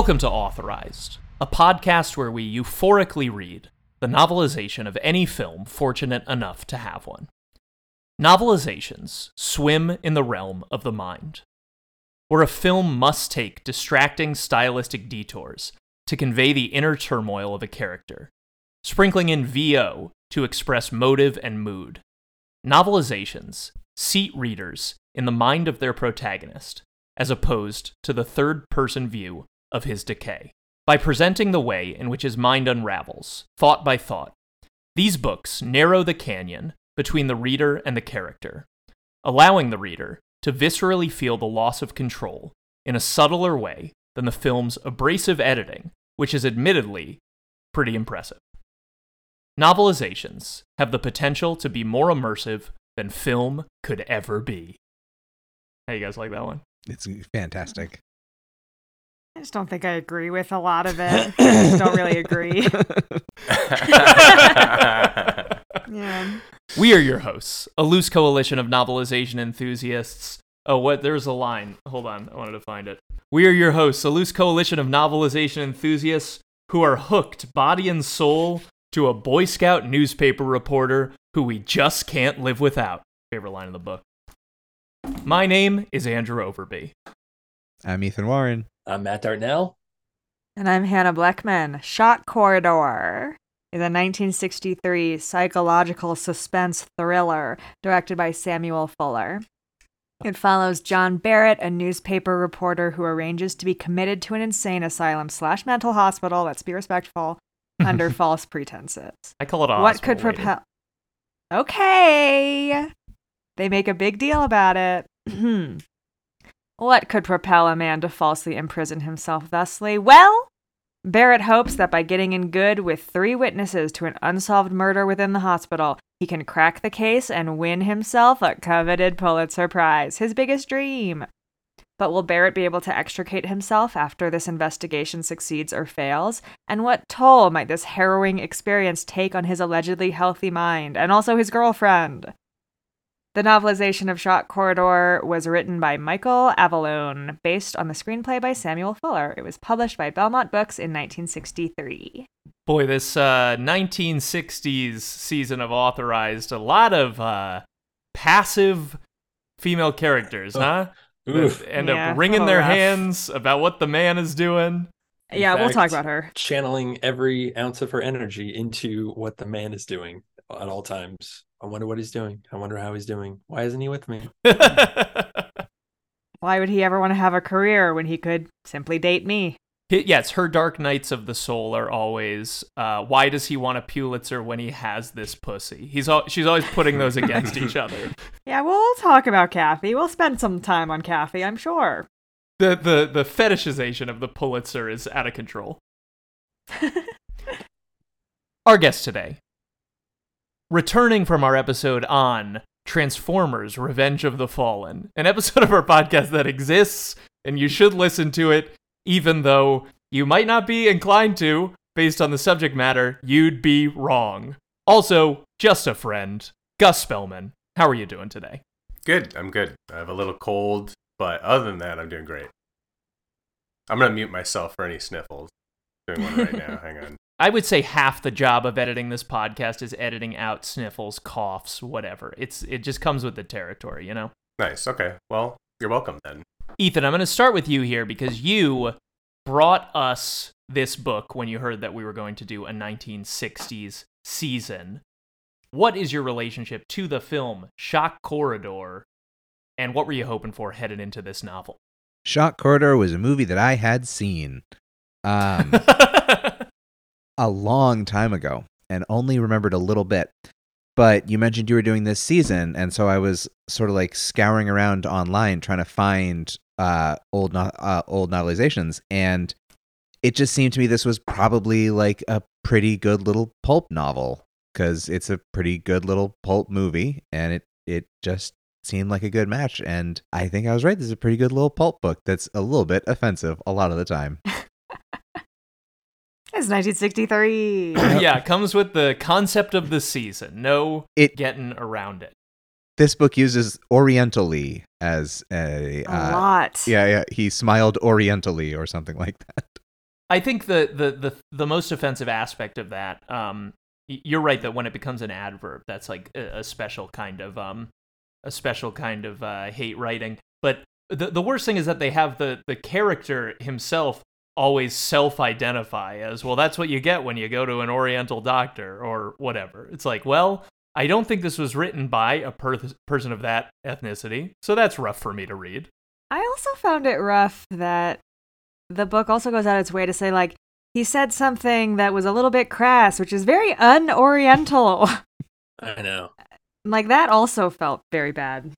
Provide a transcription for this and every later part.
Welcome to Authorized, a podcast where we euphorically read the novelization of any film fortunate enough to have one. Novelizations swim in the realm of the mind, where a film must take distracting stylistic detours to convey the inner turmoil of a character, sprinkling in VO to express motive and mood. Novelizations seat readers in the mind of their protagonist, as opposed to the third person view of his decay. By presenting the way in which his mind unravels, thought by thought, these books narrow the canyon between the reader and the character, allowing the reader to viscerally feel the loss of control in a subtler way than the film's abrasive editing, which is admittedly pretty impressive. Novelizations have the potential to be more immersive than film could ever be. How you guys like that one? It's fantastic. I just don't think I agree with a lot of it. I just don't really agree. yeah. We are your hosts, a loose coalition of novelization enthusiasts. Oh, what? There's a line. Hold on. I wanted to find it. We are your hosts, a loose coalition of novelization enthusiasts who are hooked body and soul to a Boy Scout newspaper reporter who we just can't live without. Favorite line in the book. My name is Andrew Overbye. I'm Ethan Warren. I'm Matt Dartnell. And I'm Hannah Blechman. Shock Corridor is a 1963 psychological suspense thriller directed by Samuel Fuller. It follows John Barrett, a newspaper reporter who arranges to be committed to an insane asylum slash mental hospital, let's be respectful, under false pretenses. I call it a what could hospital waiting. propel. Okay. They make a big deal about it. what could propel a man to falsely imprison himself thusly? Well, Barrett hopes that by getting in good with three witnesses to an unsolved murder within the hospital, he can crack the case and win himself a coveted Pulitzer Prize, his biggest dream. But will Barrett be able to extricate himself after this investigation succeeds or fails? And what toll might this harrowing experience take on his allegedly healthy mind and also his girlfriend? The novelization of Shock Corridor was written by Michael Avallone, based on the screenplay by Samuel Fuller. It was published by Belmont Books in 1963. Boy, this uh, 1960s season of Authorized, a lot of uh, passive female characters, huh? Oof. That end Yeah, up wringing their rough. hands about what the man is doing. In yeah, we'll talk about her. Channeling every ounce of her energy into what the man is doing at all times. I wonder what he's doing. I wonder how he's doing. Why isn't he with me? Why would he ever want to have a career when he could simply date me? yes, her dark nights of the soul are always. Uh, why does he want a Pulitzer when he has this pussy? He's al- she's always putting those against each other. Yeah, well, we'll talk about Kathy. We'll spend some time on Kathy, I'm sure. The the the fetishization of the Pulitzer is out of control. Our guest today, returning from our episode on Transformers Revenge of the Fallen, an episode of our podcast that exists and you should listen to it, even though you might not be inclined to, based on the subject matter, you'd be wrong. Also, just a friend, Gus Spelman. How are you doing today? Good. I'm good. I have a little cold, but other than that, I'm doing great. I'm gonna mute myself for any sniffles. Doing one right now. Hang on. I would say half the job of editing this podcast is editing out sniffles, coughs, whatever. It's it just comes with the territory, you know. Nice. Okay. Well, you're welcome then. Ethan, I'm going to start with you here because you brought us this book when you heard that we were going to do a 1960s season. What is your relationship to the film Shock Corridor, and what were you hoping for headed into this novel? Shock Corridor was a movie that I had seen um, a long time ago and only remembered a little bit. But you mentioned you were doing this season, and so I was sort of like scouring around online trying to find uh, old uh, old novelizations, and it just seemed to me this was probably like a pretty good little pulp novel because it's a pretty good little pulp movie, and it it just seemed like a good match. And I think I was right. This is a pretty good little pulp book that's a little bit offensive a lot of the time. It's 1963. yeah, it comes with the concept of the season. No It- getting around it. This book uses orientally as a a uh, lot. Yeah, yeah. He smiled orientally or something like that. I think the, the the the most offensive aspect of that, um, you're right that when it becomes an adverb, that's like a, a special kind of um, a special kind of uh, hate writing. But the the worst thing is that they have the the character himself always self-identify as well. That's what you get when you go to an Oriental doctor or whatever. It's like, well, I don't think this was written by a per- person of that ethnicity, so that's rough for me to read. I also found it rough that the book also goes out its way to say, like, he said something that was a little bit crass, which is very un-Oriental. I know. like that also felt very bad.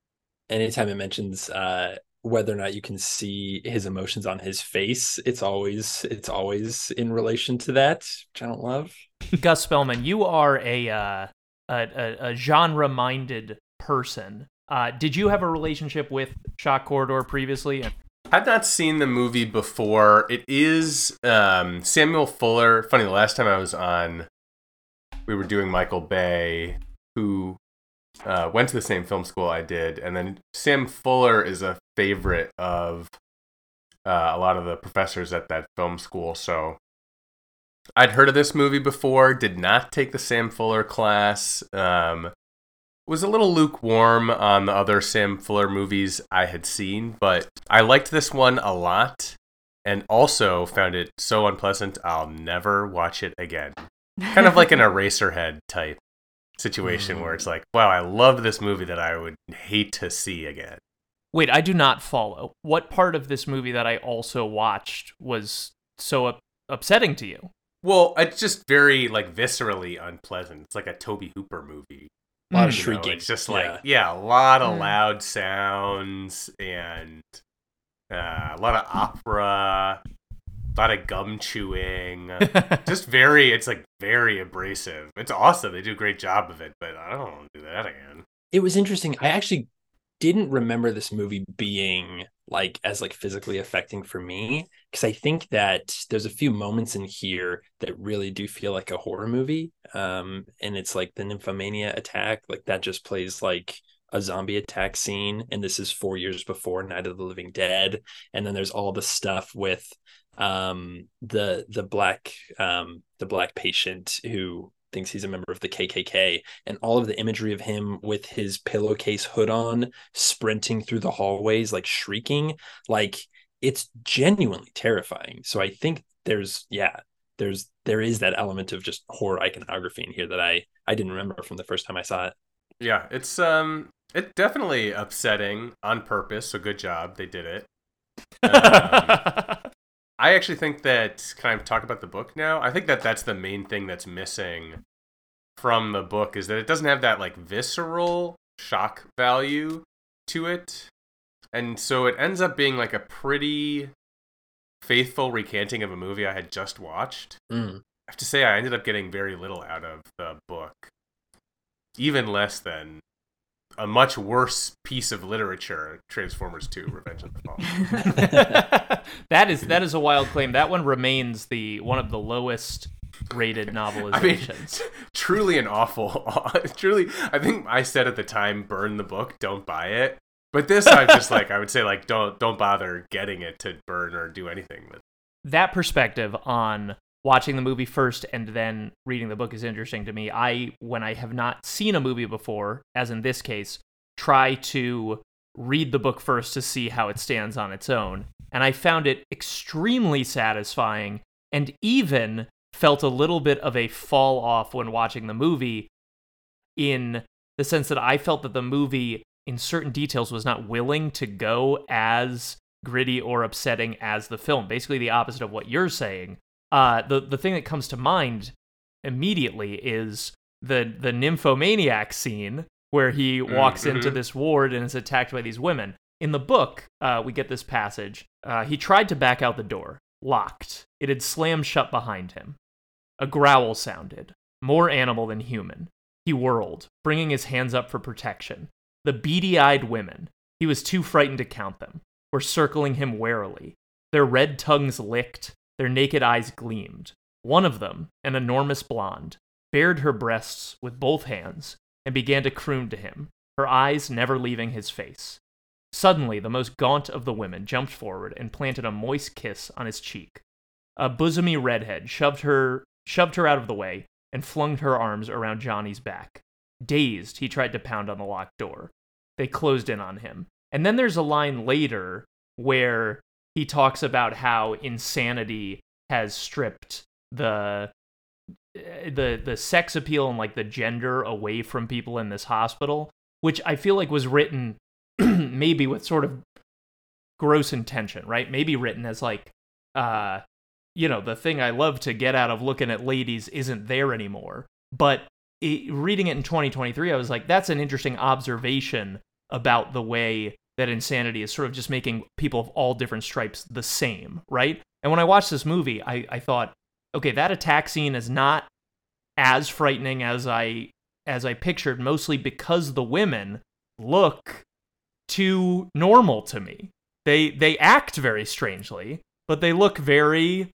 Anytime it mentions uh, whether or not you can see his emotions on his face, it's always it's always in relation to that, which I don't love. Gus Spelman, you are a uh, a, a, a genre-minded person. Uh, did you have a relationship with Shock Corridor previously? I've not seen the movie before. It is um, Samuel Fuller. Funny, the last time I was on, we were doing Michael Bay, who uh, went to the same film school I did, and then Sam Fuller is a favorite of uh, a lot of the professors at that film school. So I'd heard of this movie before. Did not take the Sam Fuller class. Um, was a little lukewarm on the other Sam Fuller movies I had seen, but I liked this one a lot and also found it so unpleasant I'll never watch it again. Kind of like an Eraserhead type situation where it's like, wow, I love this movie that I would hate to see again. Wait, I do not follow. What part of this movie that I also watched was so up- upsetting to you? Well, it's just very like viscerally unpleasant. It's like a Tobe Hooper movie. A lot of Mm. You know, shrieking. it's just Yeah. like yeah, a lot of Mm. loud sounds and uh, a lot of opera, a lot of gum chewing. just very, it's like very abrasive. It's awesome. They do a great job of it, but I don't want to do that again. It was interesting. I actually didn't remember this movie being like as like physically affecting for me because I think that there's a few moments in here that really do feel like a horror movie. Um, and it's like the nymphomania attack, like that just plays like a zombie attack scene, and this is four years before Night of the Living Dead. And then there's all the stuff with um the the black um the black patient who thinks he's a member of the KKK and all of the imagery of him with his pillowcase hood on sprinting through the hallways like shrieking like it's genuinely terrifying. So i think there's yeah there's there is that element of just horror iconography in here that i i didn't remember from the first time i saw it. Yeah, it's um, it's definitely upsetting on purpose. So good job, they did it. Um, I actually think that can I talk about the book now? I think that that's the main thing that's missing from the book is that it doesn't have that like visceral shock value to it. And so it ends up being like a pretty faithful recanting of a movie I had just watched. Mm. I have to say I ended up getting very little out of the book. Even less than a much worse piece of literature, Transformers 2 Revenge of the Fallen. that is that is a wild claim. That one remains the one of the lowest rated novelizations. truly an awful truly i think i said at the time burn the book don't buy it but this i'm just like i would say like don't don't bother getting it to burn or do anything with that perspective on watching the movie first and then reading the book is interesting to me. I, when I have not seen a movie before, as in this case, try to read the book first to see how it stands on its own. And I found it extremely satisfying and even felt a little bit of a fall off when watching the movie in the sense that I felt that the movie, in certain details, was not willing to go as gritty or upsetting as the film. Basically, the opposite of what you're saying. Uh, the the thing that comes to mind immediately is the the nymphomaniac scene where he walks into mhm. this ward and is attacked by these women. In the book, uh, we get this passage. Uh, he tried to back out the door, locked. It had slammed shut behind him. A growl sounded, more animal than human. He whirled, bringing his hands up for protection. The beady eyed women, he was too frightened to count them, were circling him warily. Their red tongues licked, their naked eyes gleamed. One of them, an enormous blonde, bared her breasts with both hands and began to croon to him, her eyes never leaving his face. Suddenly, the most gaunt of the women jumped forward and planted a moist kiss on his cheek. a bosomy redhead shoved her shoved her out of the way and flung her arms around Johnny's back. Dazed, he tried to pound on the locked door. They closed in on him. And then there's a line later where he talks about how insanity has stripped the the the sex appeal and like the gender away from people in this hospital, which I feel like was written maybe with sort of gross intention, right? Maybe written as like uh you know, the thing I love to get out of looking at ladies isn't there anymore. But it, reading it in 2023, I was like, that's an interesting observation about the way that insanity is sort of just making people of all different stripes the same, right? And when I watched this movie, I, I thought, okay, that attack scene is not as frightening as I as I pictured, mostly because the women look too normal to me. They they act very strangely, but they look very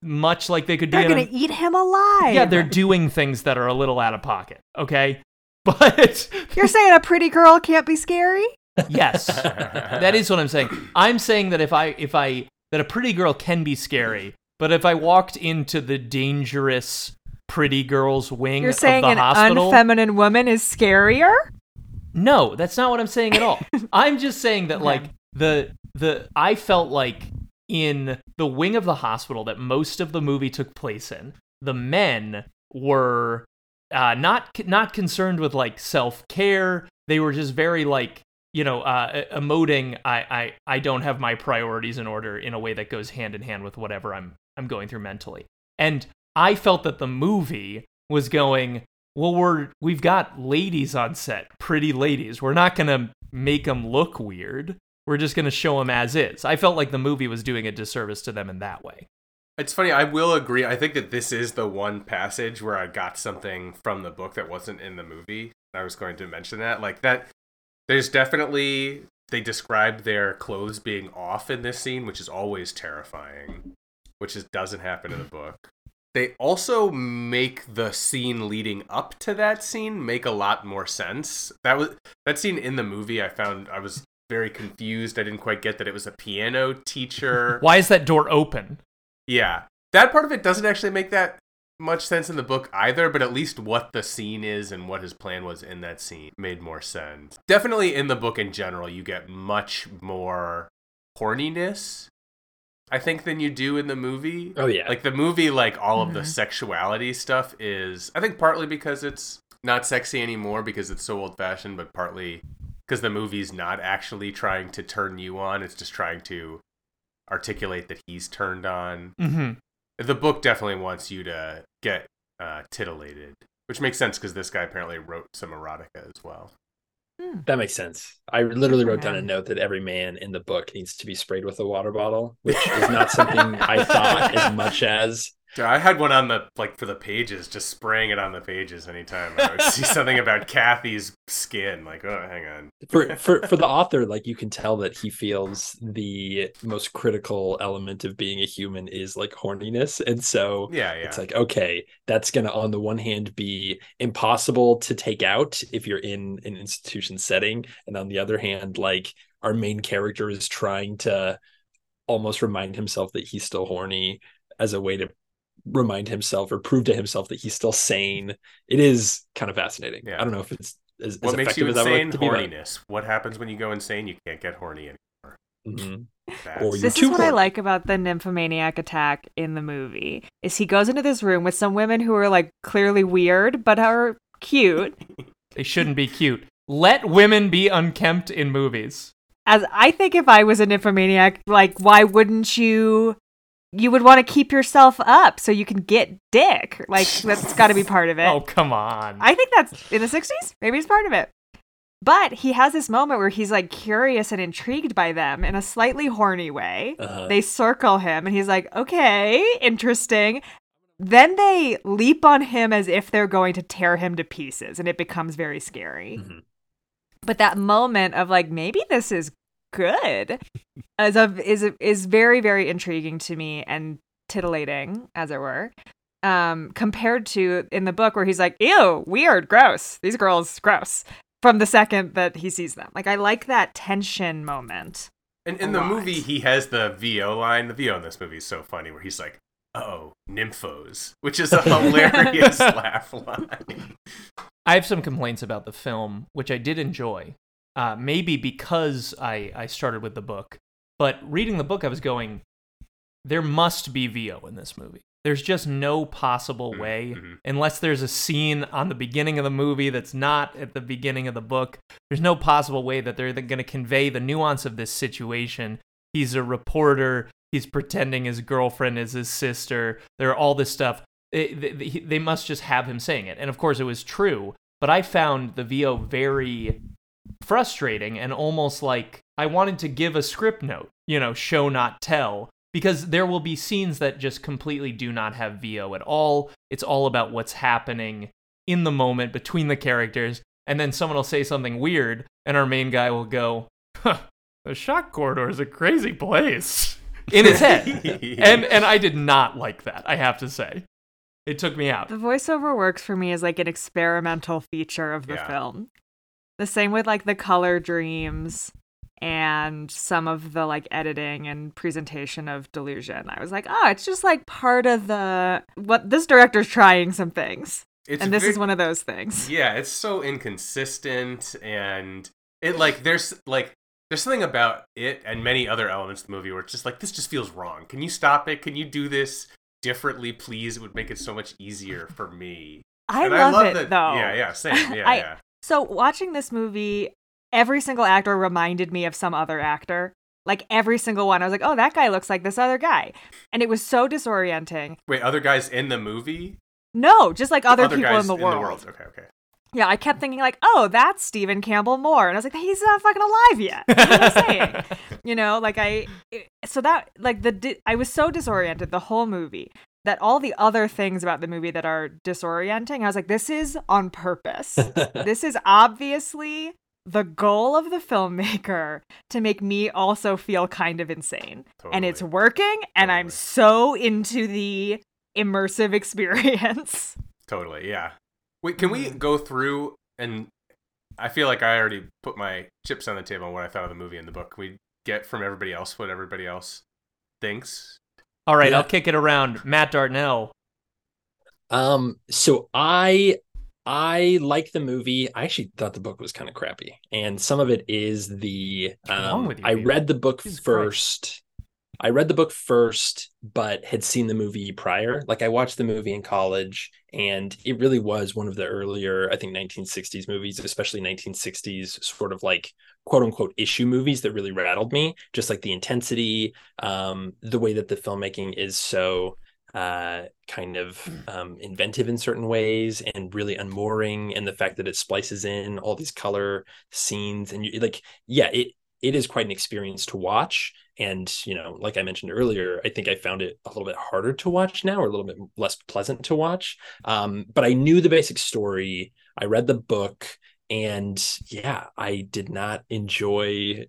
much like they could be They're gonna eat him alive. yeah, they're doing things that are a little out of pocket. Okay, but You're saying a pretty girl can't be scary? Yes, that is what I'm saying. I'm saying that if I if I that a pretty girl can be scary, but if I walked into the dangerous pretty girl's wing You're saying of the an hospital, unfeminine woman is scarier? no, that's not what I'm saying at all. I'm just saying that Okay. like the the I felt like in the wing of the hospital that most of the movie took place in, the men were uh, not not concerned with like self care. They were just very like you know uh, emoting. I, I I don't have my priorities in order in a way that goes hand in hand with whatever I'm I'm going through mentally. And I felt that the movie was going well we're we've got ladies on set pretty ladies we're not going to make them look weird we're just going to show them as is i felt like the movie was doing a disservice to them in that way It's funny. I will agree. I think that this is the one passage where I got something from the book that wasn't in the movie. I was going to mention that. Like that. There's definitely they describe their clothes being off in this scene, which is always terrifying, which is, doesn't happen in the book. They also make the scene leading up to that scene make a lot more sense. That was that scene in the movie. I found I was very confused. I didn't quite get that it was a piano teacher. why is that door open Yeah. That part of it doesn't actually make that much sense in the book either, but at least what the scene is and what his plan was in that scene made more sense. Definitely in the book in general, you get much more horniness, I think, than you do in the movie. Oh yeah. Like the movie, like all of the Mhm. sexuality stuff is, I think, partly because it's not sexy anymore because it's so old fashioned, but partly because the movie's not actually trying to turn you on. It's just trying to articulate that he's turned on. mm-hmm. The book definitely wants you to get uh, titillated, which makes sense because this guy apparently wrote some erotica as well. Hmm. That makes sense. I literally wrote down a note that every man in the book needs to be sprayed with a water bottle, which is not something I thought as much as Dude, I had one on the like for the pages, just spraying it on the pages anytime I would see something about Kathy's skin. Like, oh, hang on. for for for the author like you can tell that he feels the most critical element of being a human is like horniness and so Yeah, yeah. it's like okay that's going to on the one hand be impossible to take out if you're in an institution setting and on the other hand like our main character is trying to almost remind himself that he's still horny as a way to remind himself or prove to himself that he's still sane it is kind of fascinating Yeah. i don't know if it's as, what as makes effective you as I would like insane? it be, but- Horniness. What happens when you go insane? You can't get horny anymore. Mhm. That's- Or you- This is what I like about the nymphomaniac attack in the movie. Is he goes into this room with some women who are like clearly weird but are cute. they shouldn't be cute let women be unkempt in movies As I think if I was a nymphomaniac, like why wouldn't you you would want to keep yourself up so you can get dick. Like that's got to be part of it. oh come on I think that's in the 60s. Maybe it's part of it. But he has this moment where he's like curious and intrigued by them in a slightly horny way. Uh-huh. They circle him and he's like, okay, interesting. Then they leap on him as if they're going to tear him to pieces and it becomes very scary. Mhm. But that moment of like, maybe this is good as of is is very, very intriguing to me and titillating, as it were um, compared to in the book where he's like, ew, weird, gross. These girls, gross. From the second that he sees them. Like, I like that tension moment. And in the lot. movie, he has the VO line. The VO in this movie is so funny, where he's like, oh, nymphos, which is a hilarious laugh line. I have some complaints about the film, which I did enjoy. Uh, maybe because I, I started with the book, but reading the book, I was going, there must be VO in this movie. There's just no possible Mhm, way, mhm. unless there's a scene on the beginning of the movie that's not at the beginning of the book. There's no possible way that they're going to convey the nuance of this situation. He's a reporter. He's pretending his girlfriend is his sister. There are all this stuff. They, they, they must just have him saying it. And of course, it was true. But I found the VO very frustrating and almost like I wanted to give a script note, you know, show not tell, because there will be scenes that just completely do not have VO at all. It's all about what's happening in the moment between the characters, and then someone will say something weird, and our main guy will go, huh, "The shock corridor is a crazy place." In his head, and and I did not like that. I have to say, it took me out. The voiceover works for me as like an experimental feature of the Yeah. film. The same with like the color dreams and some of the like editing and presentation of delusion. I was like, oh, it's just like part of the what this director's trying some things. It's and this ve- is one of those things. Yeah, it's so inconsistent and it like there's like there's something about it and many other elements of the movie where it's just like this just feels wrong. Can you stop it? Can you do this differently, please? It would make it so much easier for me. I And love, it that- though. Yeah, yeah, same. Yeah, I- yeah. So watching this movie, every single actor reminded me of some other actor. Like every single one, I was like, "Oh, that guy looks like this other guy," and it was so disorienting. Wait, other guys in the movie? No, just like other, people guys in the world. Okay, okay. Yeah, I kept thinking like, "Oh, that's Stephen Campbell Moore," and I was like, "He's not fucking alive yet." What am saying? you know, like I, it- so that like the di- I was so disoriented the whole movie that all the other things about the movie that are disorienting, I was like, "This is on purpose." this is obviously the goal of the filmmaker to make me also feel kind of insane. And it's Totally. working, and I'm so into the immersive experience. Totally, yeah. Wait, can we mm. go through and I feel like I already put my chips on the table on what I thought of the movie and the book. Can we get from everybody else what everybody else thinks? All right, Yeah. I'll kick it around. Matt Dartnell. Um, so I I like the movie. I actually thought the book was kind of crappy, and some of it is the. Um, I read the book Jesus Christ. I read the book first, but had seen the movie prior. Like I watched the movie in college, and it really was one of the earlier, I think, 1960s movies, especially 1960s sort of like quote unquote issue movies that really rattled me. Just like the intensity, um, the way that the filmmaking is so uh, kind of um, inventive in certain ways and really unmooring, and the fact that it splices in all these color scenes, and you like, yeah, it it is quite an experience to watch. And you know, like I mentioned earlier, I think I found it a little bit harder to watch now, or a little bit less pleasant to watch. Um, but I knew the basic story. I read the book, and yeah, I did not enjoy.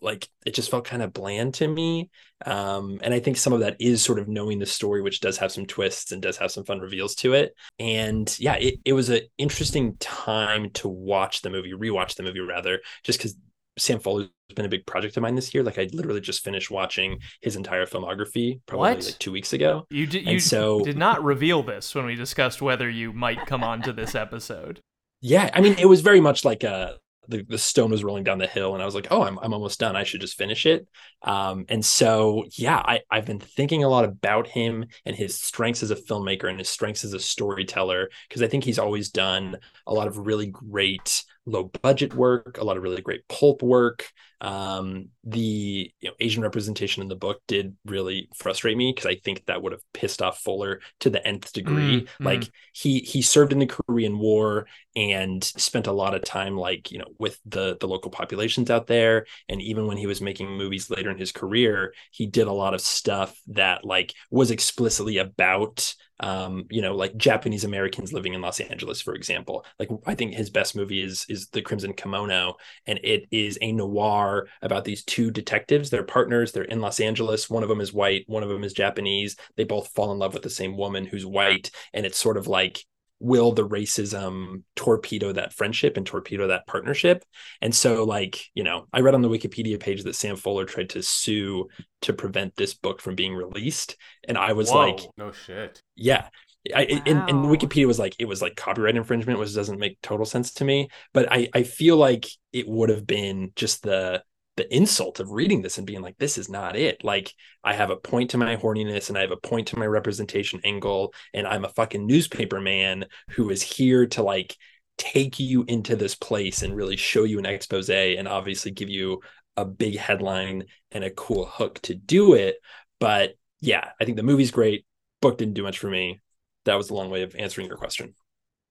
Like it just felt kind of bland to me. Um, and I think some of that is sort of knowing the story, which does have some twists and does have some fun reveals to it. And yeah, it, it was an interesting time to watch the movie, rewatch the movie rather, just because Sam Fuller's been a big project of mine this year. Like I literally just finished watching his entire filmography probably What? like two weeks ago. You did you so- did not reveal this when we discussed whether you might come on to this episode. Yeah, I mean, it was very much like uh the, the stone was rolling down the hill, and I was like, oh, I'm I'm almost done. I should just finish it. Um, and so yeah, I I've been thinking a lot about him and his strengths as a filmmaker and his strengths as a storyteller because I think he's always done a lot of really great low budget work, a lot of really great pulp work. Um, the you know, Asian representation in the book did really frustrate me because I think that would have pissed off Fuller to the nth degree. Mm, like he he served in the Korean War and spent a lot of time like you know with the the local populations out there. And even when he was making movies later in his career he did a lot of stuff that like was explicitly about um you know like Japanese Americans living in Los Angeles for example. Like I think his best movie is is The Crimson Kimono and it is a noir about these two detectives they're partners they're in Los Angeles one of them is white one of them is Japanese they both fall in love with the same woman who's white and it's sort of like will the racism torpedo that friendship and torpedo that partnership? And so, like, you know, I read on the Wikipedia page that Sam Fuller tried to sue to prevent this book from being released. And I was Whoa. like, No shit. yeah. I, and, and Wikipedia was like, it was like copyright infringement, which doesn't make total sense to me. But I, I feel like it would have been just the the insult of reading this and being like, this is not it. Like, I have a point to my horniness and I have a point to my representation angle, and I'm a fucking newspaper man who is here to like take you into this place and really show you an expose and obviously give you a big headline and a cool hook to do it. But yeah, I think the movie's great. Book didn't do much for me. That was a long way of answering your question.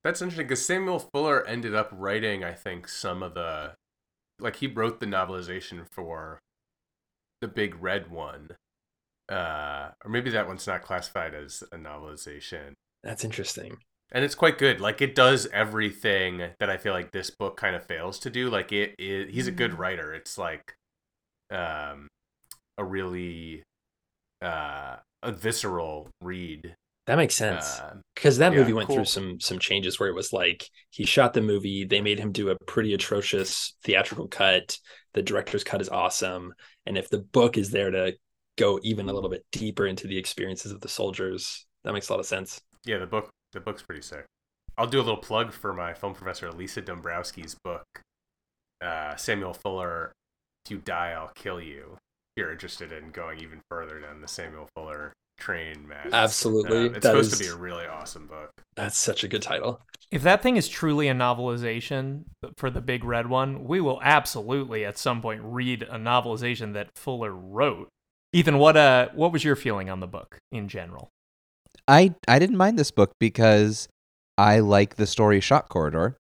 That's interesting because Samuel Fuller ended up writing, I think, some of the, like he wrote the novelization for the Big Red one, uh, or maybe that one's not classified as a novelization, That's interesting. and it's quite good. Like it does everything that I feel like this book kind of fails to do. Like it, it he's a good Mhm. writer. It's like, um, a really, uh, a visceral read. That makes sense. Uh, because that Yeah, movie went cool. through some some changes where it was like he shot the movie they made him do a pretty atrocious theatrical cut the director's cut is awesome and if the book is there to go even a little bit deeper into the experiences of the soldiers that makes a lot of sense Yeah, the book the book's pretty sick. I'll do a little plug for my film professor Lisa Dombrowski's book, uh, Samuel Fuller. If you die, I'll kill you. If you're interested in going even further down the Samuel Fuller train, Matt. Absolutely. Uh, it's That supposed is- to be a really awesome book. that's such a good title If that thing is truly a novelization for the big red one, we will absolutely at some point read a novelization that Fuller wrote. Ethan, what uh what was your feeling on the book in general? I I didn't mind this book because I like the story Shock Corridor,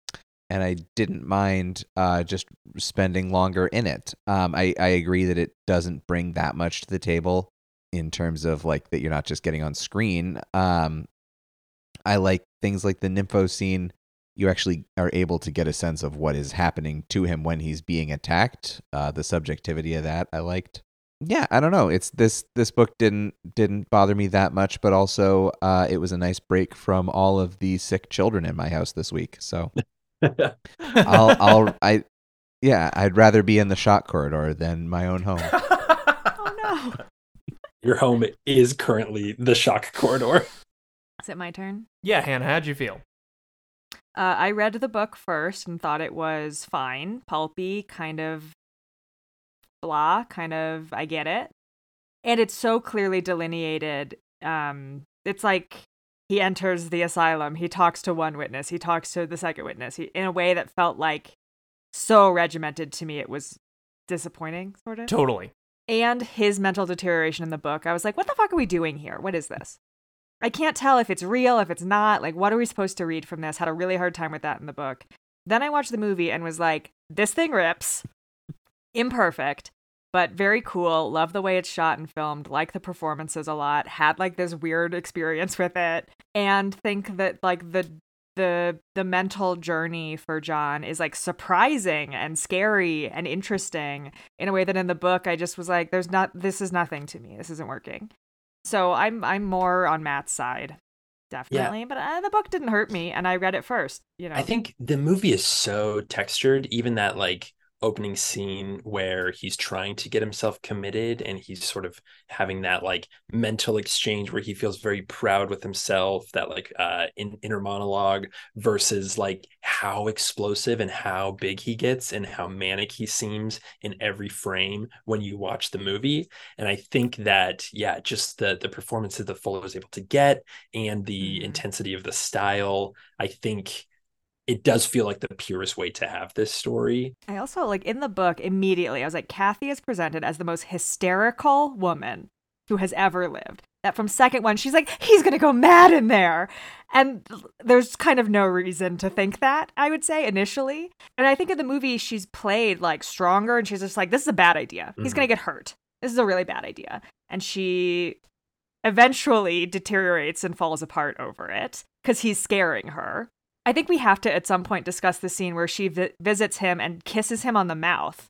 and I didn't mind uh, just spending longer in it. Um, I I agree that it doesn't bring that much to the table in terms of like that you're not just getting on screen. Um, I like things like the nympho scene. You actually are able to get a sense of what is happening to him when he's being attacked. Uh, the subjectivity of that I liked yeah i don't know it's this this book didn't didn't bother me that much but also uh it was a nice break from all of the sick children in my house this week so i'll i'll i yeah i'd rather be in the shock corridor than my own home Oh no. Your home is currently the shock corridor Is it my turn? yeah, Hannah, how'd you feel? Uh, I read the book first and thought it was fine, pulpy, kind of blah, kind of I get it. And it's so clearly delineated. Um, it's like he enters the asylum, he talks to one witness, he talks to the second witness, he, in a way that felt like so regimented to me. It was disappointing, sort of. Totally. And his mental deterioration in the book. I was like, what the fuck are we doing here? What is this? I can't tell if it's real, if it's not. Like, what are we supposed to read from this? Had a really hard time with that in the book. Then I watched the movie and was like, this thing rips. Imperfect, but very cool. Love the way it's shot and filmed. Like the performances a lot. Had like this weird experience with it. And think that like the the the mental journey for John is like surprising and scary and interesting in a way that in the book I just was like there's not this is nothing to me. This isn't working. So I'm I'm more on Matt's side. Definitely, but uh, the book didn't hurt me and I read it first, you know. I think the movie is so textured, even that like opening scene where he's trying to get himself committed and he's sort of having that like mental exchange where he feels very proud with himself, that like uh in, inner monologue versus like how explosive and how big he gets and how manic he seems in every frame when you watch the movie. And I think that yeah, just the the performances that Fuller was able to get and the Mhm. intensity of the style, I think it does feel like the purest way to have this story. I also like in the book immediately I was like Kathy is presented as the most hysterical woman who has ever lived. That from second one she's like he's to go mad in there. And there's kind of no reason to think that, I would say initially. And I think in the movie she's played like stronger and she's just like this is a bad idea. He's Mhm. going to get hurt. This is a really bad idea. And she eventually deteriorates and falls apart over it cuz he's scaring her. I think we have to at some point discuss the scene where she vi- visits him and kisses him on the mouth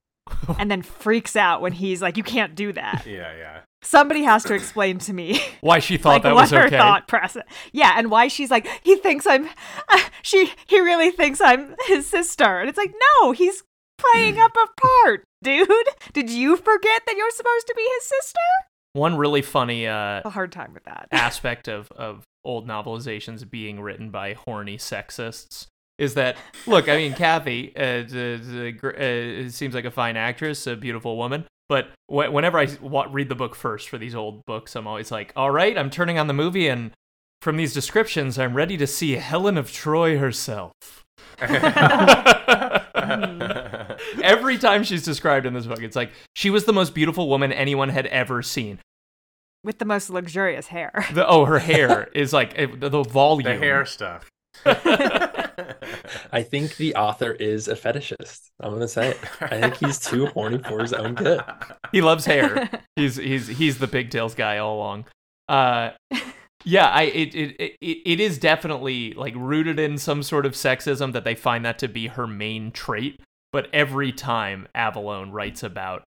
and then freaks out when he's like, You can't do that. Yeah, yeah. Somebody has to explain to me Why she thought like that what was her okay. thought process. Yeah, and why she's like he thinks I'm uh, she he really thinks I'm his sister. And it's like no, he's playing up a part, dude. Did you forget that you're supposed to be his sister? One really funny uh, A hard time with that. aspect of, of old novelizations being written by horny sexists is that look i mean kathy uh, d- uh, seems like a fine actress a beautiful woman but wh- whenever i wa- read the book first for these old books i'm always like all right i'm turning on the movie and from these descriptions i'm ready to see helen of troy herself. Every time she's described in this book it's like she was the most beautiful woman anyone had ever seen with the most luxurious hair. the, oh her hair is like the, the volume the hair stuff. I think the author is a fetishist. I'm gonna say it. I think he's too horny for his own good. he loves hair. he's he's he's the pigtails guy all along. Uh, yeah, I it, it it it is definitely like rooted in some sort of sexism that they find that to be her main trait. But every time Avallone writes about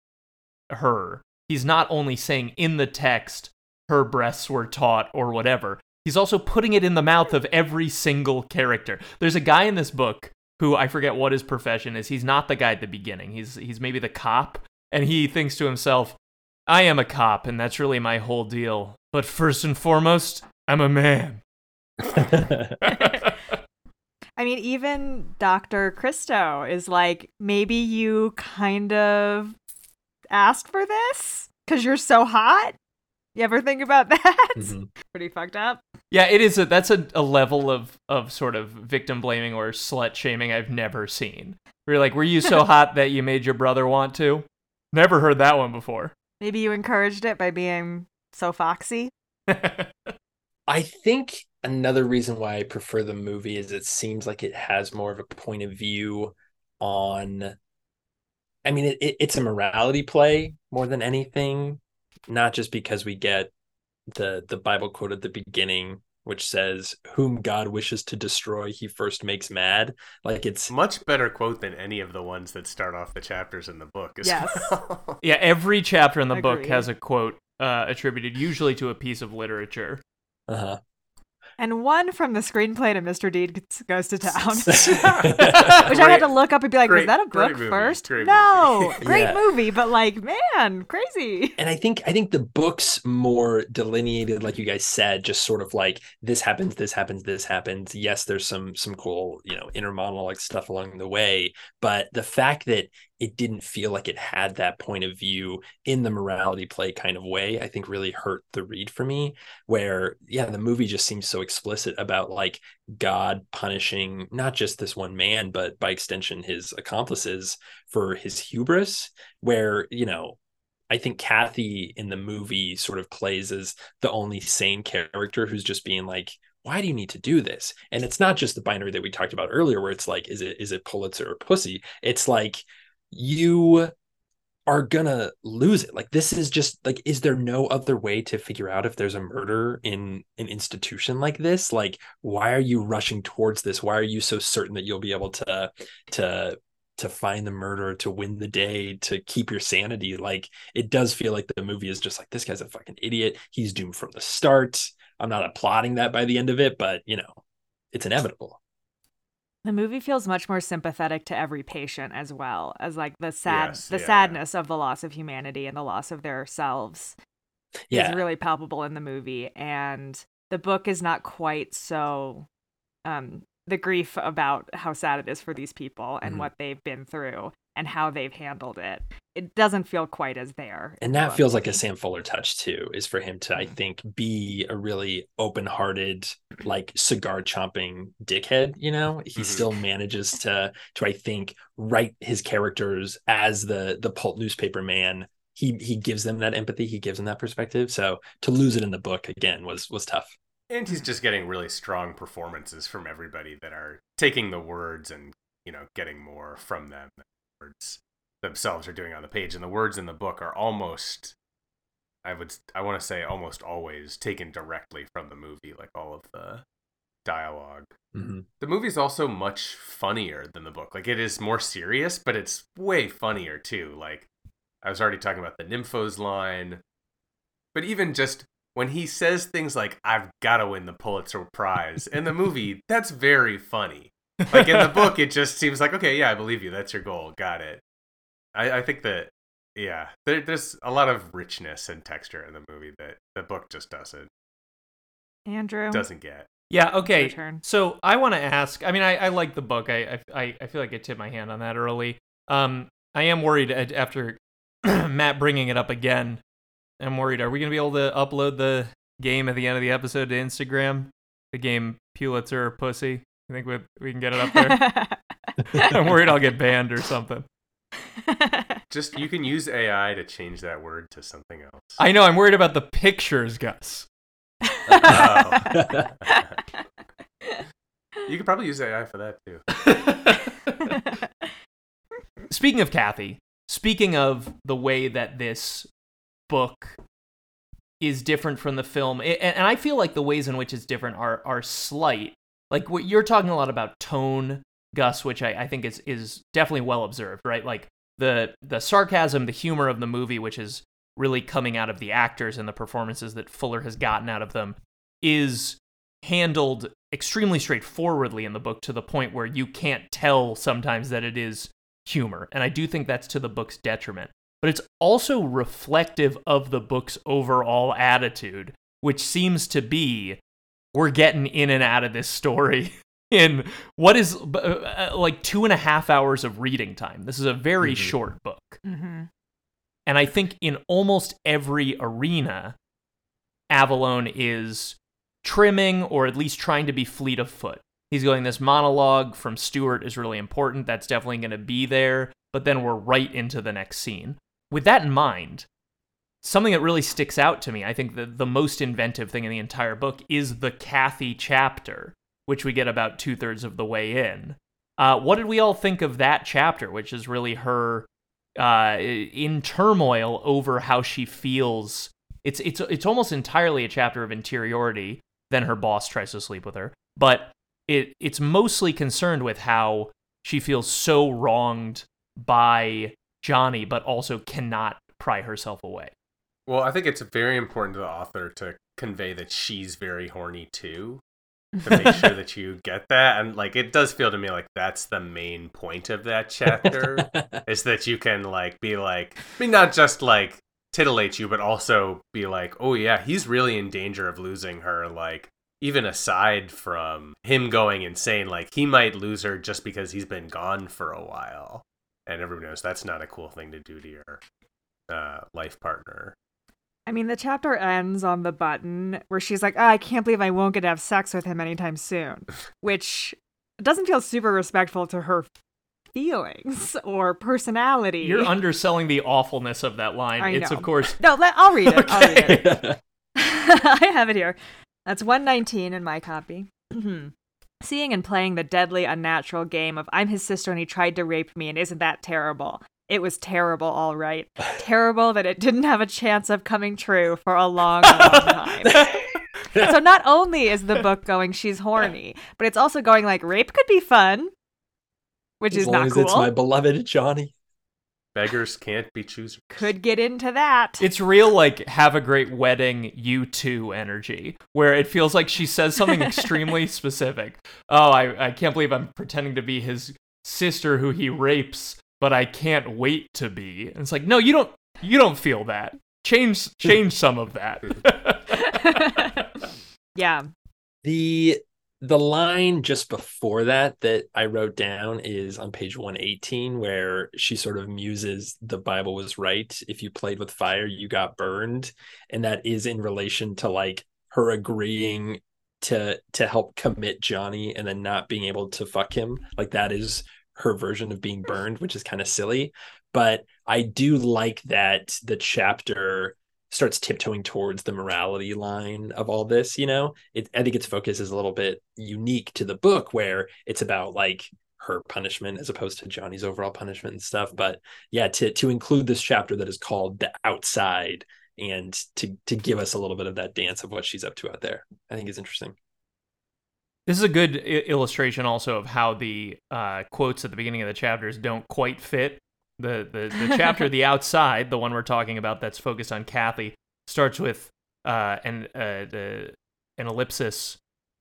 her, he's not only saying in the text her breasts were taught or whatever. He's also putting it in the mouth of every single character. There's a guy in this book who I forget what his profession is. He's not the guy at the beginning. He's he's maybe the cop, and he thinks to himself, "I am a cop, and that's really my whole deal. But first and foremost, I'm a man." I mean, even Dr. Cristo is like, maybe you kind of asked for this because you're so hot. You ever think about that? Mhm. Pretty fucked up. Yeah, it is a that's a, a level of of sort of victim blaming or slut shaming I've never seen. Where you're like, were you so hot that you made your brother want to? Never heard that one before. Maybe you encouraged it by being so foxy. I think another reason why I prefer the movie is it seems like it has more of a point of view on. I mean, it, it, it's a morality play more than anything, not just because we get the the Bible quote at the beginning, which says, "Whom God wishes to destroy, He first makes mad." Like it's Much better quote than any of the ones that start off the chapters in the book. As Yes. well. yeah, every chapter in the book Agreed. has a quote uh, attributed usually to a piece of literature. uh-huh. And one from the screenplay to Mr. Deed Goes to Town. Which Which I had to look up and be like, was that a book movie, first? great no, movie. great Yeah. movie, but like, man, crazy. and I think I think the books more delineated, like you guys said, just sort of like this happens, this happens, this happens. Yes, there's some some cool, you know, inner monologue stuff along the way, but the fact that it didn't feel like it had that point of view in the morality play kind of way, I think really hurt the read for me. Where yeah, the movie just seems so explicit about like God punishing not just this one man, but by extension his accomplices for his hubris, where you know I think Kathy in the movie sort of plays as the only sane character who's just being like, why do you need to do this? And it's not just the binary that we talked about earlier, where it's like, is it is it Pulitzer or pussy? It's like you are gonna lose it. Like this is just like, is there no other way to figure out if there's a murder in an institution like this? Like, why are you rushing towards this? Why are you so certain that you'll be able to to to find the murderer, to win the day, to keep your sanity? Like it does feel like the movie is just like this guy's a fucking idiot. He's doomed from the start. I'm not applauding that by the end of it, but you know, it's inevitable. The movie feels much more sympathetic to every patient as well as like the sad Yes, the yeah, sadness of the loss of humanity and the loss of their selves Yeah. is really palpable in the movie and the book is not quite so um the grief about how sad it is for these people and Mhm. what they've been through and how they've handled it. It doesn't feel quite as there. and that feels to like a. Sam Fuller touch too, is for him to, I think, be a really open-hearted, like cigar chomping dickhead. You know, he Mhm. still manages to, to I think, write his characters as the the pulp newspaper man. He he gives them that empathy. He gives them that perspective. So to lose it in the book again was was tough. And he's just getting really strong performances from everybody that are taking the words and, you know, getting more from them than the words themselves are doing on the page. And the words in the book are almost I would I want to say almost always taken directly from the movie, like all of the dialogue. Mhm. The movie's also much funnier than the book. Like it is more serious, but it's way funnier too. Like I was already talking about the Nymphos line. but even just when he says things like "I've got to win the Pulitzer Prize" in the movie, that's very funny. Like in the book, it just seems like okay, yeah, I believe you. That's your goal. Got it. I, I think that yeah, there, there's a lot of richness and texture in the movie that the book just doesn't Andrew. doesn't get. Yeah. Your Okay. turn. So I want to ask. I mean, I, I like the book. I, I I feel like I tipped my hand on that early. Um, I am worried after Matt bringing it up again. I'm worried. Are we gonna be able to upload the game at the end of the episode to Instagram? The game Pulitzer or Pussy. I think we we can get it up there. I'm worried I'll get banned or something. Just you can use AI to change that word to something else. I know. I'm worried about the pictures, Gus. Oh. you could probably use AI for that too. Speaking of Kathy, speaking of the way that this book is different from the film, a- and, and I feel like the ways in which it's different are are slight. Like what you're talking a lot about tone, Gus, which I, I think is is definitely well observed, right? Like the the sarcasm, the humor of the movie, which is really coming out of the actors and the performances that Fuller has gotten out of them, is handled extremely straightforwardly in the book to the point where you can't tell sometimes that it is humor. And I do think that's to the book's detriment. But it's also reflective of the book's overall attitude, which seems to be we're getting in and out of this story in what is uh, uh, like two and a half hours of reading time. This is a very Mhm. short book. hmm And I think in almost every arena, Avallone is trimming or at least trying to be fleet of foot. He's going, this monologue from Stewart is really important. That's definitely going to be there. But then we're right into the next scene. With that in mind, something that really sticks out to me, I think the, the most inventive thing in the entire book is the Kathy chapter, which we get about two thirds of the way in. Uh, what did we all think of that chapter, which is really her uh, in turmoil over how she feels. It's it's it's almost entirely a chapter of interiority. Then her boss tries to sleep with her, but it it's mostly concerned with how she feels so wronged by Johnny, but also cannot pry herself away. Well, I think it's very important to the author to convey that she's very horny too. To make sure that you get that. And like it does feel to me like that's the main point of that chapter. is that you can like be like I mean not just like titillate you, but also be like, oh yeah, he's really in danger of losing her. Like even aside from him going insane, like he might lose her just because he's been gone for a while. And everyone knows that's not a cool thing to do to your uh, life partner. I mean, the chapter ends on the button where she's like, oh, I can't believe I won't get to have sex with him anytime soon, which doesn't feel super respectful to her feelings or personality. You're underselling the awfulness of that line. I it's know. of course no, let, I'll read it. I'll read it. I have it here. That's 119 in my copy. Seeing and playing the deadly, unnatural game of I'm his sister and he tried to rape me, and isn't that terrible? It was terrible, all right. terrible that it didn't have a chance of coming true for a long, long time. so not only is the book going, she's horny, but it's also going like rape could be fun, which as is long not as cool. it's my beloved Johnny. Beggars can't be choosers. Could get into that. It's real like have a great wedding you too energy where it feels like she says something extremely specific. Oh, I, I can't believe I'm pretending to be his sister who he rapes, but I can't wait to be. And it's like, no, you don't you don't feel that. Change change some of that. yeah. The the line just before that that I wrote down is on page 118 where she sort of muses the Bible was right if you played with fire you got burned and that is in relation to like her agreeing to to help commit Johnny and then not being able to fuck him like that is her version of being burned which is kind of silly but I do like that the chapter starts tiptoeing towards the morality line of all this you know? It, i think its focus is a little bit unique to the book where it's about like her punishment as opposed to johnny's overall punishment and stuff but yeah to to include this chapter that is called the outside and to to give us a little bit of that dance of what she's up to out there i think is interesting This is a good I- illustration also of how the uh, quotes at the beginning of the chapters don't quite fit. The, the, the chapter, The Outside, the one we're talking about that's focused on Kathy, starts with uh, an uh, the, an ellipsis.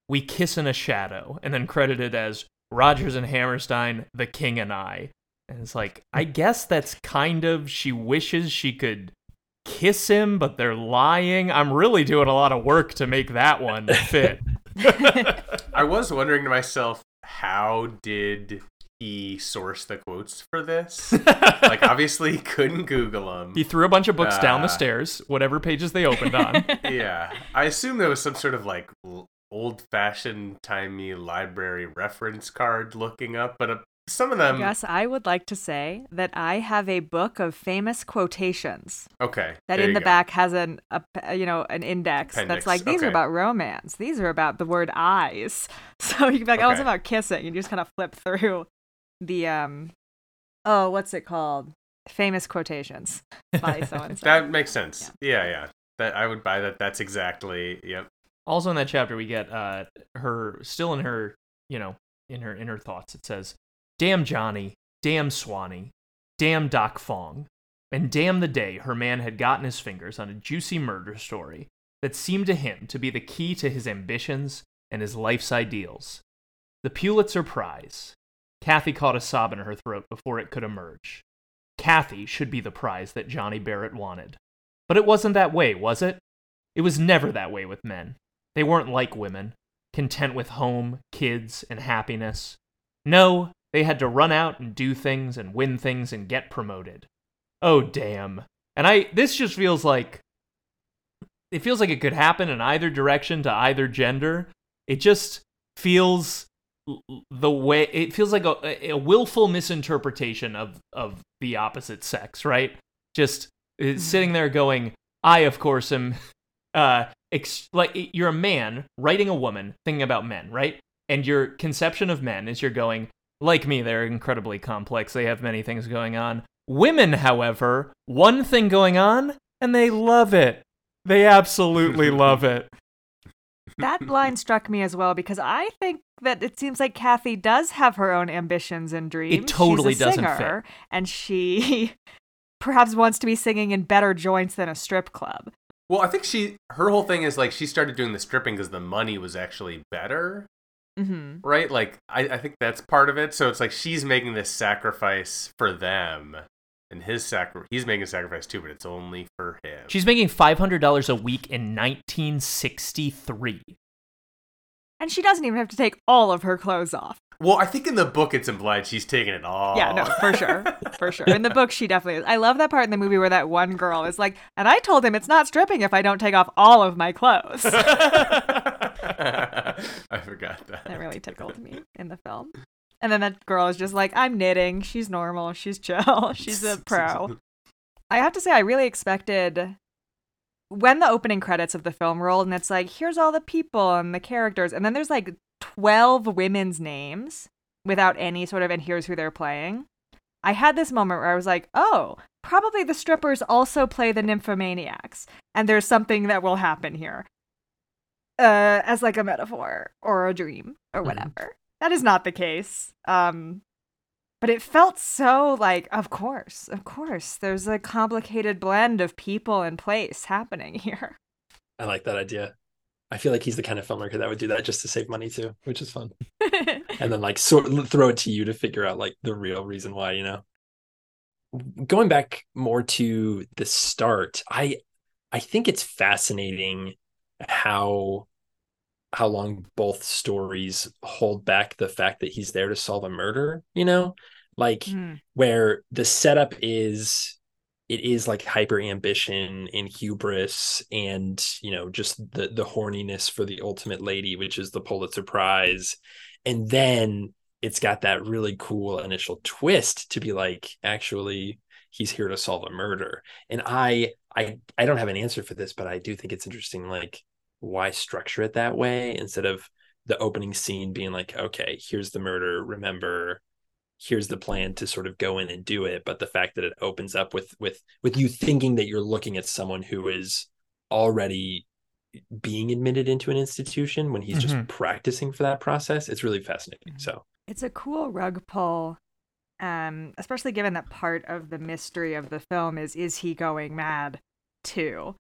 We kiss in a shadow, and then credited as Rogers and Hammerstein, The King and I. And it's like, I guess that's kind of she wishes she could kiss him, but they're lying. I'm really doing a lot of work to make that one fit. I was wondering to myself, how did he source the quotes for this? like, obviously, he couldn't Google them. He threw a bunch of books down the Uh. stairs, whatever pages they opened on. yeah, I assume there was some sort of like old-fashioned, timey library reference card looking up, but uh, some of them. Gus, I would like to say that I have a book of famous quotations Okay, that in the go. back has an a, you know an index Appendix, that's like these are about romance. These are about the word eyes. So you can be like, oh, it's about kissing. And you just kind of flip through the um, oh, what's it called? Famous quotations by so and so. That makes sense. Yeah. yeah, That I would buy that. That's exactly. Yep. also in that chapter we get uh her still in her you know in her inner thoughts it says damn johnny damn swanee damn doc fong and damn the day her man had gotten his fingers on a juicy murder story that seemed to him to be the key to his ambitions and his life's ideals. The pulitzer prize. Kathy caught a sob in her throat before it could emerge. Kathy should be the prize that johnny barrett wanted. But it wasn't that way was it? It was never that way with men. They weren't like women, content with home, kids, and happiness. No, they had to run out and do things and win things and get promoted. Oh damn. And I this just feels like it feels like it could happen in either direction to either gender. It just feels the way it feels like a, a willful misinterpretation of of the opposite sex, right? Just uh, sitting there going, I of course am uh ex- like you're a man writing a woman thinking about men, right? And your conception of men is you're going, like me, they're incredibly complex. They have many things going on. Women, however, one thing going on, and they love it. They absolutely love it. that line struck me as well because I think that it seems like Kathy does have her own ambitions and dreams. totally She's a doesn't singer, and she perhaps wants to be singing in better joints than a strip club. Well, I think she her whole thing is like she started doing the stripping because the money was actually better, hmm right? Like I, I think that's part of it. So it's like she's making this sacrifice for them, and his sacri- he's making a sacrifice too, but it's only for him. She's making $500 a week in 1963. And she doesn't even have to take all of her clothes off. well, I think in the book it's implied she's taking it all. Yeah, no, for sure. For sure. In the book, she definitely is. I love that part in the movie where that one girl is like, and I told him it's not stripping if I don't take off all of my clothes. I forgot that. that really tickled me in the film. And then that girl is just like, I'm knitting. She's normal. She's chill. She's a pro. I have to say, I really expected when the opening credits of the film rolled, and it's like, here's all the people and the characters, and then there's like 12 women's names without any sort of, and here's who they're playing. I had this moment where I was like, oh, probably the strippers also play the nymphomaniacs, and there's something that will happen here. Uh, as like a metaphor or a dream or Mhm. whatever. That is not the case. Um, but it felt so like, of course, of course, there's a complicated blend of people and place happening here. I like that idea. I feel like he's the kind of filmmaker that would do that just to save money too, which is fun. and then like sort throw it to you to figure out like the real reason why, you know. Going back more to the start, I I think it's fascinating how how long both stories hold back the fact that he's there to solve a murder, you know? Like Hmm. where the setup is it is like hyper ambition and hubris and you know just the the horniness for the ultimate lady which is the Pulitzer prize and then it's got that really cool initial twist to be like actually he's here to solve a murder and i i i don't have an answer for this but i do think it's interesting like why structure it that way instead of the opening scene being like okay here's the murder remember here's the plan to sort of go in and do it but the fact that it opens up with with with you thinking that you're looking at someone who is already being admitted into an institution when he's just Mhm. practicing for that process it's really fascinating so It's a cool rug pull, um, especially given that part of the mystery of the film is is he going mad too?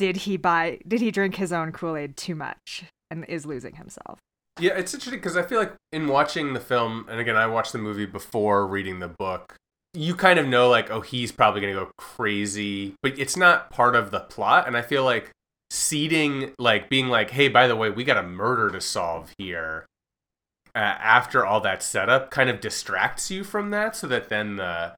Did he buy did he drink his own Kool-Aid too much and is losing himself? Yeah, it's interesting because I feel like in watching the film, and again, I watched the movie before reading the book. You kind of know, like, oh, he's probably going to go crazy, but it's not part of the plot. And I feel like seeding, like, being like, hey, by the way, we got a murder to solve here. Uh, after all that setup, kind of distracts you from that, so that then the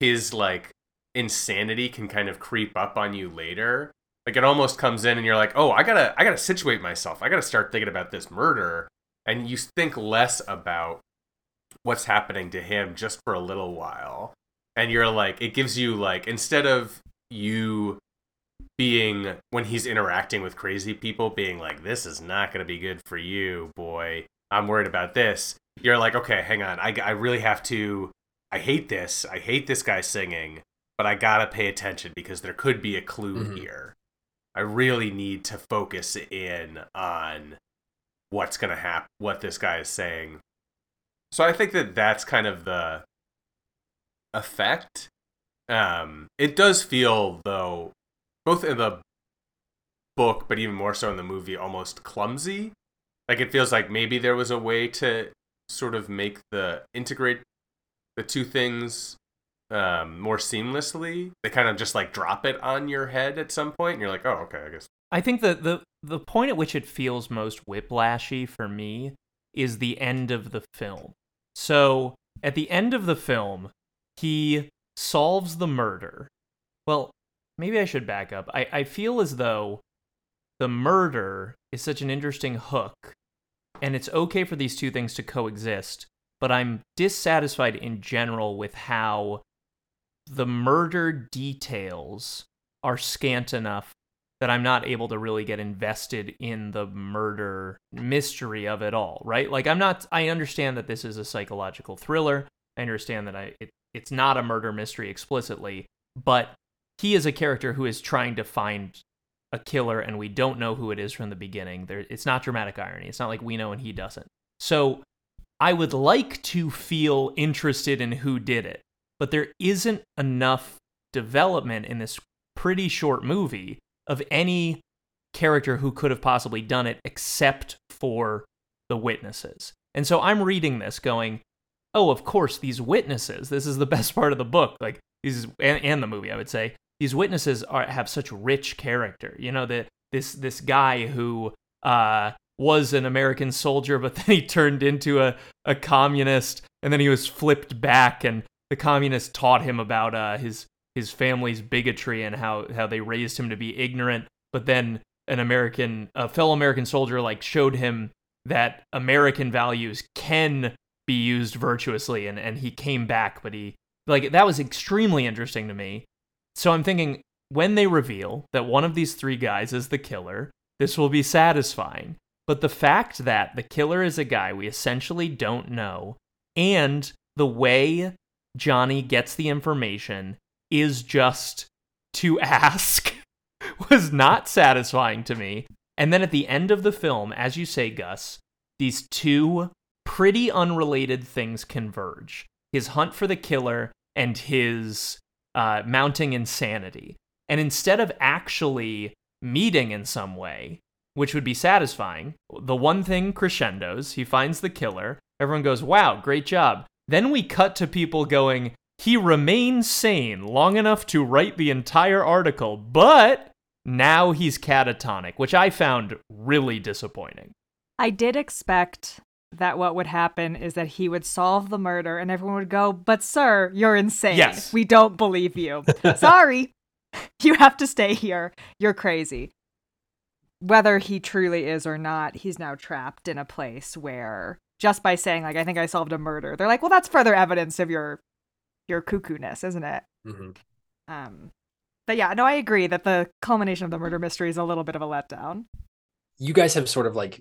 his like insanity can kind of creep up on you later. Like it almost comes in, and you're like, oh, I gotta, I gotta situate myself. I gotta start thinking about this murder. And you think less about what's happening to him just for a little while. And you're like it gives you like instead of you being when he's interacting with crazy people being like this is not going to be good for you boy. I'm worried about this. You're like okay hang on. I, I really have to i hate this. I hate this guy singing but i gotta pay attention because there could be a clue Mhm. here i really need to focus in on what's going to happen, what this guy is saying. So I think that that's kind of the effect. Um, it does feel, though, both in the book, but even more so in the movie, almost clumsy. Like it feels like maybe there was a way to sort of make the integrate the two things um, more seamlessly. They kind of just like drop it on your head at some point, and you're like, oh, okay, I guess. I think the, the the point at which it feels most whiplashy for me is the end of the film. So at the end of the film, he solves the murder. Well, maybe I should back up. I, I feel as though the murder is such an interesting hook, and it's okay for these two things to coexist, but I'm dissatisfied in general with how the murder details are scant enough that I'm not able to really get invested in the murder mystery of it all, right? Like I'm not I understand that this is a psychological thriller. I understand that I it, it's not a murder mystery explicitly, but he is a character who is trying to find a killer and we don't know who it is from the beginning. There it's not dramatic irony. It's not like we know and he doesn't. So I would like to feel interested in who did it, but there isn't enough development in this pretty short movie of any character who could have possibly done it except for the witnesses. And so I'm reading this going, oh, of course, these witnesses, this is the best part of the book, like these and, and the movie, I would say. These witnesses are have such rich character. You know, that this this guy who uh was an American soldier, but then he turned into a, a communist and then he was flipped back and the communists taught him about uh, his his family's bigotry and how how they raised him to be ignorant. But then an american a fellow american soldier like showed him that american values can be used virtuously and and he came back but he like that was extremely interesting to me. So i'm thinking when they reveal that one of these three guys is the killer this will be satisfying. But the fact that the killer is a guy we essentially don't know and the way Johnny gets the information is just to ask was not satisfying to me. And then at the end of the film, as you say, Gus, these two pretty unrelated things converge his hunt for the killer and his uh, mounting insanity. And instead of actually meeting in some way, which would be satisfying, the one thing crescendos, he finds the killer, everyone goes, wow, great job. Then we cut to people going, he remains sane long enough to write the entire article, but now he's catatonic, which I found really disappointing. I did expect that what would happen is that he would solve the murder and everyone would go, But sir, you're insane. Yes. We don't believe you. Sorry. You have to stay here. You're crazy. Whether he truly is or not, he's now trapped in a place where just by saying, like, I think I solved a murder, they're like, Well, that's further evidence of your your cuckoo-ness, isn't it? Mhm. Um but yeah, no, I agree that the culmination of the murder mystery is a little bit of a letdown. You guys have sort of like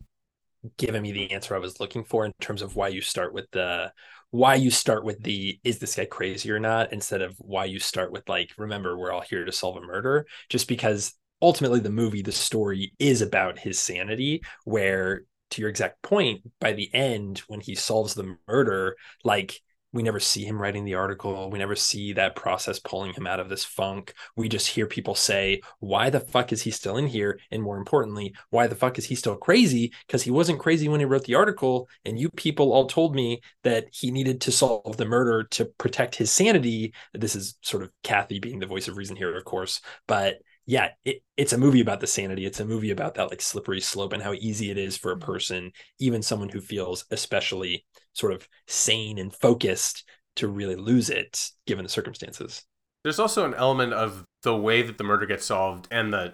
given me the answer I was looking for in terms of why you start with the why you start with the is this guy crazy or not instead of why you start with like remember we're all here to solve a murder just because ultimately the movie the story is about his sanity where to your exact point by the end when he solves the murder like we never see him writing the article. We never see that process pulling him out of this funk. We just hear people say, why the fuck is he still in here? And more importantly, why the fuck is he still crazy? Because he wasn't crazy when he wrote the article. And you people all told me that he needed to solve the murder to protect his sanity. This is sort of Kathy being the voice of reason here, of course. But yeah, it, it's a movie about the sanity. It's a movie about that like slippery slope and how easy it is for a person, even someone who feels especially sort of sane and focused, to really lose it given the circumstances. There's also an element of the way that the murder gets solved and the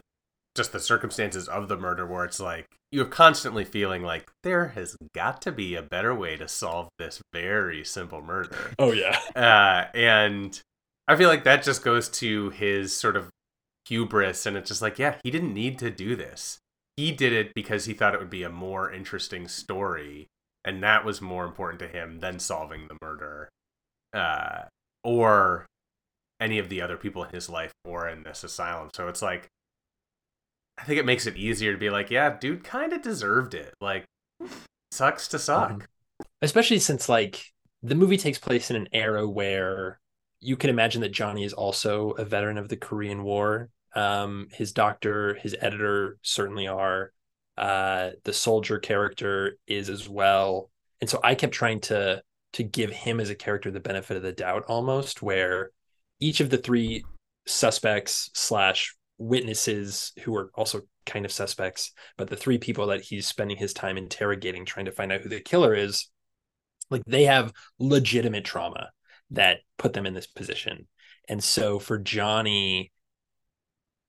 just the circumstances of the murder where it's like you're constantly feeling like there has got to be a better way to solve this very simple murder. Oh yeah. Uh, and I feel like that just goes to his sort of hubris and it's just like yeah he didn't need to do this. He did it because he thought it would be a more interesting story and that was more important to him than solving the murder uh, or any of the other people in his life or in this asylum. So it's like i think it makes it easier to be like yeah dude kind of deserved it. Like sucks to suck. Mhm. Especially since like the movie takes place in an era where you can imagine that Johnny is also a veteran of the Korean War. Um, his doctor, his editor certainly are. Uh, the soldier character is as well. And so I kept trying to to give him as a character the benefit of the doubt almost, where each of the three suspects slash witnesses who are also kind of suspects, but the three people that he's spending his time interrogating, trying to find out who the killer is, like they have legitimate trauma that put them in this position. And so for Johnny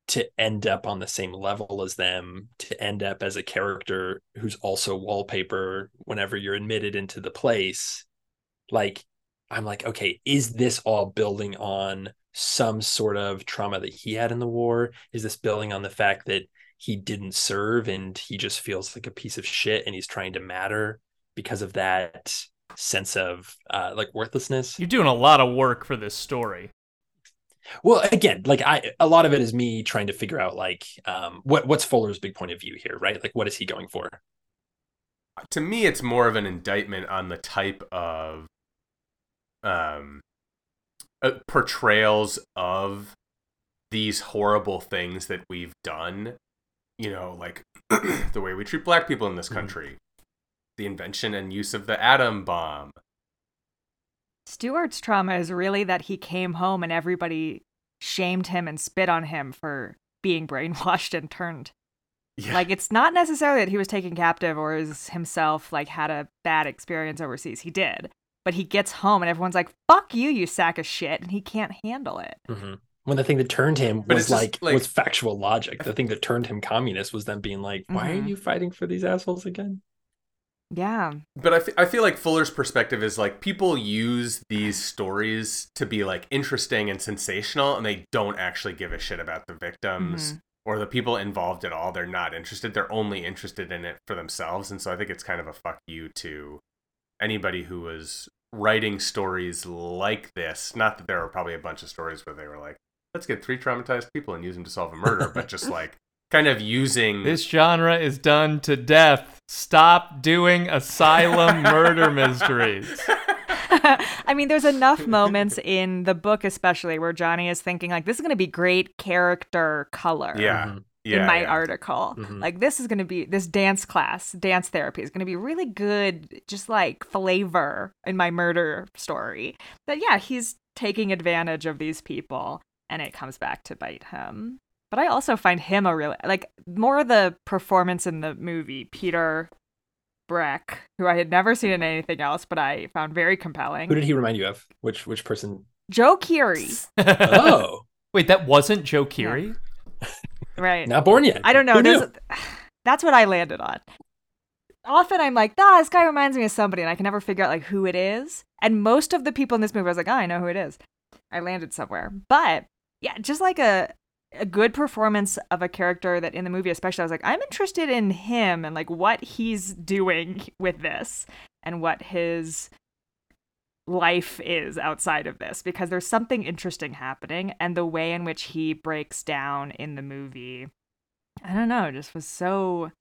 to end up on the same level as them, to end up as a character who's also wallpaper whenever you're admitted into the place, like I'm like, okay, is this all building on some sort of trauma that he had in the war? Is this building on the fact that he didn't serve and he just feels like a piece of shit and he's trying to matter because of that sense of uh, like worthlessness? You're doing a lot of work for this story. Well, again, like I, a lot of it is me trying to figure out like um, what what's Fuller's big point of view here, right? Like, what is he going for? to me it's more of an indictment on the type of um uh, portrayals of these horrible things that we've done you know like the way we treat black people in this Mhm. country the invention and use of the atom bomb Stewart's trauma is really that he came home and everybody shamed him and spit on him for being brainwashed and turned. yeah. Like it's not necessarily that he was taken captive or is himself like had a bad experience overseas. He did. But he gets home and everyone's like, "Fuck you, you sack of shit," and he can't handle it. Mm-hmm. When the thing that turned him But was like, like- was factual logic. The thing that turned him communist was them being like, "Why Mhm. are you fighting for these assholes again?" Yeah. but I I feel like Fuller's perspective is like people use these stories to be like interesting and sensational, and they don't actually give a shit about the victims mm-hmm. or the people involved at all. They're not interested. They're only interested in it for themselves. And so I think it's kind of a fuck you to anybody who was writing stories like this. Not that there were probably a bunch of stories where they were like, let's get three traumatized people and use them to solve a murder, but just like kind of using This genre is done to death. Stop doing asylum murder mysteries. I mean, there's enough moments in the book, especially where Johnny is thinking, like, this is going to be great character color. Yeah. Mhm. yeah, in my yeah. article. Mhm. Like, this is going to be, this dance class, dance therapy is going to be really good, just like flavor in my murder story. That, yeah, he's taking advantage of these people and it comes back to bite him. But I also find him a really, like, more of the performance in the movie, Peter Breck, who I had never seen in anything else, but I found very compelling. Who did he remind you of? Which which person? Joe Keery. Oh, Wait, that wasn't Joe Keery? Right. not born yet. I don't know. Who There's that's what I landed on. Often I'm like, ah, this guy reminds me of somebody, and I can never figure out like who it is. And most of the people in this movie, I was like, oh, I know who it is. I landed somewhere. But yeah, just like a a good performance of a character that in the movie, especially, I was like, I'm interested in him and like what he's doing with this and what his life is outside of this because there's something interesting happening and the way in which he breaks down in the movie I don't know, just was so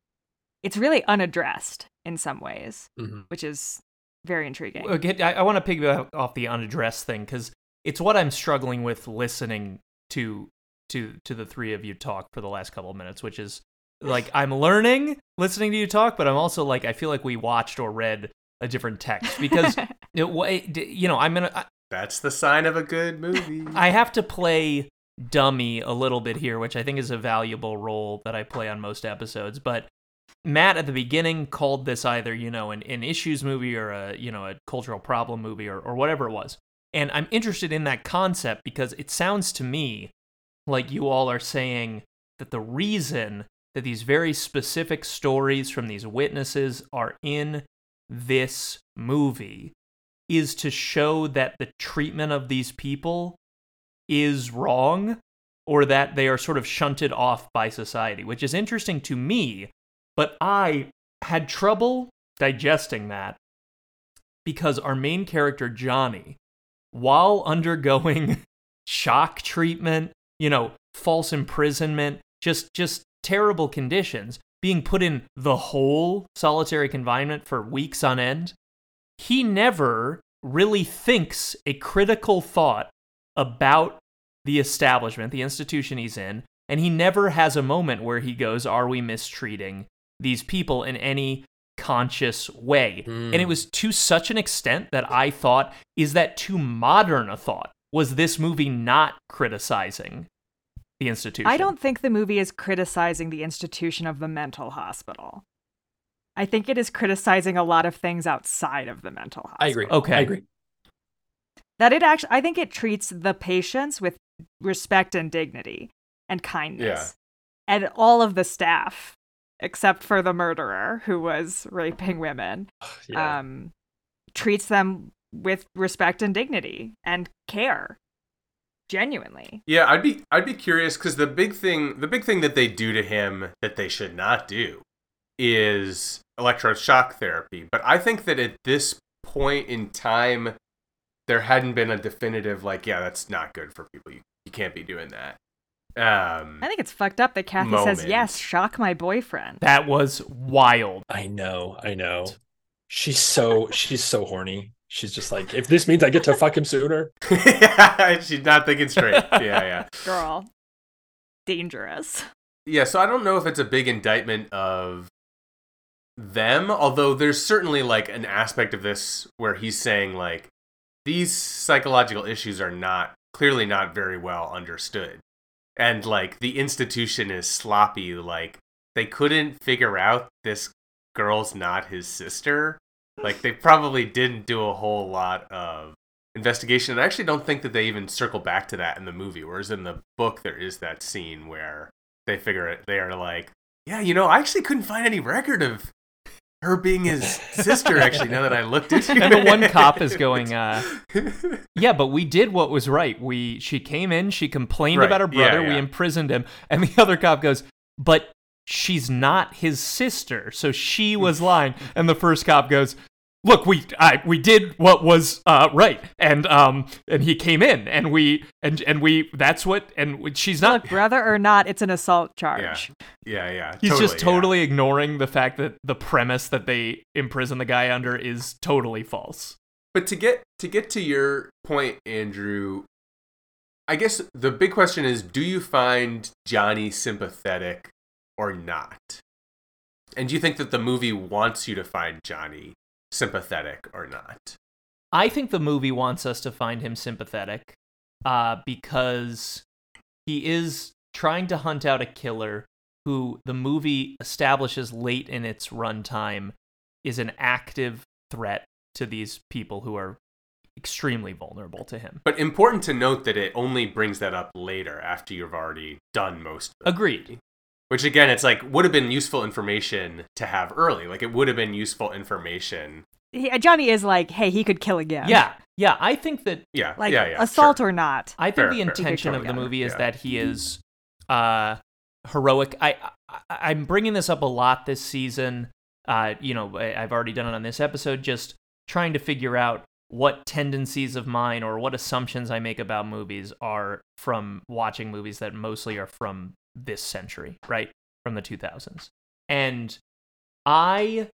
it's really unaddressed in some ways, Mhm. which is very intriguing. Okay, I, I want to piggyback off the unaddressed thing because it's what I'm struggling with listening to to to the three of you talk for the last couple of minutes, which is like I'm learning listening to you talk, but I'm also like I feel like we watched or read a different text because it, wa- you know I'm gonna I, That's the sign of a good movie. I have to play dummy a little bit here, which I think is a valuable role that I play on most episodes. But Matt at the beginning called this either, you know, an, an issues movie or a, you know, a cultural problem movie or, or whatever it was. And I'm interested in that concept because it sounds to me like you all are saying that the reason that these very specific stories from these witnesses are in this movie is to show that the treatment of these people is wrong or that they are sort of shunted off by society, which is interesting to me, but I had trouble digesting that because our main character, Johnny, while undergoing shock treatment, you know, false imprisonment, just just terrible conditions, being put in the whole solitary confinement for weeks on end, he never really thinks a critical thought about the establishment, the institution he's in, and he never has a moment where he goes, Are we mistreating these people in any conscious way? Hmm. And it was to such an extent that I thought, Is that too modern a thought? Was this movie not criticizing the institution? I don't think the movie is criticizing the institution of the mental hospital. I think it is criticizing a lot of things outside of the mental hospital. I agree. Okay. I agree. That it actually, I think it treats the patients with respect and dignity and kindness. And all of the staff, except for the murderer who was raping women, Yeah. um, treats them with respect and dignity and care. Genuinely. Yeah, I'd be I'd be curious because the big thing the big thing that they do to him that they should not do is electroshock therapy. But I think that at this point in time, there hadn't been a definitive like, yeah, that's not good for people. You you can't be doing that. Um, I think it's fucked up that Kathy says, yes, shock my boyfriend. That was wild. I know. I know. She's so she's so horny. She's just like, if this means I get to fuck him sooner, she's not thinking straight. Yeah, yeah. Girl. Dangerous. Yeah, so I don't know if it's a big indictment of them, although there's certainly like an aspect of this where he's saying like these psychological issues are not clearly not very well understood. And like the institution is sloppy, like they couldn't figure out this girl's not his sister. Like they probably didn't do a whole lot of investigation. And I actually don't think that they even circle back to that in the movie. Whereas in the book there is that scene where they figure it they are like, Yeah, you know, I actually couldn't find any record of her being his sister actually now that I looked into And the it. one cop is going, uh, Yeah, but we did what was right. We she came in, she complained Right, about her yeah, brother, we imprisoned him, and the other cop goes, "But she's not his sister, so she was lying." And the first cop goes, "Look, we I, we did what was uh, right, and um and he came in, and we and and we that's what and she's not." Look, brother or not, it's an assault charge. yeah, yeah. yeah. He's just yeah. totally ignoring the fact that the premise that they imprison the guy under is totally false. But to get to get to your point, Andrew, I guess the big question is: Do you find Johnny sympathetic or not? And do you think that the movie wants you to find Johnny sympathetic or not? I think the movie wants us to find him sympathetic uh, because he is trying to hunt out a killer who the movie establishes late in its runtime is an active threat to these people who are extremely vulnerable to him. But important to note that it only brings that up later after you've already done most. Of it. Agreed. Which again, it's like would have been useful information to have early. Like it would have been useful information. He, Johnny is like, hey, he could kill again. Yeah, yeah. I think that Yeah, Like yeah, yeah. assault sure. or not. I think Fair, the fair. intention of the movie is yeah. that he is uh, heroic. I, I I'm bringing this up a lot this season. Uh, you know, I- I've already done it on this episode. Just trying to figure out what tendencies of mine or what assumptions I make about movies are from watching movies that mostly are from this century, right? From the 2000s. And I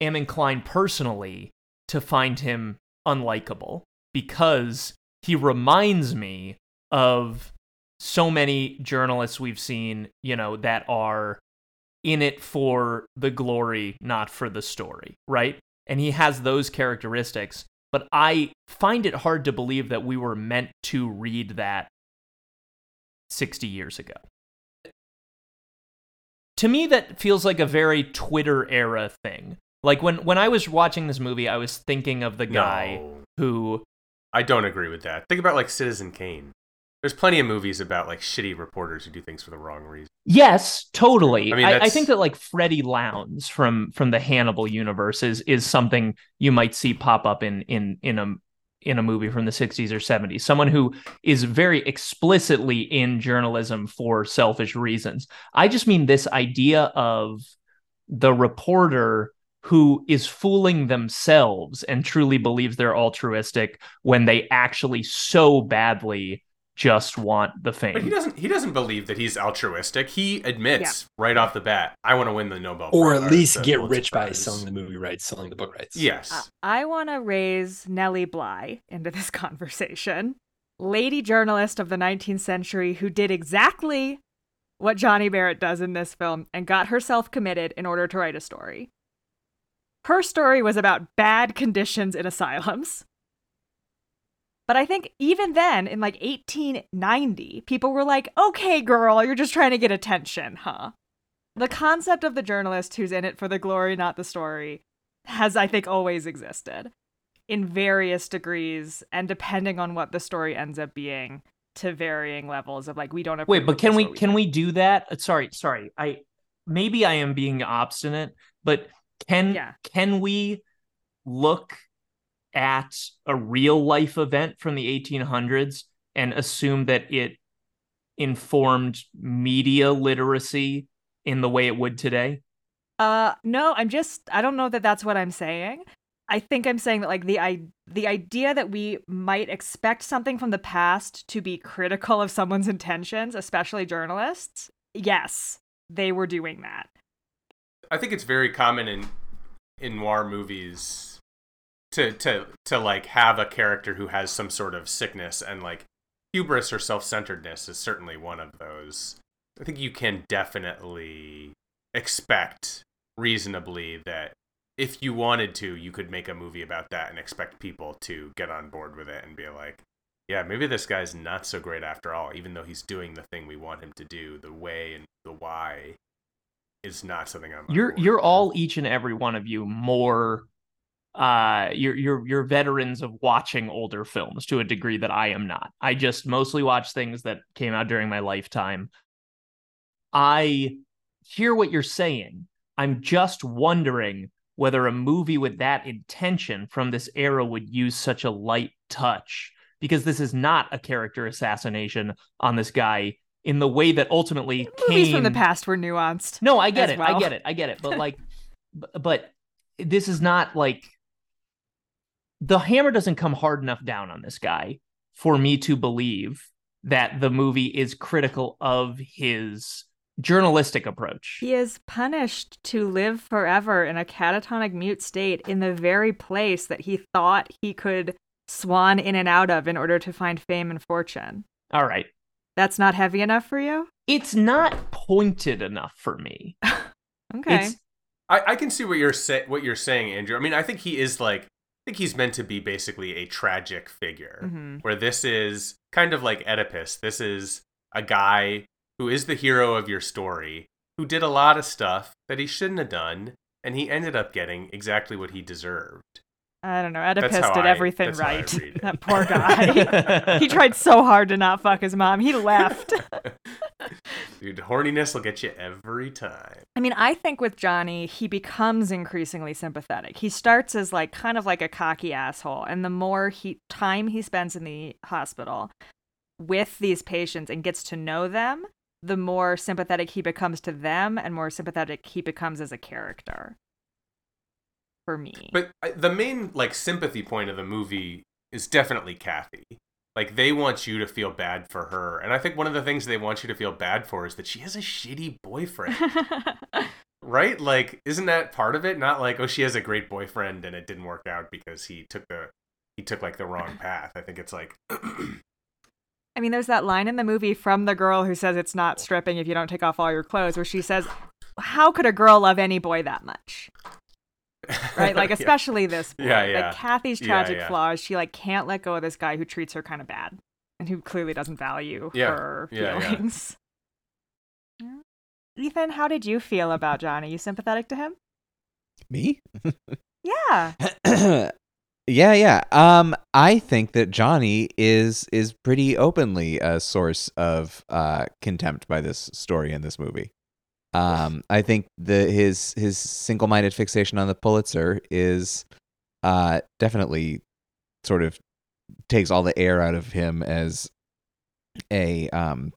am inclined personally to find him unlikable because he reminds me of so many journalists we've seen, you know, that are in it for the glory, not for the story, right? And he has those characteristics. But I find it hard to believe that we were meant to read that 60 years ago. To me, that feels like a very Twitter era thing. Like when, when I was watching this movie, I was thinking of the guy No. who I don't agree with that. Think about like Citizen Kane. There's plenty of movies about like shitty reporters who do things for the wrong reason. Yes, totally. I I, mean, I, that's- think that like Freddy Lounds from from the Hannibal universe is is something you might see pop up in in in a in a movie from the 60s or 70s. Someone who is very explicitly in journalism for selfish reasons. I just mean this idea of the reporter who is fooling themselves and truly believes they're altruistic when they actually so badly just want the fame. But he doesn't. He doesn't believe that he's altruistic. He admits right off the bat, "I want to win the Nobel or at least get Pulitzer rich by Prize." selling the movie rights, selling the book rights. Yes. Uh, I want to raise Nellie Bly into this conversation. Lady journalist of the 19th century who did exactly what Johnny Barrett does in this film and got herself committed in order to write a story. Her story was about bad conditions in asylums. But I think even then, in like 1890, people were like, okay, girl, you're just trying to get attention, huh? The concept of the journalist who's in it for the glory, not the story, has, I think, always existed in various degrees and depending on what the story ends up being to varying levels of like, we don't have. Wait, but can this we can we do that? Uh, Sorry, sorry. I maybe I am being obstinate, but can Yeah. can we look at a real life event from the 1800s and assume that it informed media literacy in the way it would today? Uh, no, I'm just I don't know that that's what I'm saying. I think I'm saying that like the I the idea that we might expect something from the past to be critical of someone's intentions, especially journalists. Yes, they were doing that. I think it's very common in in noir movies to to to like have a character who has some sort of sickness and like hubris or self-centeredness is certainly one of those. I think you can definitely expect reasonably that if you wanted to, you could make a movie about that and expect people to get on board with it and be like, yeah, maybe this guy's not so great after all, even though he's doing the thing we want him to do, the way and the why is not something I'm You're you're all each and every one of you more uh you're you're you're veterans of watching older films to a degree that I am not. I just mostly watch things that came out during my lifetime. I hear what you're saying. I'm just wondering whether a movie with that intention from this era would use such a light touch because this is not a character assassination on this guy in the way that ultimately Movies from the past were nuanced. no, I get it. I get it. I get it. But like, but this is not like the hammer doesn't come hard enough down on this guy for me to believe that the movie is critical of his journalistic approach. He is punished to live forever in a catatonic mute state in the very place that he thought he could swan in and out of in order to find fame and fortune. All right. That's not heavy enough for you? It's not pointed enough for me. Okay. It's I, I can see what you're say, what you're saying, Andrew. I mean, I think he is like I think he's meant to be basically a tragic figure. Mhm. Where this is kind of like Oedipus. This is a guy who is the hero of your story, who did a lot of stuff that he shouldn't have done, and he ended up getting exactly what he deserved. I don't know. Oedipus did everything I right. that poor guy. he tried so hard to not fuck his mom. He left. Dude, horniness will get you every time. I mean, I think with Johnny, he becomes increasingly sympathetic. He starts as like kind of like a cocky asshole, and the more he time he spends in the hospital with these patients and gets to know them, the more sympathetic he becomes to them, and more sympathetic he becomes as a character. For me, But the main like sympathy point of the movie is definitely Kathy. Like they want you to feel bad for her, and I think one of the things they want you to feel bad for is that she has a shitty boyfriend. right? Like, isn't that part of it? Not like, oh, she has a great boyfriend and it didn't work out because he took the he took like the wrong path. I think it's like I mean, there's that line in the movie from the girl who says it's not stripping if you don't take off all your clothes, where she says, How could a girl love any boy that much? Right? Like, Yeah. especially this boy. Yeah, yeah. Like, Kathy's tragic yeah. flaw is she, like, can't let go of this guy who treats her kind of bad and who clearly doesn't value Yeah. her Yeah, yeah. feelings. Yeah. Ethan, how did you feel about Johnny? You sympathetic to him? Me? Yeah. yeah, yeah. Um, I think that Johnny is is pretty openly a source of uh contempt by this story in this movie. Um, I think the his his single minded fixation on the Pulitzer is uh definitely sort of takes all the air out of him as a um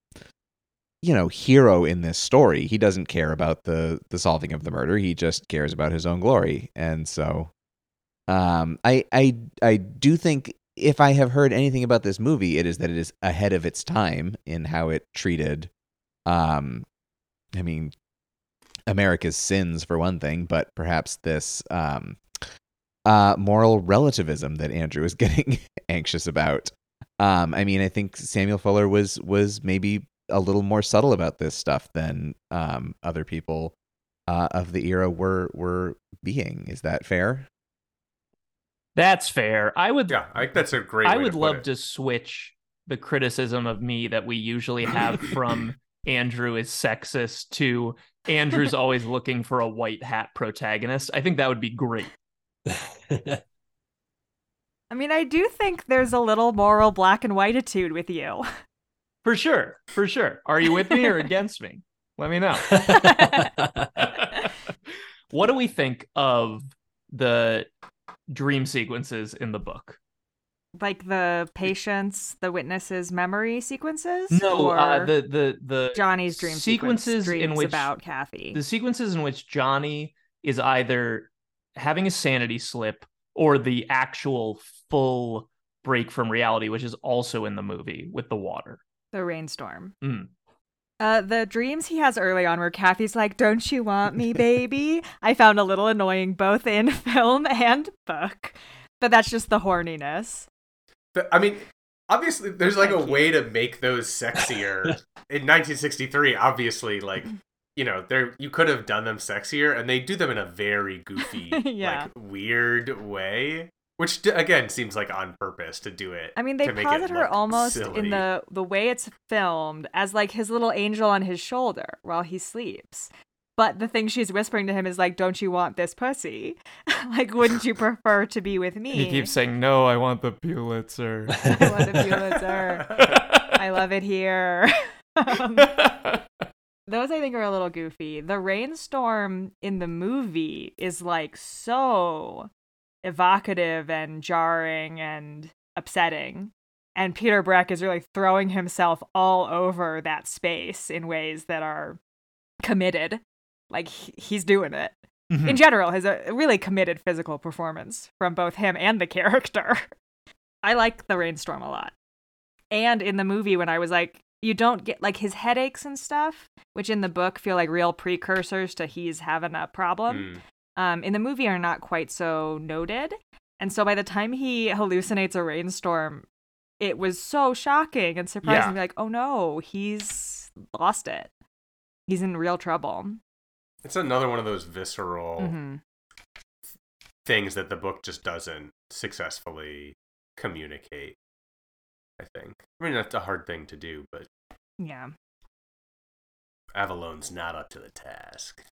you know hero in this story. He doesn't care about the the solving of the murder. He just cares about his own glory. And so um i i i do think if i have heard anything about this movie it is that it is ahead of its time in how it treated um i mean america's sins for one thing but perhaps this um uh moral relativism that andrew is getting anxious about um i mean i think samuel fuller was was maybe a little more subtle about this stuff than um other people uh of the era were were being is that fair That's fair. I would yeah, I think that's a great. I would to love it. to switch the criticism of me that we usually have from Andrew is sexist to Andrew's always looking for a white hat protagonist. I think that would be great. I mean, I do think there's a little moral black and whiteitude with you. For sure. For sure. Are you with me or against me? Let me know. what do we think of the dream sequences in the book? Like the patients, the witnesses' memory sequences? No, uh, the the the Johnny's dream sequences sequence, in which about Kathy. the sequences in which Johnny is either having a sanity slip or the actual full break from reality, which is also in the movie with the water. the rainstorm. Mm. Uh, the dreams he has early on, where Kathy's like, "Don't you want me, baby?" I found a little annoying both in film and book, but that's just the horniness. But, I mean, obviously, there's like a you. way to make those sexier. In 1963, obviously, like you know, there you could have done them sexier, and they do them in a very goofy, Yeah. like weird way, which d- again seems like on purpose to do it. I mean, they to make it posit her look almost silly. in the the way it's filmed as like his little angel on his shoulder while he sleeps. But the thing she's whispering to him is like, "Don't you want this pussy? like, wouldn't you prefer to be with me?" He keeps saying, "No, I want the Pulitzer." I want the Pulitzer. I love it here. Um, those I think are a little goofy. The rainstorm in the movie is like so evocative and jarring and upsetting. And Peter Breck is really throwing himself all over that space in ways that are committed. Like he's doing it. Mhm. In general, has a really committed physical performance from both him and the character. I like the rainstorm a lot. And in the movie, when I was like, you don't get like his headaches and stuff, which in the book feel like real precursors to he's having a problem. Hmm. Um, in the movie are not quite so noted. And so by the time he hallucinates a rainstorm, it was so shocking and surprising. Yeah. to be Like, oh no, he's lost it. He's in real trouble. It's another one of those visceral Mhm. things that the book just doesn't successfully communicate. I think. I mean, that's a hard thing to do, but Yeah. Avallone's not up to the task.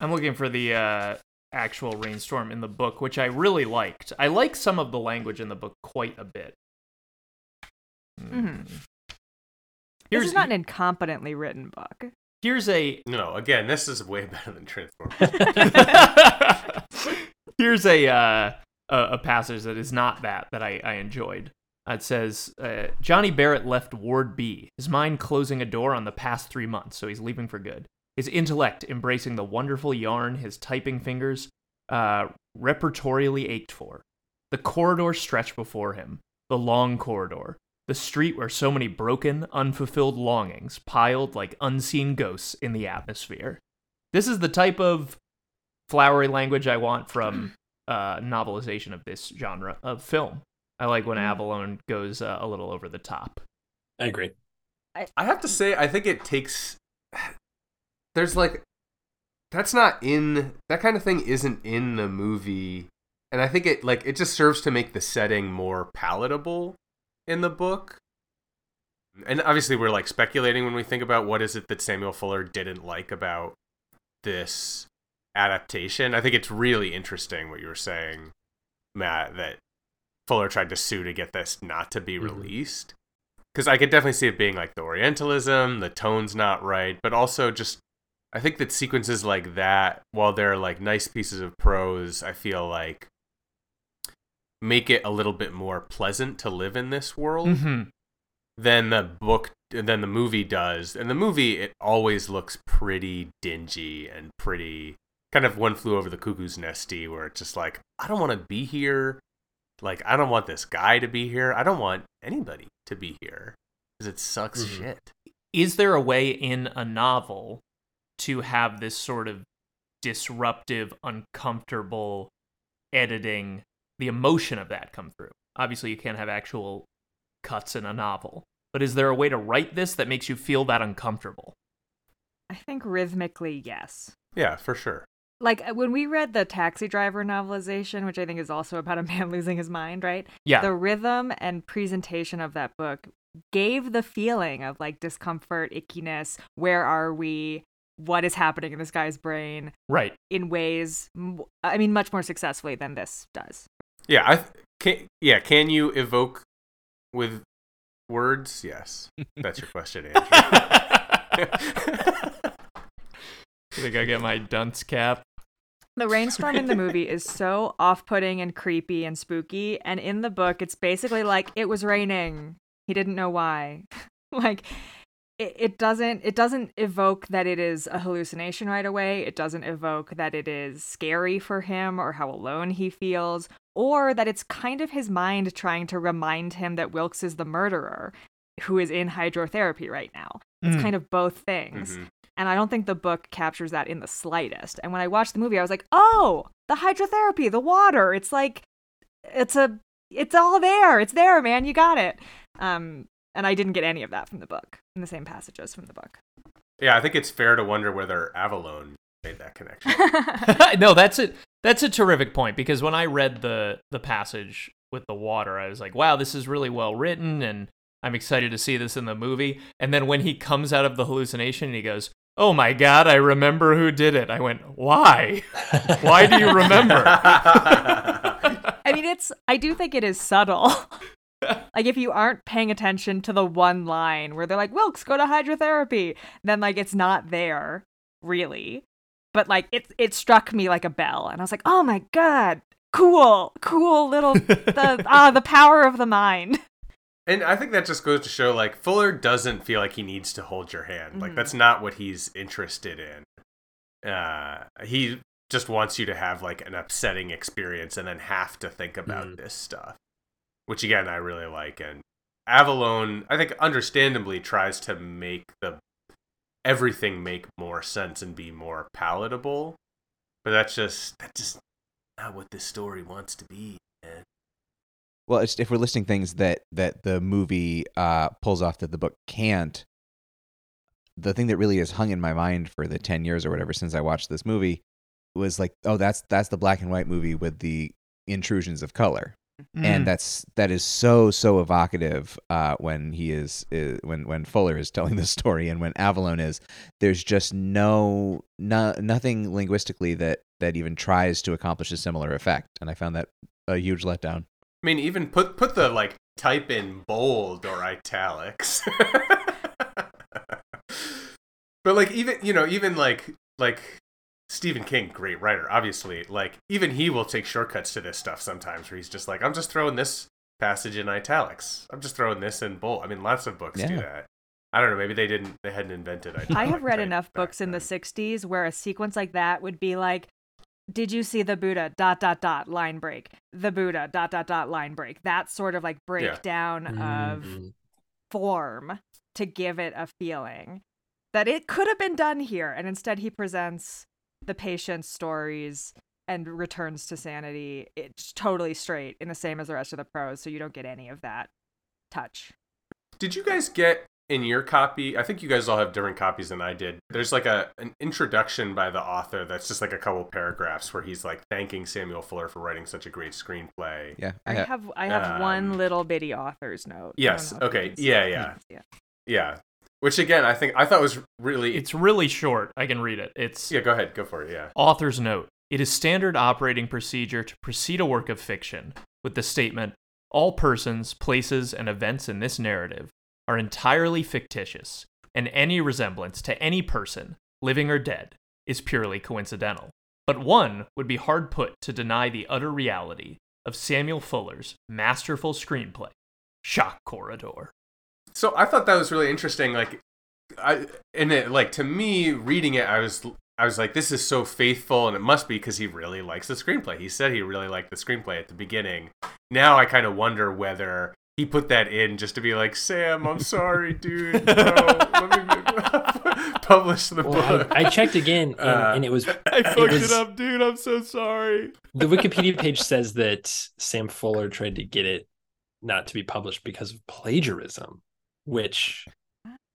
I'm looking for the uh, actual rainstorm in the book, which I really liked. I like some of the language in the book quite a bit. Mhm. Mm. This Here's is not an incompetently written book. Here's a No, again, this is way better than Transformers. Here's a, uh, a passage that is not that that I, I enjoyed. It says uh, Johnny Barrett left Ward B, his mind closing a door on the past three months, so he's leaving for good. His intellect embracing the wonderful yarn his typing fingers uh, repertorially ached for. The corridor stretched before him, the long corridor, the street where so many broken, unfulfilled longings piled like unseen ghosts in the atmosphere. This is the type of flowery language I want from uh, novelization of this genre of film. I like when Mm. Avallone goes uh, a little over the top. I agree. I have to say, I think it takes. There's like, that's not in that kind of thing isn't in the movie, and I think it like it just serves to make the setting more palatable in the book. And obviously, we're like speculating when we think about what is it that Samuel Fuller didn't like about this adaptation. I think it's really interesting what you were saying, Matt, that Fuller tried to sue to get this not to be Mhm. released because I could definitely see it being like the Orientalism, the tone's not right, but also just I think that sequences like that, while they're like nice pieces of prose, I feel like make it a little bit more pleasant to live in this world Mm-hmm. than the book than the movie does. And the movie it always looks pretty dingy and pretty kind of one flew over the cuckoo's nesty where it's just like I don't want to be here. Like I don't want this guy to be here. I don't want anybody to be here because it sucks Mhm. shit. Is there a way in a novel to have this sort of disruptive, uncomfortable editing, the emotion of that come through? Obviously, you can't have actual cuts in a novel, but is there a way to write this that makes you feel that uncomfortable? I think rhythmically, yes. Yeah, for sure. Like uh, when we read the Taxi Driver novelization, which I think is also about a man losing his mind, right? Yeah. The rhythm and presentation of that book gave the feeling of like discomfort, ickiness. Where are we? What is happening in this guy's brain right. in ways, I mean, much more successfully than this does. Yeah, I can. Yeah, can you evoke with words? Yes, that's your question, Andrew. I think I get my dunce cap. The rainstorm in the movie is so off putting and creepy and spooky. And in the book, it's basically like it was raining. He didn't know why. like, it, it doesn't it doesn't evoke that it is a hallucination right away. It doesn't evoke that it is scary for him or how alone he feels, or that it's kind of his mind trying to remind him that Wilkes is the murderer who is in hydrotherapy right now. It's Mm. kind of both things. Mhm. And I don't think the book captures that in the slightest. And when I watched the movie, I was like, oh, the hydrotherapy, the water. It's like, it's a, it's all there. It's there, man. You got it. Um, and I didn't get any of that from the book in the same passages from the book. Yeah, I think it's fair to wonder whether Avallone made that connection. no, that's it. That's a terrific point because when I read the the passage with the water, I was like, "Wow, this is really well written," and I'm excited to see this in the movie. And then when he comes out of the hallucination and he goes, "Oh my god, I remember who did it," I went, "Why? Why do you remember?" I mean, it's, I do think it is subtle. like, if you aren't paying attention to the one line where they're like, Wilkes, go to hydrotherapy, then, like, it's not there, really. But, like, it, it struck me like a bell. And I was like, oh my God, cool, cool little, the, ah, the power of the mind. And I think that just goes to show like Fuller doesn't feel like he needs to hold your hand. Like Mhm. that's not what he's interested in. Uh he just wants you to have like an upsetting experience and then have to think about Mhm. this stuff. Which again I really like and Avallone I think understandably tries to make the everything make more sense and be more palatable. But that's just that's just not what this story wants to be. Man. Well, if we're listing things that that the movie uh, pulls off that the book can't, the thing that really has hung in my mind for the ten years or whatever since I watched this movie was like, oh, that's that's the black and white movie with the intrusions of color, Mm. and that's that is so so evocative uh, when he is, is when when Fuller is telling the story and when Avallone is. There's just no no nothing linguistically that that even tries to accomplish a similar effect, and I found that a huge letdown. I mean, even put put the like type in bold or italics. but like even you know even like like Stephen King, great writer, obviously. Like even he will take shortcuts to this stuff sometimes, where he's just like, I'm just throwing this passage in italics. I'm just throwing this in bold. I mean, lots of books do that. I don't know. Maybe they didn't. They hadn't invented. Italic I have read type enough back books in the 60s where a sequence like that would be like, did you see the Buddha? Dot, dot, dot, line break. The Buddha, dot, dot, dot, line break. That sort of like breakdown of Mhm. form to give it a feeling. that it could have been done here, and instead he presents the patient's stories and returns to sanity. It's totally straight in the same as the rest of the prose, so you don't get any of that touch. Did you guys get in your copy? I think you guys all have different copies than I did. There's like a an introduction by the author that's just like a couple paragraphs where he's like thanking Samuel Fuller for writing such a great screenplay. Yeah, I ha- have I have um, one little bitty author's note. Yes, know if you okay, yeah, yeah. Yeah. Yeah. Which again, I think I thought was really It's really short. I can read it. It's Yeah, go ahead, go for it. Yeah. Author's note It is standard operating procedure to precede a work of fiction with the statement All persons, places, and events in this narrative are entirely fictitious, and any resemblance to any person, living or dead, is purely coincidental. But one would be hard put to deny the utter reality of Samuel Fuller's masterful screenplay, Shock Corridor. So I thought that was really interesting. Like, I and it like to me reading it, I was I was like, this is so faithful, and it must be because he really likes the screenplay. He said he really liked the screenplay at the beginning. Now I kind of wonder whether he put that in just to be like, Sam, I'm sorry, dude. No, let me publish the Well, book. I, I checked again, and, Uh, and it was I fucked was- it up, dude. I'm so sorry. the Wikipedia page says that Sam Fuller tried to get it not to be published because of plagiarism, which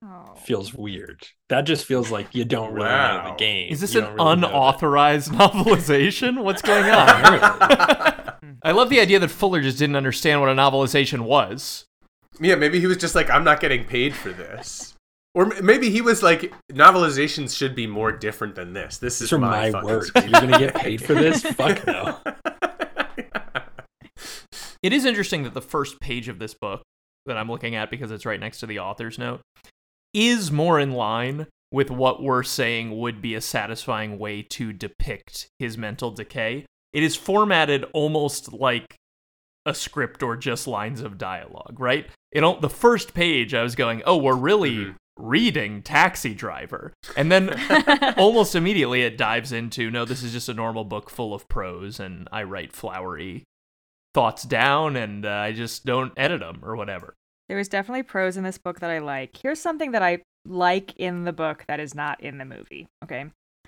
Oh. feels weird. That just feels like you don't really know the game. Is this You an really unauthorized novelization? What's going on? I love the idea that Fuller just didn't understand what a novelization was. Yeah, maybe he was just like, I'm not getting paid for this. Or maybe he was like, novelizations should be more different than this. This is These are my, my fucking words. screenplay." You're gonna get paid for this? Fuck no. It is interesting that the first page of this book that I'm looking at, because it's right next to the author's note, is more in line with what we're saying would be a satisfying way to depict his mental decay. It is formatted almost like a script or just lines of dialogue, right? It don't, the first page, I was going, oh, we're really Mhm. reading Taxi Driver. And then almost immediately it dives into no, this is just a normal book full of prose, and I write flowery thoughts down, and uh, I just don't edit them or whatever. There was definitely prose in this book that I like. Here's something that I like in the book that is not in the movie. Okay.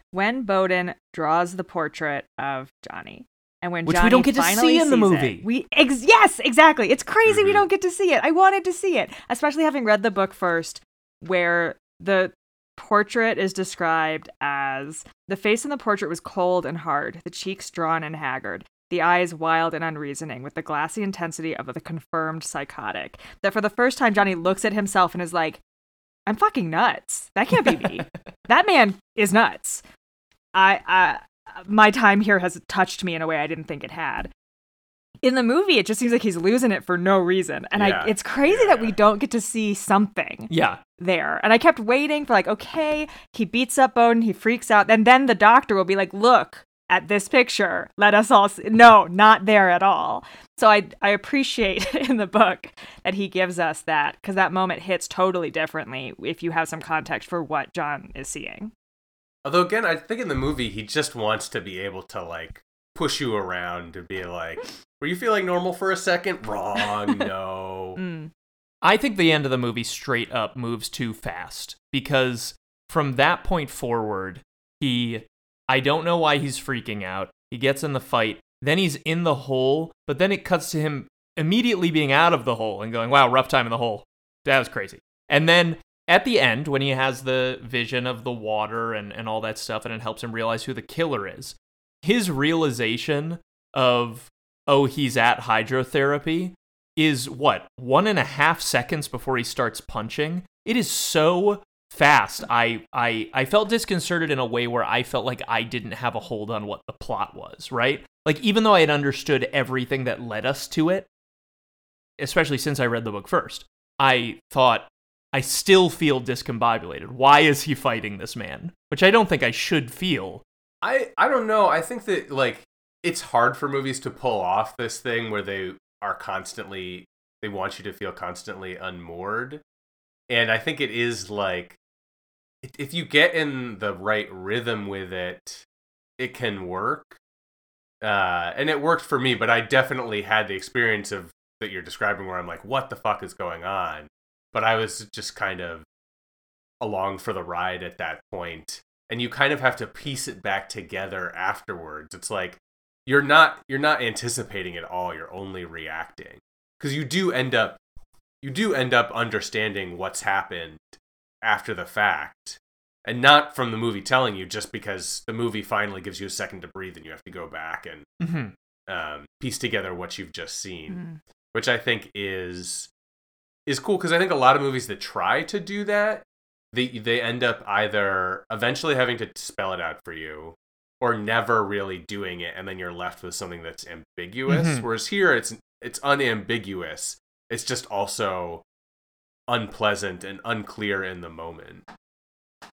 When Bowden draws the portrait of Johnny, and when Which we Johnny don't get to see in the sees it- movie. we ex- yes, exactly. It's crazy we Mhm. don't get to see it. I wanted to see it, especially having read the book first, where the portrait is described as the face in the portrait was cold and hard, the cheeks drawn and haggard, the eyes wild and unreasoning, with the glassy intensity of the confirmed psychotic. That for the first time, Johnny looks at himself and is like, I'm fucking nuts. That can't be me. that man is nuts. I, I, my time here has touched me in a way I didn't think it had. In the movie, it just seems like he's losing it for no reason, and Yeah. I, it's crazy Yeah, that we don't get to see something Yeah, there. And I kept waiting for like, okay, he beats up Bowden, he freaks out, and then the doctor will be like, look at this picture. Let us all see. No, not there at all. So I I appreciate in the book that he gives us that because that moment hits totally differently if you have some context for what John is seeing. Although again, I think in the movie he just wants to be able to like push you around to be like, were you feeling normal for a second? Wrong, no. Mm. I think the end of the movie straight up moves too fast because from that point forward, he I don't know why he's freaking out. He gets in the fight, then he's in the hole, but then it cuts to him immediately being out of the hole and going, "Wow, rough time in the hole." That was crazy. And then at the end when he has the vision of the water and, and all that stuff and it helps him realize who the killer is, his realization of oh, he's at hydrotherapy is what one and a half seconds before he starts punching. It is so fast. I I I felt disconcerted in a way where I felt like I didn't have a hold on what the plot was. Right, like even though I had understood everything that led us to it, especially since I read the book first, I thought I still feel discombobulated. Why is he fighting this man? Which I don't think I should feel. I I don't know. I think that like it's hard for movies to pull off this thing where they are constantly they want you to feel constantly unmoored. And I think it is like if- you get in the right rhythm with it, it can work. Uh and it worked for me, but I definitely had the experience of that you're describing where I'm like what the fuck is going on? But I was just kind of along for the ride at that point and you kind of have to piece it back together afterwards it's like you're not you're not anticipating it all you're only reacting because you do end up you do end up understanding what's happened after the fact and not from the movie telling you just because the movie finally gives you a second to breathe and you have to go back and Mhm. um, piece together what you've just seen Mhm. which i think is is cool because i think a lot of movies that try to do that they they end up either eventually having to spell it out for you or never really doing it and then you're left with something that's ambiguous Mhm. whereas here it's it's unambiguous it's just also unpleasant and unclear in the moment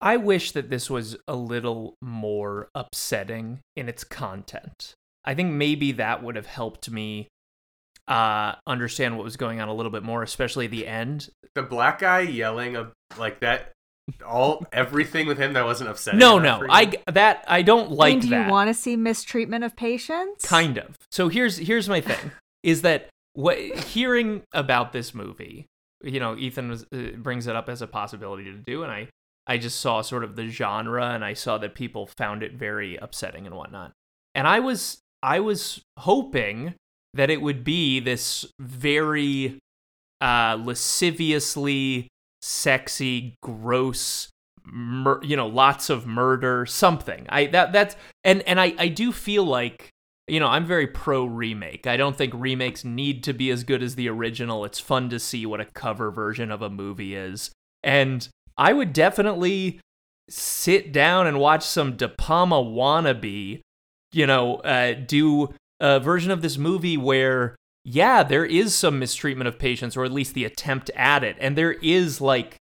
I wish that this was a little more upsetting in its content. I think maybe that would have helped me uh, understand what was going on a little bit more, especially the end. the black guy yelling of like that all everything with him that wasn't upsetting No, no, I that I don't like mean, do that. you want to see mistreatment of patients? Kind of. So here's here's my thing: is that what hearing about this movie, you know, Ethan was, uh, brings it up as a possibility to do, and I I just saw sort of the genre, and I saw that people found it very upsetting and whatnot, and I was I was hoping that it would be this very uh, lasciviously sexy, gross, mur- you know, lots of murder, something. I that that's and and I I do feel like you know I'm very pro remake. I don't think remakes need to be as good as the original. It's fun to see what a cover version of a movie is, and I would definitely sit down and watch some De Palma wannabe, you know, uh, do a version of this movie where yeah, there is some mistreatment of patients, or at least the attempt at it, and there is like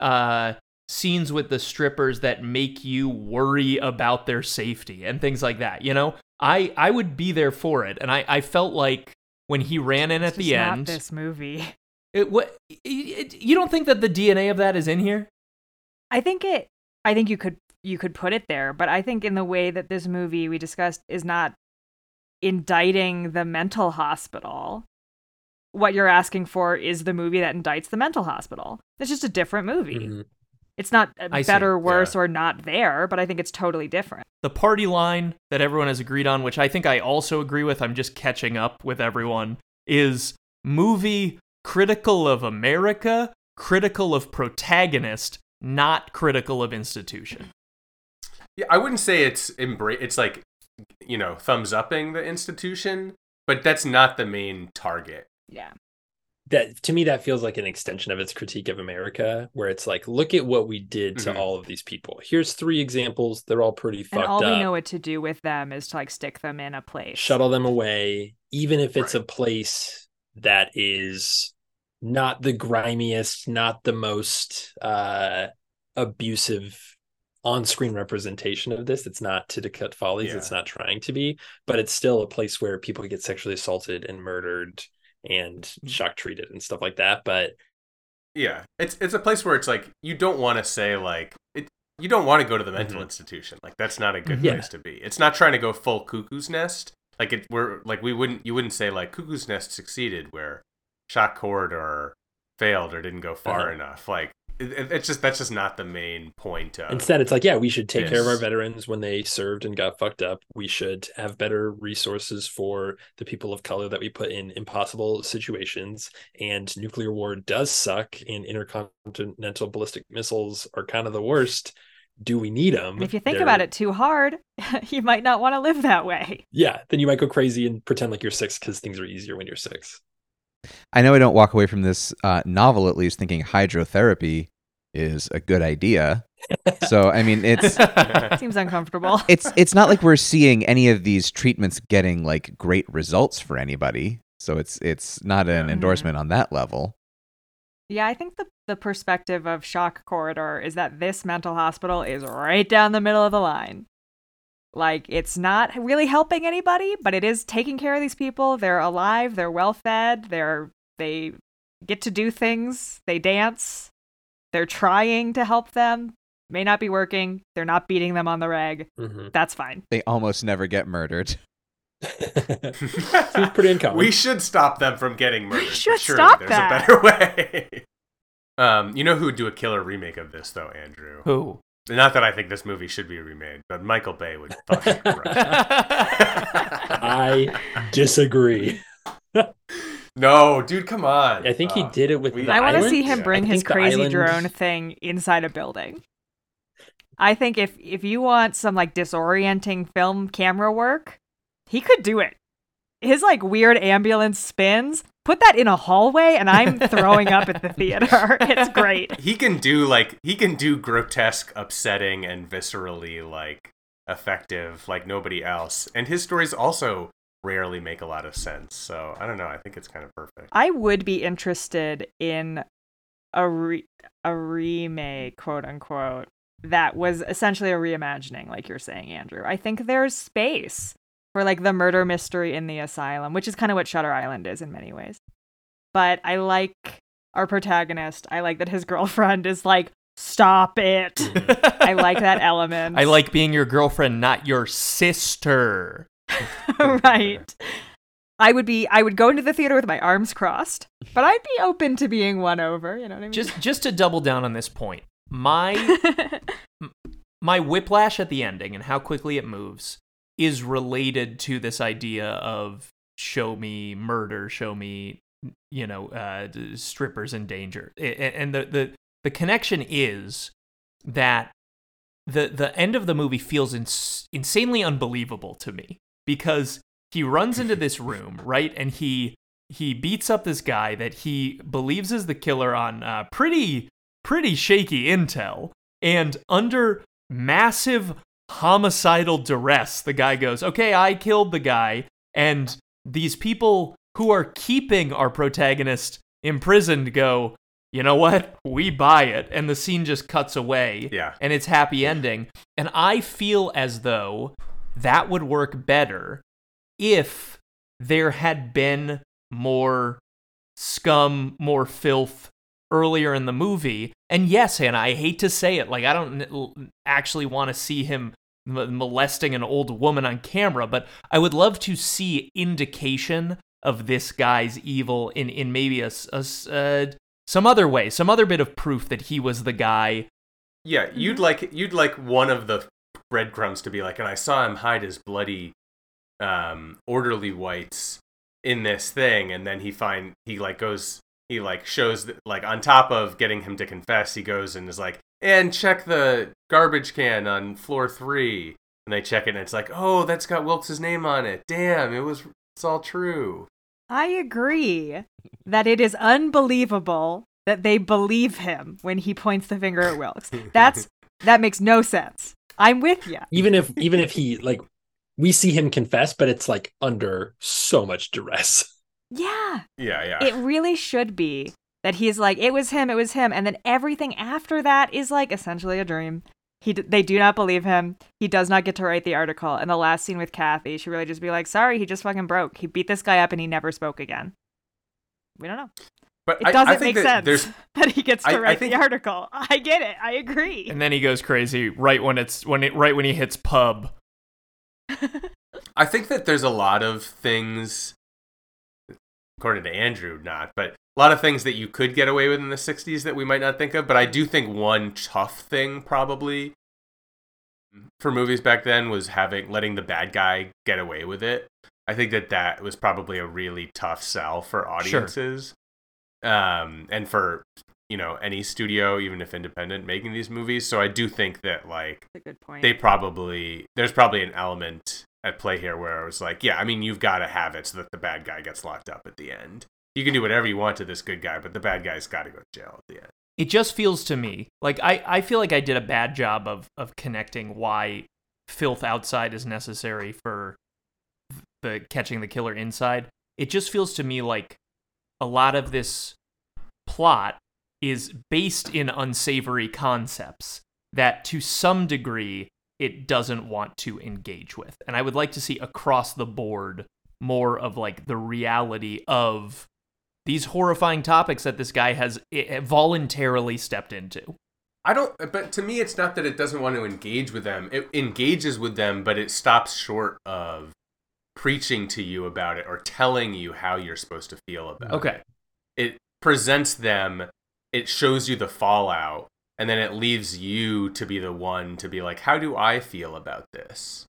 uh scenes with the strippers that make you worry about their safety and things like that. You know, I I would be there for it, and I I felt like when he ran in at It's the end, this movie. it, what it, you don't think that the DNA of that is in here? I think it. I think you could you could put it there, but I think in the way that this movie we discussed is not indicting the mental hospital. What you're asking for is the movie that indicts the mental hospital. It's just a different movie. Mhm. It's not uh, I see, better, worse, yeah. or not there, but I think it's totally different. the party line that everyone has agreed on, which I think I also agree with, I'm just catching up with everyone, is movie critical of America, critical of protagonist, not critical of institution. Yeah, I wouldn't say it's embrace. It's like, you know, thumbs upping the institution, but that's not the main target. Yeah. That to me that feels like an extension of its critique of America, where it's like, look at what we did to Mhm. all of these people. Here's three examples. They're all pretty And fucked all up. we know what to do with them is to like stick them in a place. shuttle them away, even if it's Right. a place that is not the grimiest, not the most uh, abusive on-screen representation of this. It's not Titicut Follies. Yeah. It's not trying to be, but it's still a place where people get sexually assaulted and murdered and Mm-hmm. shock treated and stuff like that. But Yeah, it's it's a place where it's like you don't want to say like it. You don't want to go to the mental Mhm. institution. Like that's not a good Yeah. place to be. It's not trying to go full cuckoo's nest. Like it, we're like we wouldn't. You wouldn't say like cuckoo's nest succeeded where shock corridor failed or didn't go far Uh-huh. enough. Like it, it- it's just that's just not the main point. Of, Instead, it's like, yeah, we should take care of our veterans when they served and got fucked up. We should have better resources for the people of color that we put in impossible situations. And nuclear war does suck, and intercontinental ballistic missiles are kind of the worst. Do we need them? And if you think about it too hard, you might not want to live that way. yeah, then you might go crazy and pretend like you're six because things are easier when you're six. I know I don't walk away from this uh, novel at least thinking hydrotherapy is a good idea. So I mean, it's Seems uncomfortable. it's it's not like we're seeing any of these treatments getting like great results for anybody. So it's it's not an Mhm. endorsement on that level. Yeah, I think the, the perspective of Shock Corridor is that this mental hospital is right down the middle of the line. Like, it's not really helping anybody, but it is taking care of these people. They're alive, they're well fed, they're they get to do things, they dance, they're trying to help them. May not be working, they're not beating them on the reg. Mhm. That's fine. They almost never get murdered. Seems pretty uncommon. We should stop them from getting murdered. but should surely stop there's that. a better way. Um, you know who would do a killer remake of this though, Andrew? Who? Not that I think this movie should be remade, but Michael Bay would fucking crush it. I disagree. No, dude, come on. I think he Uh, did it with we- the I want to see him bring I his crazy island- drone thing inside a building. I think if if you want some like disorienting film camera work, he could do it. His like weird ambulance spins, put that in a hallway and I'm throwing up at the theater. It's great. He can do like he can do grotesque, upsetting, and viscerally like effective like nobody else. And his stories also rarely make a lot of sense. So I don't know. I think it's kind of perfect. I would be interested in a re- a remake, quote unquote, that was essentially a reimagining, like you're saying, Andrew. I think there's space for like the murder mystery in the asylum, which is kind of what Shutter Island is in many ways. But I like our protagonist. I like that his girlfriend is like, stop it. I like that element. I like being your girlfriend, not your sister. right. I would be I would go into the theater with my arms crossed, but I'd be open to being won over, you know what I mean? Just just to double down on this point, my my whiplash at the ending and how quickly it moves is related to this idea of show me murder, show me you know uh, strippers in danger, and the the the connection is that the the end of the movie feels ins- insanely unbelievable to me because he runs into this room right? And he he beats up this guy that he believes is the killer on uh, pretty pretty shaky intel. And under massive homicidal duress the guy goes okay i killed the guy. And these people who are keeping our protagonist imprisoned go you know what? We buy it. And the scene just cuts away. Yeah. and it's happy ending. And i feel as though that would work better if there had been more scum, more filth earlier in the movie. And yes, Hannah, I hate to say it, like I don't actually want to see him molesting an old woman on camera, but I would love to see indication of this guy's evil in in maybe a, s- a s- uh, some other way, some other bit of proof that he was the guy. Yeah, Mm-hmm. you'd like you'd like one of the breadcrumbs to be like, and I saw him hide his bloody um orderly whites in this thing, and then he find he like goes he like shows that, like on top of getting him to confess, he goes and is like, and check the garbage can on floor three, and they check it, and it's like, oh, that's got Wilkes' name on it. Damn, it was it's all true. I agree that it is unbelievable that they believe him when he points the finger at Wilkes. That's that makes no sense. I'm with you. even if even if he like we see him confess, but it's like under so much duress. Yeah. Yeah, yeah. It really should be that he's like, it was him, it was him, and then everything after that is like essentially a dream. He, d- they do not believe him. He does not get to write the article. And the last scene with Kathy, she really just be like, "Sorry, he just fucking broke. He beat this guy up, and he never spoke again." We don't know. but It I, doesn't I think make that sense there's that he gets to I- I write think- the article. I get it. I agree. And then he goes crazy right when it's when it right when he hits pub. I think that there's a lot of things, according to Andrew, not, but a lot of things that you could get away with in the 60s that we might not think of. But I do think one tough thing, probably, for movies back then was having letting the bad guy get away with it. I think that that was probably a really tough sell for audiences, um, and for you know any studio, even if independent, making these movies. So I do think that like That's a good point. they probably there's probably an element at play here where I was like, yeah, I mean, you've got to have it so that the bad guy gets locked up at the end. You can do whatever you want to this good guy, but the bad guy's got to go to jail at the end. it just feels to me like I, I feel like I did a bad job of of connecting why filth outside is necessary for the catching the killer inside. It just feels to me like a lot of this plot is based in unsavory concepts that to some degree it doesn't want to engage with. And I would like to see across the board more of like the reality of these horrifying topics that this guy has eh, eh, voluntarily stepped into. I don't, but to me, it's not that it doesn't want to engage with them. It engages with them, but it stops short of preaching to you about it or telling you how you're supposed to feel about it. Okay. it presents them it shows you the fallout and then it leaves you to be the one to be like how do I feel about this?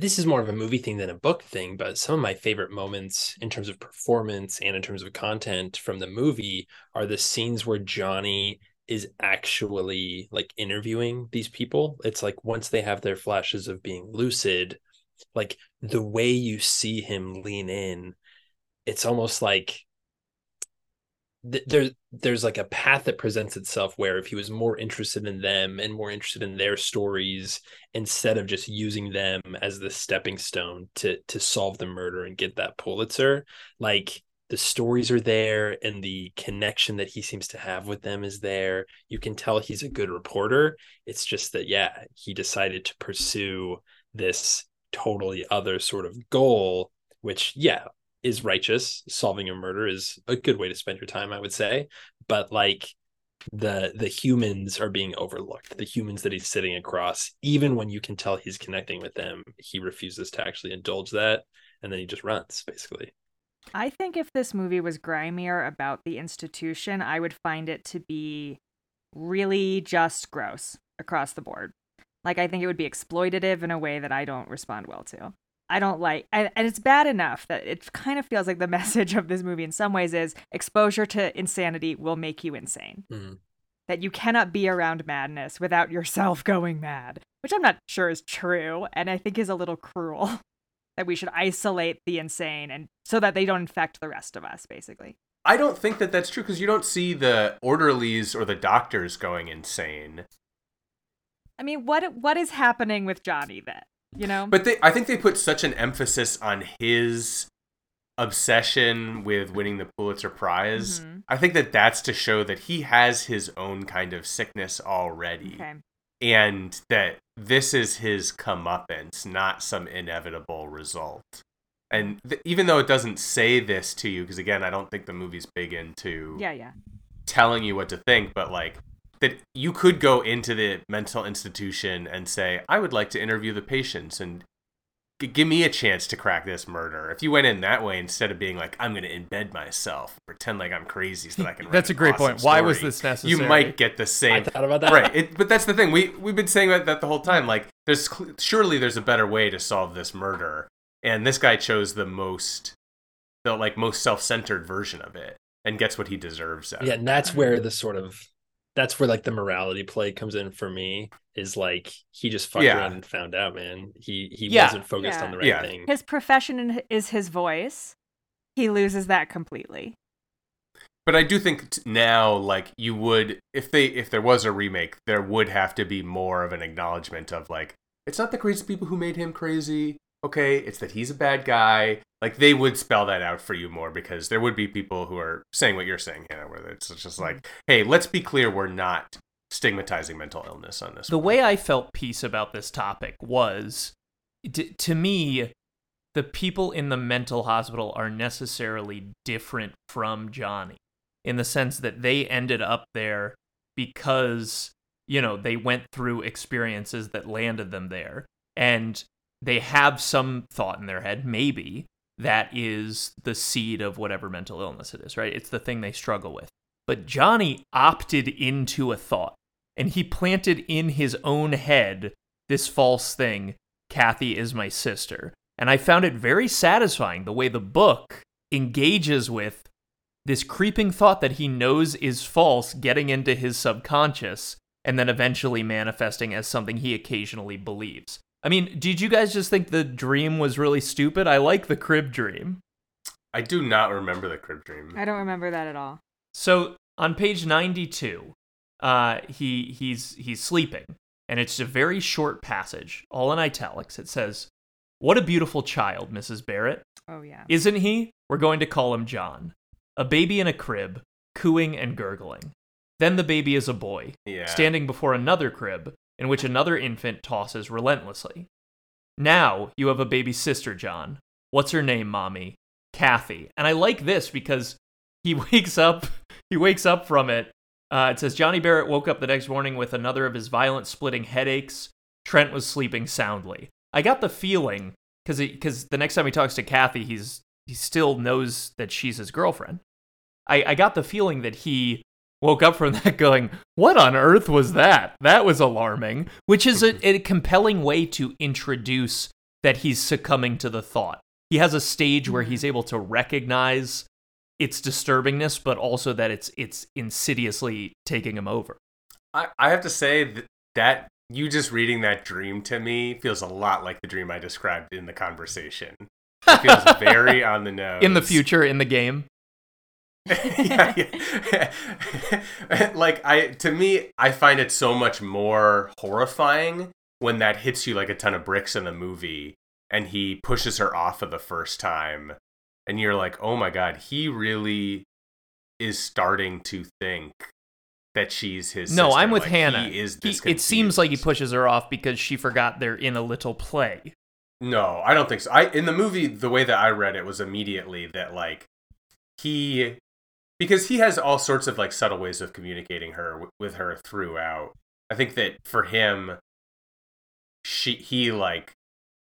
this is more of a movie thing than a book thing, but some of my favorite moments in terms of performance and in terms of content from the movie are the scenes where Johnny is actually like interviewing these people. It's like once they have their flashes of being lucid, like the way you see him lean in, it's almost like th- there there's like a path that presents itself where if he was more interested in them and more interested in their stories instead of just using them as the stepping stone to to solve the murder and get that Pulitzer like the stories are there and the connection that he seems to have with them is there. You can tell he's a good reporter. It's just that yeah he decided to pursue this totally other sort of goal which yeah is righteous solving a murder is a good way to spend your time i would say but like the the humans are being overlooked the humans that he's sitting across even when you can tell he's connecting with them he refuses to actually indulge that and then he just runs basically I think if this movie was grimier about the institution, I would find it to be really just gross across the board. Like, I think it would be exploitative in a way that I don't respond well to. I don't like, and, and it's bad enough that it kind of feels like the message of this movie in some ways is exposure to insanity will make you insane. Mhm. That you cannot be around madness without yourself going mad, which I'm not sure is true, and I think is a little cruel. that we should isolate the insane and so that they don't infect the rest of us, basically. I don't think that that's true because you don't see the orderlies or the doctors going insane. I mean, what what is happening with Johnny then? You know? But they, I think they put such an emphasis on his obsession with winning the Pulitzer Prize. Mhm. I think that that's to show that he has his own kind of sickness already. okay. and that this is his comeuppance, not some inevitable result. And th- even though it doesn't say this to you, because again, I don't think the movie's big into Yeah, yeah. telling you what to think, but like that you could go into the mental institution and say, I would like to interview the patients and g- give me a chance to crack this murder. If you went in that way instead of being like, I'm going to embed myself, pretend like I'm crazy so that I can. write That's a great awesome point. Why was story," this necessary? You might get the same. i thought about that right it, but that's the thing we we've been saying about that the whole time like there's cl- surely there's a better way to solve this murder and this guy chose the most the like most self-centered version of it and gets what he deserves out yeah and that's where the sort of that's where like the morality play comes in for me is like he just fucked Yeah. around and found out man he he Yeah. wasn't focused Yeah. on the right Yeah. thing His profession is his voice. He loses that completely. but i do think now like you would if they if there was a remake there would have to be more of an acknowledgement of like it's not the crazy people who made him crazy okay it's that he's a bad guy like they would spell that out for you more because there would be people who are saying what you're saying hannah where it's just mm-hmm. like hey let's be clear we're not stigmatizing mental illness on this the way I felt peace about this topic was d- to me, the people in the mental hospital are necessarily different from Johnny in the sense that they ended up there because, you know, they went through experiences that landed them there. And they have some thought in their head, maybe, that is the seed of whatever mental illness it is, right? It's the thing they struggle with. But Johnny opted into a thought and he planted in his own head this false thing Kathy is my sister. And I found it very satisfying the way the book engages with this creeping thought that he knows is false getting into his subconscious and then eventually manifesting as something he occasionally believes. I mean, did you guys just think the dream was really stupid? I like the crib dream. i do not remember the crib dream I don't remember that at all. So on page 92, uh, he he's he's sleeping, and it's a very short passage, all in italics. It says, "What a beautiful child, Mrs. Barrett, Oh yeah. isn't he? We're going to call him John. A baby in a crib, cooing and gurgling. Then the baby is a boy, yeah standing before another crib in which another infant tosses relentlessly. Now you have a baby sister, John. What's her name, mommy? Kathy. And I like this because he wakes up. He wakes up from it. Uh, it says Johnny Barrett woke up the next morning with another of his violent splitting headaches. Trent was sleeping soundly. I got the feeling because because the next time he talks to Kathy, he's he still knows that she's his girlfriend. I, I got the feeling that he woke up from that going, What on earth was that? That was alarming. Which is a, a compelling way to introduce that he's succumbing to the thought. He has a stage where he's able to recognize its disturbingness, but also that it's it's insidiously taking him over. I, I have to say that, that you just reading that dream to me feels a lot like the dream I described in the conversation. It feels very on the nose. In the future, in the game. yeah, yeah. like I to me, I find it so much more horrifying when that hits you like a ton of bricks in the movie and he pushes her off for the first time and you're like, "Oh my god, he really is starting to think that she's his No, sister. I'm with Like, Hannah. He is He- it seems like he pushes her off because she forgot they're in a little play. No, I don't think so. I in the movie, the way that I read it was immediately that like he because he has all sorts of like subtle ways of communicating her with her throughout. I think that for him, she he like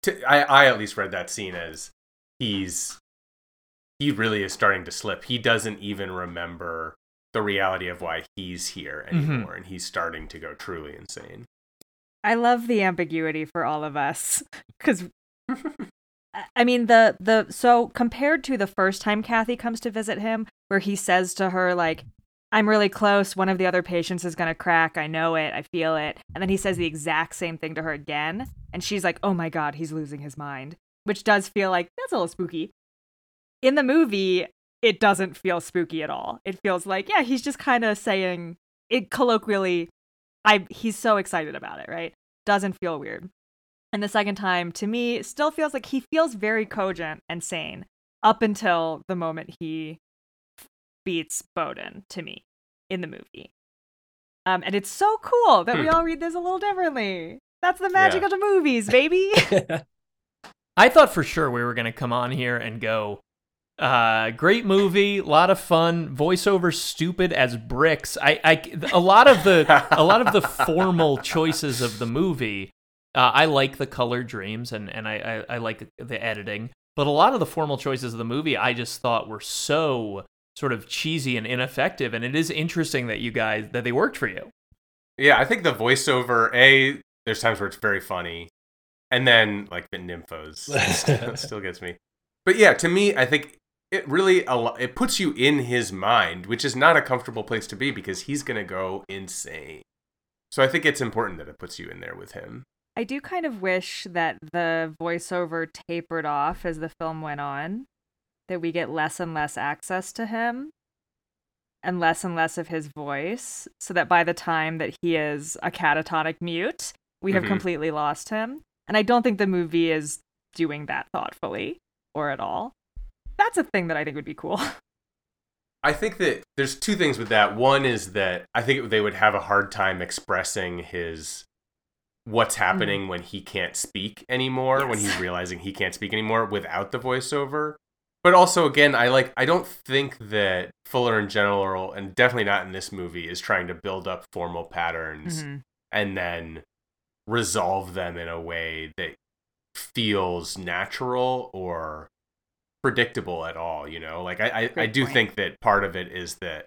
t- I I at least read that scene as he's he really is starting to slip. He doesn't even remember the reality of why he's here Mhm. anymore, and he's starting to go truly insane. I love the ambiguity for all of us because I mean the the so compared to the first time Kathy comes to visit him, where he says to her like, "I'm really close. One of the other patients is gonna crack. I know it. I feel it." And then he says the exact same thing to her again, and she's like, "Oh my god, he's losing his mind," which does feel like that's a little spooky. In the movie, it doesn't feel spooky at all. It feels like yeah, he's just kind of saying it colloquially. I he's so excited about it, right? Doesn't feel weird. And the second time, to me, still feels like he feels very cogent and sane up until the moment he beats Bowden to me in the movie. Um, and it's so cool that we Hmm. all read this a little differently. That's the magic Yeah. of the movies, baby. I thought for sure we were going to come on here and go, uh, great movie, a lot of fun, voiceover stupid as bricks. I, I, a lot of the, a lot of the formal choices of the movie. Uh, I like the color dreams and and I, I I like the editing, but a lot of the formal choices of the movie I just thought were so sort of cheesy and ineffective. And it is interesting that you guys that they worked for you. Yeah, I think the voiceover, A, there's times where it's very funny. And then, like, the nymphos still, still gets me. But yeah, to me, I think it really, al- it puts you in his mind, which is not a comfortable place to be because he's going to go insane. So I think it's important that it puts you in there with him. I do kind of wish that the voiceover tapered off as the film went on, that we get less and less access to him and less and less of his voice, so that by the time that he is a catatonic mute, we have Mhm. completely lost him. And I don't think the movie is doing that thoughtfully or at all. That's a thing that I think would be cool. I think that there's two things with that. One is that I think they would have a hard time expressing his what's happening when he can't speak anymore, when he's realizing he can't speak anymore without the voiceover. But also again, I like I don't think that Fuller in general and definitely not in this movie is trying to build up formal patterns Mhm. and then resolve them in a way that feels natural or predictable at all you know like i i, I do point. think that part of it is that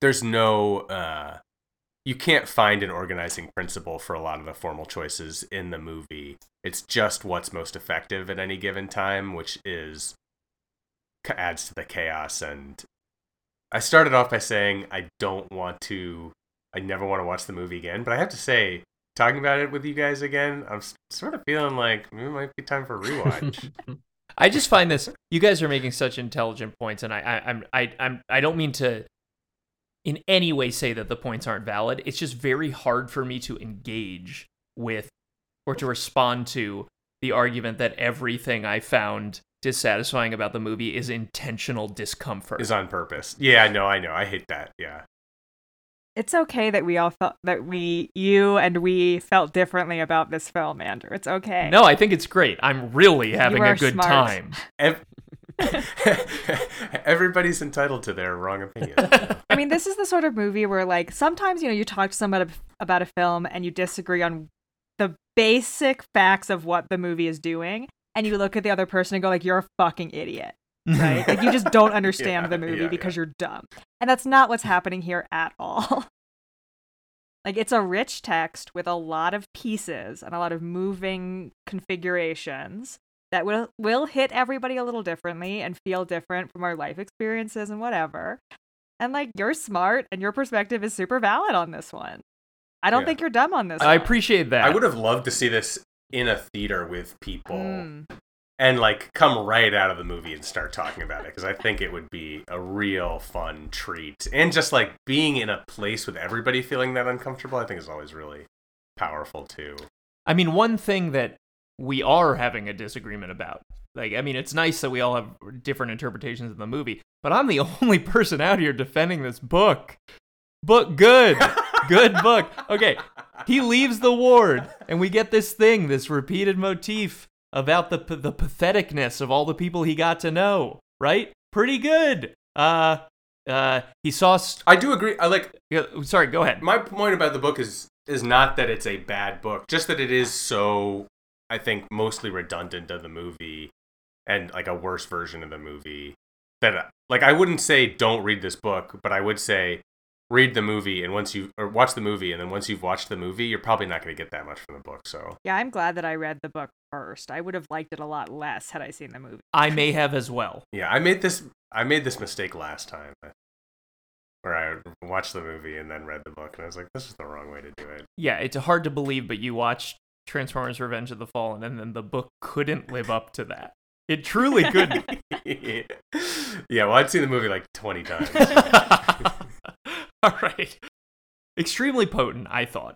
there's no uh you can't find an organizing principle for a lot of the formal choices in the movie. It's just what's most effective at any given time which is adds to the chaos. And i started off by saying i don't want to i never want to watch the movie again. But i have to say talking about it with you guys again i'm sort of feeling like it might be time for a rewatch. I just find this. You guys are making such intelligent points, and I, I, I'm, I, I'm, I don't mean to, in any way, say that the points aren't valid. It's just very hard for me to engage with, or to respond to the argument that everything I found dissatisfying about the movie is intentional discomfort. is on purpose yeah i know i know i hate that yeah It's okay that we all felt that we, you and we felt differently about this film, Andrew. It's okay. no, I think it's great. I'm really having a good smart. time. Ev- everybody's entitled to their wrong opinion I mean, this is the sort of movie where, like, sometimes, you know, you talk to somebody about a film and you disagree on the basic facts of what the movie is doing, and you look at the other person and go, like, you're a fucking idiot. right? like you just don't understand Yeah, the movie yeah, because yeah. you're dumb. And that's not what's happening here at all. like it's a rich text with a lot of pieces and a lot of moving configurations that will will hit everybody a little differently and feel different from our life experiences and whatever. And like you're smart and your perspective is super valid on this one. I don't Yeah. think you're dumb on this I one. appreciate that. I would have loved to see this in a theater with people Mm. and like come right out of the movie and start talking about it because I think it would be a real fun treat. And just like being in a place with everybody feeling that uncomfortable, I think is always really powerful too. I mean, one thing that we are having a disagreement about. Like, I mean, it's nice that we all have different interpretations of the movie, but I'm the only person out here defending this book. Book good. good book. Okay, he leaves the ward, and we get this thing, this repeated motif about the the patheticness of all the people he got to know. Right? Pretty good. Uh, uh, he saw. St- I do agree. I like yeah, sorry, go ahead. my point about the book is is not that it's a bad book, just that it is so I think mostly redundant of the movie and like a worse version of the movie. That like I wouldn't say don't read this book, but I would say read the movie and once you or watch the movie and then once you've watched the movie, you're probably not going to get that much from the book. So Yeah, I'm glad that I read the book first. I would have liked it a lot less had I seen the movie. I may have as well. yeah, I made this I made this mistake last time. Uh, where I watched the movie and then read the book, and I was like, "This is the wrong way to do it." yeah, it's hard to believe, but you watched Transformers: Revenge of the Fallen, and then the book couldn't live up to that. It truly couldn't. yeah, well, I'd seen the movie like 20 times. All right. Extremely potent, I thought,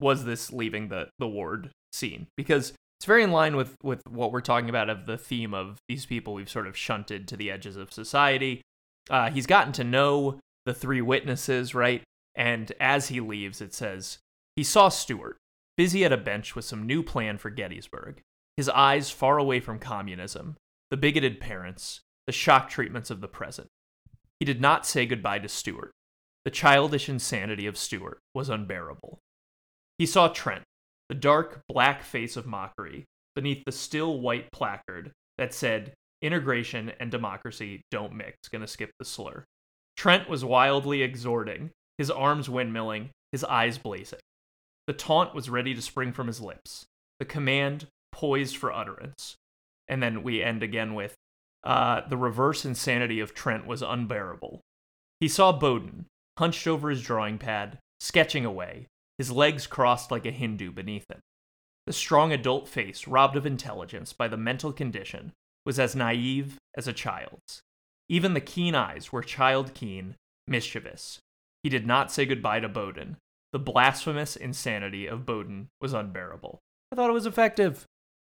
was this leaving the the ward scene because it's very in line with with what we're talking about of the theme of these people we've sort of shunted to the edges of society. Uh, he's gotten to know the three witnesses, right? And as he leaves, it says he saw Stewart busy at a bench with some new plan for Gettysburg. His eyes far away from communism, the bigoted parents, the shock treatments of the present. He did not say goodbye to Stewart. The childish insanity of Stewart was unbearable. He saw Trent, the dark black face of mockery, beneath the still white placard that said, Integration and democracy don't mix, gonna skip the slur. Trent was wildly exhorting, his arms windmilling, his eyes blazing. The taunt was ready to spring from his lips, the command poised for utterance. And then we end again with, uh, the reverse insanity of Trent was unbearable. He saw Bowden, hunched over his drawing pad, sketching away, his legs crossed like a Hindu beneath him. The strong adult face, robbed of intelligence by the mental condition, was as naive as a child's. Even the keen eyes were child keen, mischievous. He did not say goodbye to Bowden. The blasphemous insanity of Bowden was unbearable. I thought it was effective.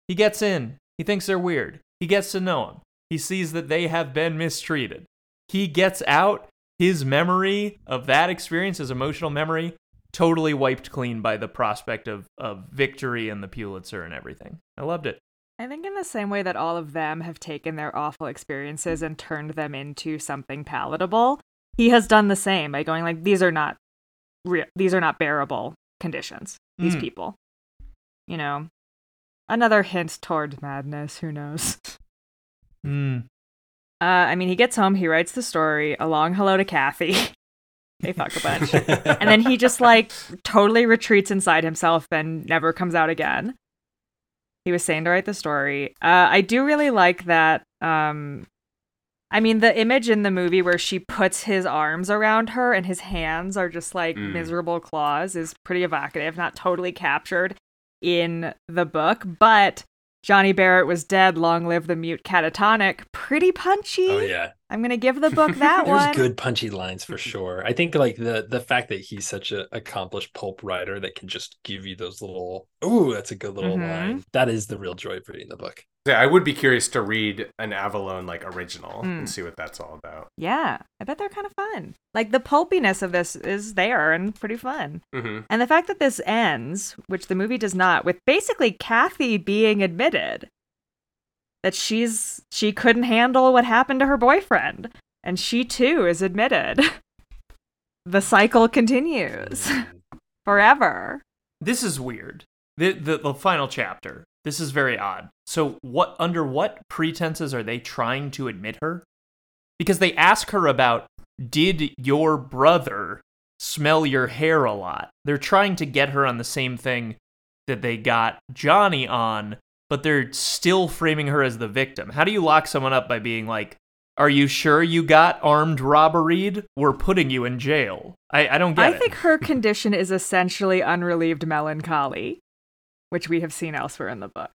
He gets in. He thinks they're weird. He gets to know them. He sees that they have been mistreated. He gets out. His memory of that experience, his emotional memory, totally wiped clean by the prospect of, of victory and the Pulitzer and everything. I loved it. I think in the same way that all of them have taken their awful experiences and turned them into something palatable, he has done the same by going like these are not real these are not bearable conditions. These Mm. people. You know. Another hint toward madness, who knows. Hmm. Uh, I mean, he gets home, he writes the story, a long hello to Kathy. they fuck a bunch. and then he just like totally retreats inside himself and never comes out again. He was saying to write the story. Uh, I do really like that. Um, I mean, the image in the movie where she puts his arms around her and his hands are just like Mm. miserable claws is pretty evocative. Not totally captured in the book, but Johnny Barrett was dead. Long live the mute catatonic. Pretty punchy. oh yeah. I'm gonna give the book that There's one. good punchy lines for sure. I think like the the fact that he's such a accomplished pulp writer that can just give you those little ooh, that's a good little Mhm. line. That is the real joy of reading the book. Yeah, I would be curious to read an Avallone like original Mm. and see what that's all about. Yeah, I bet they're kind of fun. Like the pulpiness of this is there and pretty fun. hmm And the fact that this ends, which the movie does not, with basically Kathy being admitted that she's she couldn't handle what happened to her boyfriend, and she too is admitted. the cycle continues Mm. forever. This is weird. The, the the final chapter this is very odd. So what under what pretenses are they trying to admit her? Because they ask her about did your brother smell your hair a lot? They're trying to get her on the same thing that they got Johnny on, but they're still framing her as the victim. How do you lock someone up by being like, are you sure you got armed robbery? We're putting you in jail. I, I don't get I it. I think her condition is essentially unrelieved melancholy, which we have seen elsewhere in the book.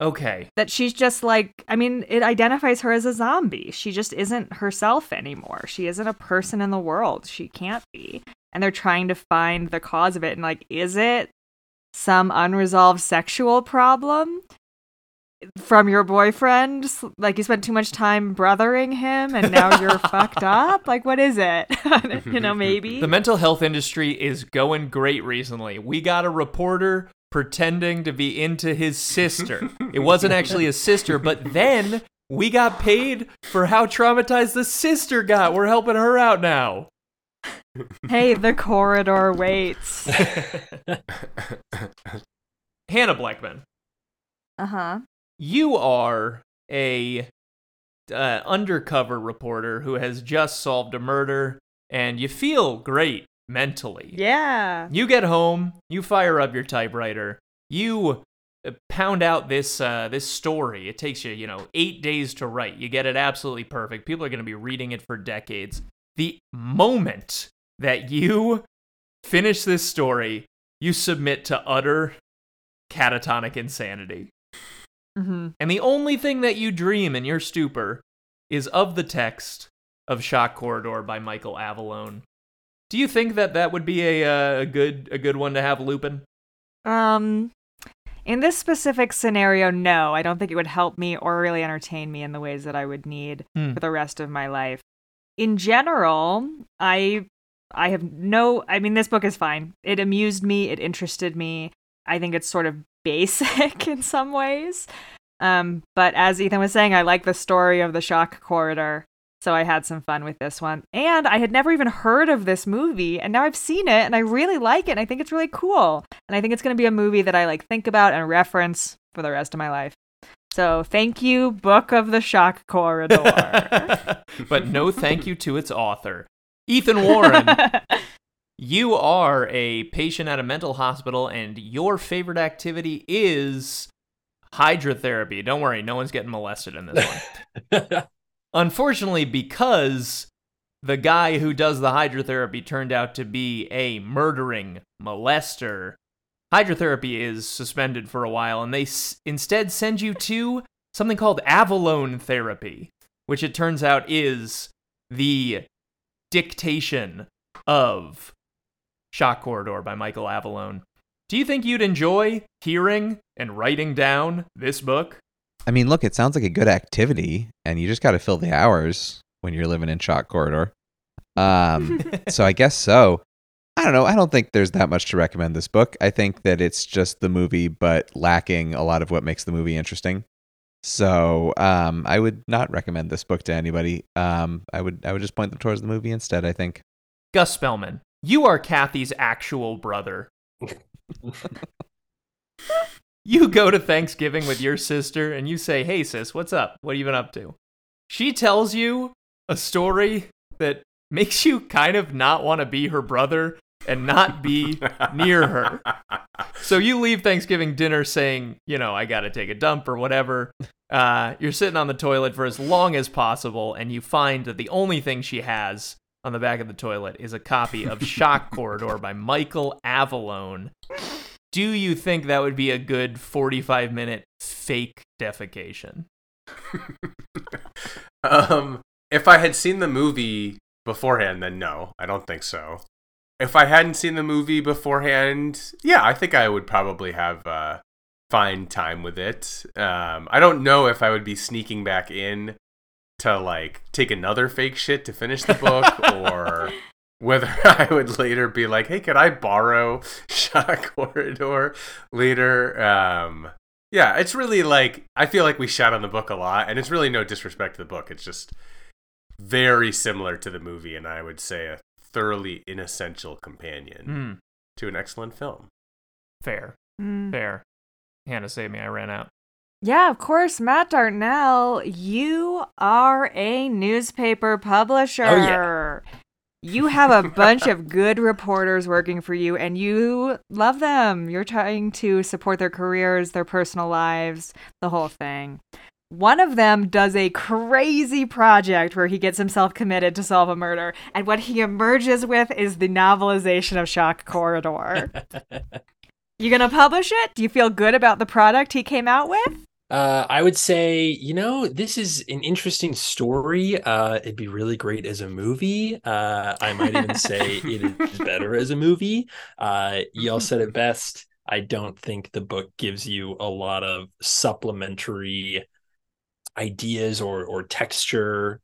okay. That she's just like, I mean, it identifies her as a zombie. She just isn't herself anymore. She isn't a person in the world. She can't be. And they're trying to find the cause of it. And, like, is it some unresolved sexual problem? From your boyfriend, like you spent too much time brothering him, and now you're fucked up. Like, what is it? you know, maybe. The mental health industry is going great recently. We got a reporter pretending to be into his sister. It wasn't actually his sister, but then we got paid for how traumatized the sister got. We're helping her out now. Hey, the corridor waits. Hannah Blechman, Uh huh. you are a uh, undercover reporter who has just solved a murder and you feel great mentally. Yeah. You get home, you fire up your typewriter, you uh, pound out this uh, this story. It takes you, you know, eight days to write. You get it absolutely perfect. People are going to be reading it for decades. The moment that you finish this story, you submit to utter catatonic insanity. hmm And the only thing that you dream in your stupor is of the text of Shock Corridor by Michael Avallone. Do you think that that would be a, uh, a good a good one to have Lupin? Um, in this specific scenario, no, I don't think it would help me or really entertain me in the ways that I would need Hmm. for the rest of my life. In general, I I have no. I mean, this book is fine. It amused me. It interested me. I think it's sort of basic in some ways. Um, but as Ethan was saying, I like the story of the shock corridor. So I had some fun with this one. And I had never even heard of this movie, and now I've seen it and I really like it and I think it's really cool. And I think it's going to be a movie that I like think about and reference for the rest of my life. So thank you Book of the Shock Corridor. but no thank you to its author. Ethan Warren, you are a patient at a mental hospital and your favorite activity is hydrotherapy. Don't worry, no one's getting molested in this one. Unfortunately, because the guy who does the hydrotherapy turned out to be a murdering molester, hydrotherapy is suspended for a while, and they s- instead send you to something called Avallone therapy, which it turns out is the dictation of Shock Corridor by Michael Avallone. Do you think you'd enjoy hearing and writing down this book? I mean, look, it sounds like a good activity, and you just got to fill the hours when you're living in Shock Corridor. Um, so I guess so. I don't know. I don't think there's that much to recommend this book. I think that it's just the movie, but lacking a lot of what makes the movie interesting. So um, I would not recommend this book to anybody. Um, I would I would just point them towards the movie instead. I think. Gus Spelman, you are Kathy's actual brother. you go to Thanksgiving with your sister and you say, Hey, sis, what's up? What have you been up to? She tells you a story that makes you kind of not want to be her brother and not be near her. So you leave Thanksgiving dinner saying, you know, I got to take a dump or whatever. Uh, you're sitting on the toilet for as long as possible, and you find that the only thing she has on the back of the toilet is a copy of Shock Corridor by Michael Avallone. Do you think that would be a good 45 minute fake defecation? um, if I had seen the movie beforehand, then no, I don't think so. If I hadn't seen the movie beforehand, yeah, I think I would probably have uh, fine time with it. Um, I don't know if I would be sneaking back in to like take another fake shit to finish the book, or whether I would later be like, "Hey, could I borrow Shock Corridor later?" Um, yeah, it's really like I feel like we shat on the book a lot, and it's really no disrespect to the book. It's just very similar to the movie, and I would say a thoroughly inessential companion Hmm, to an excellent film. fair, Mm. fair. Hannah, save me. I ran out. Yeah, of course, Matt Dartnell, you are a newspaper publisher. Oh, yeah. You have a bunch of good reporters working for you and you love them. You're trying to support their careers, their personal lives, the whole thing. One of them does a crazy project where he gets himself committed to solve a murder, and what he emerges with is the novelization of Shock Corridor. you gonna publish it? Do you feel good about the product he came out with? Uh, I would say, you know, this is an interesting story. Uh, it'd be really great as a movie. Uh, I might even say it is better as a movie. Uh, y'all said it best. I don't think the book gives you a lot of supplementary ideas or or texture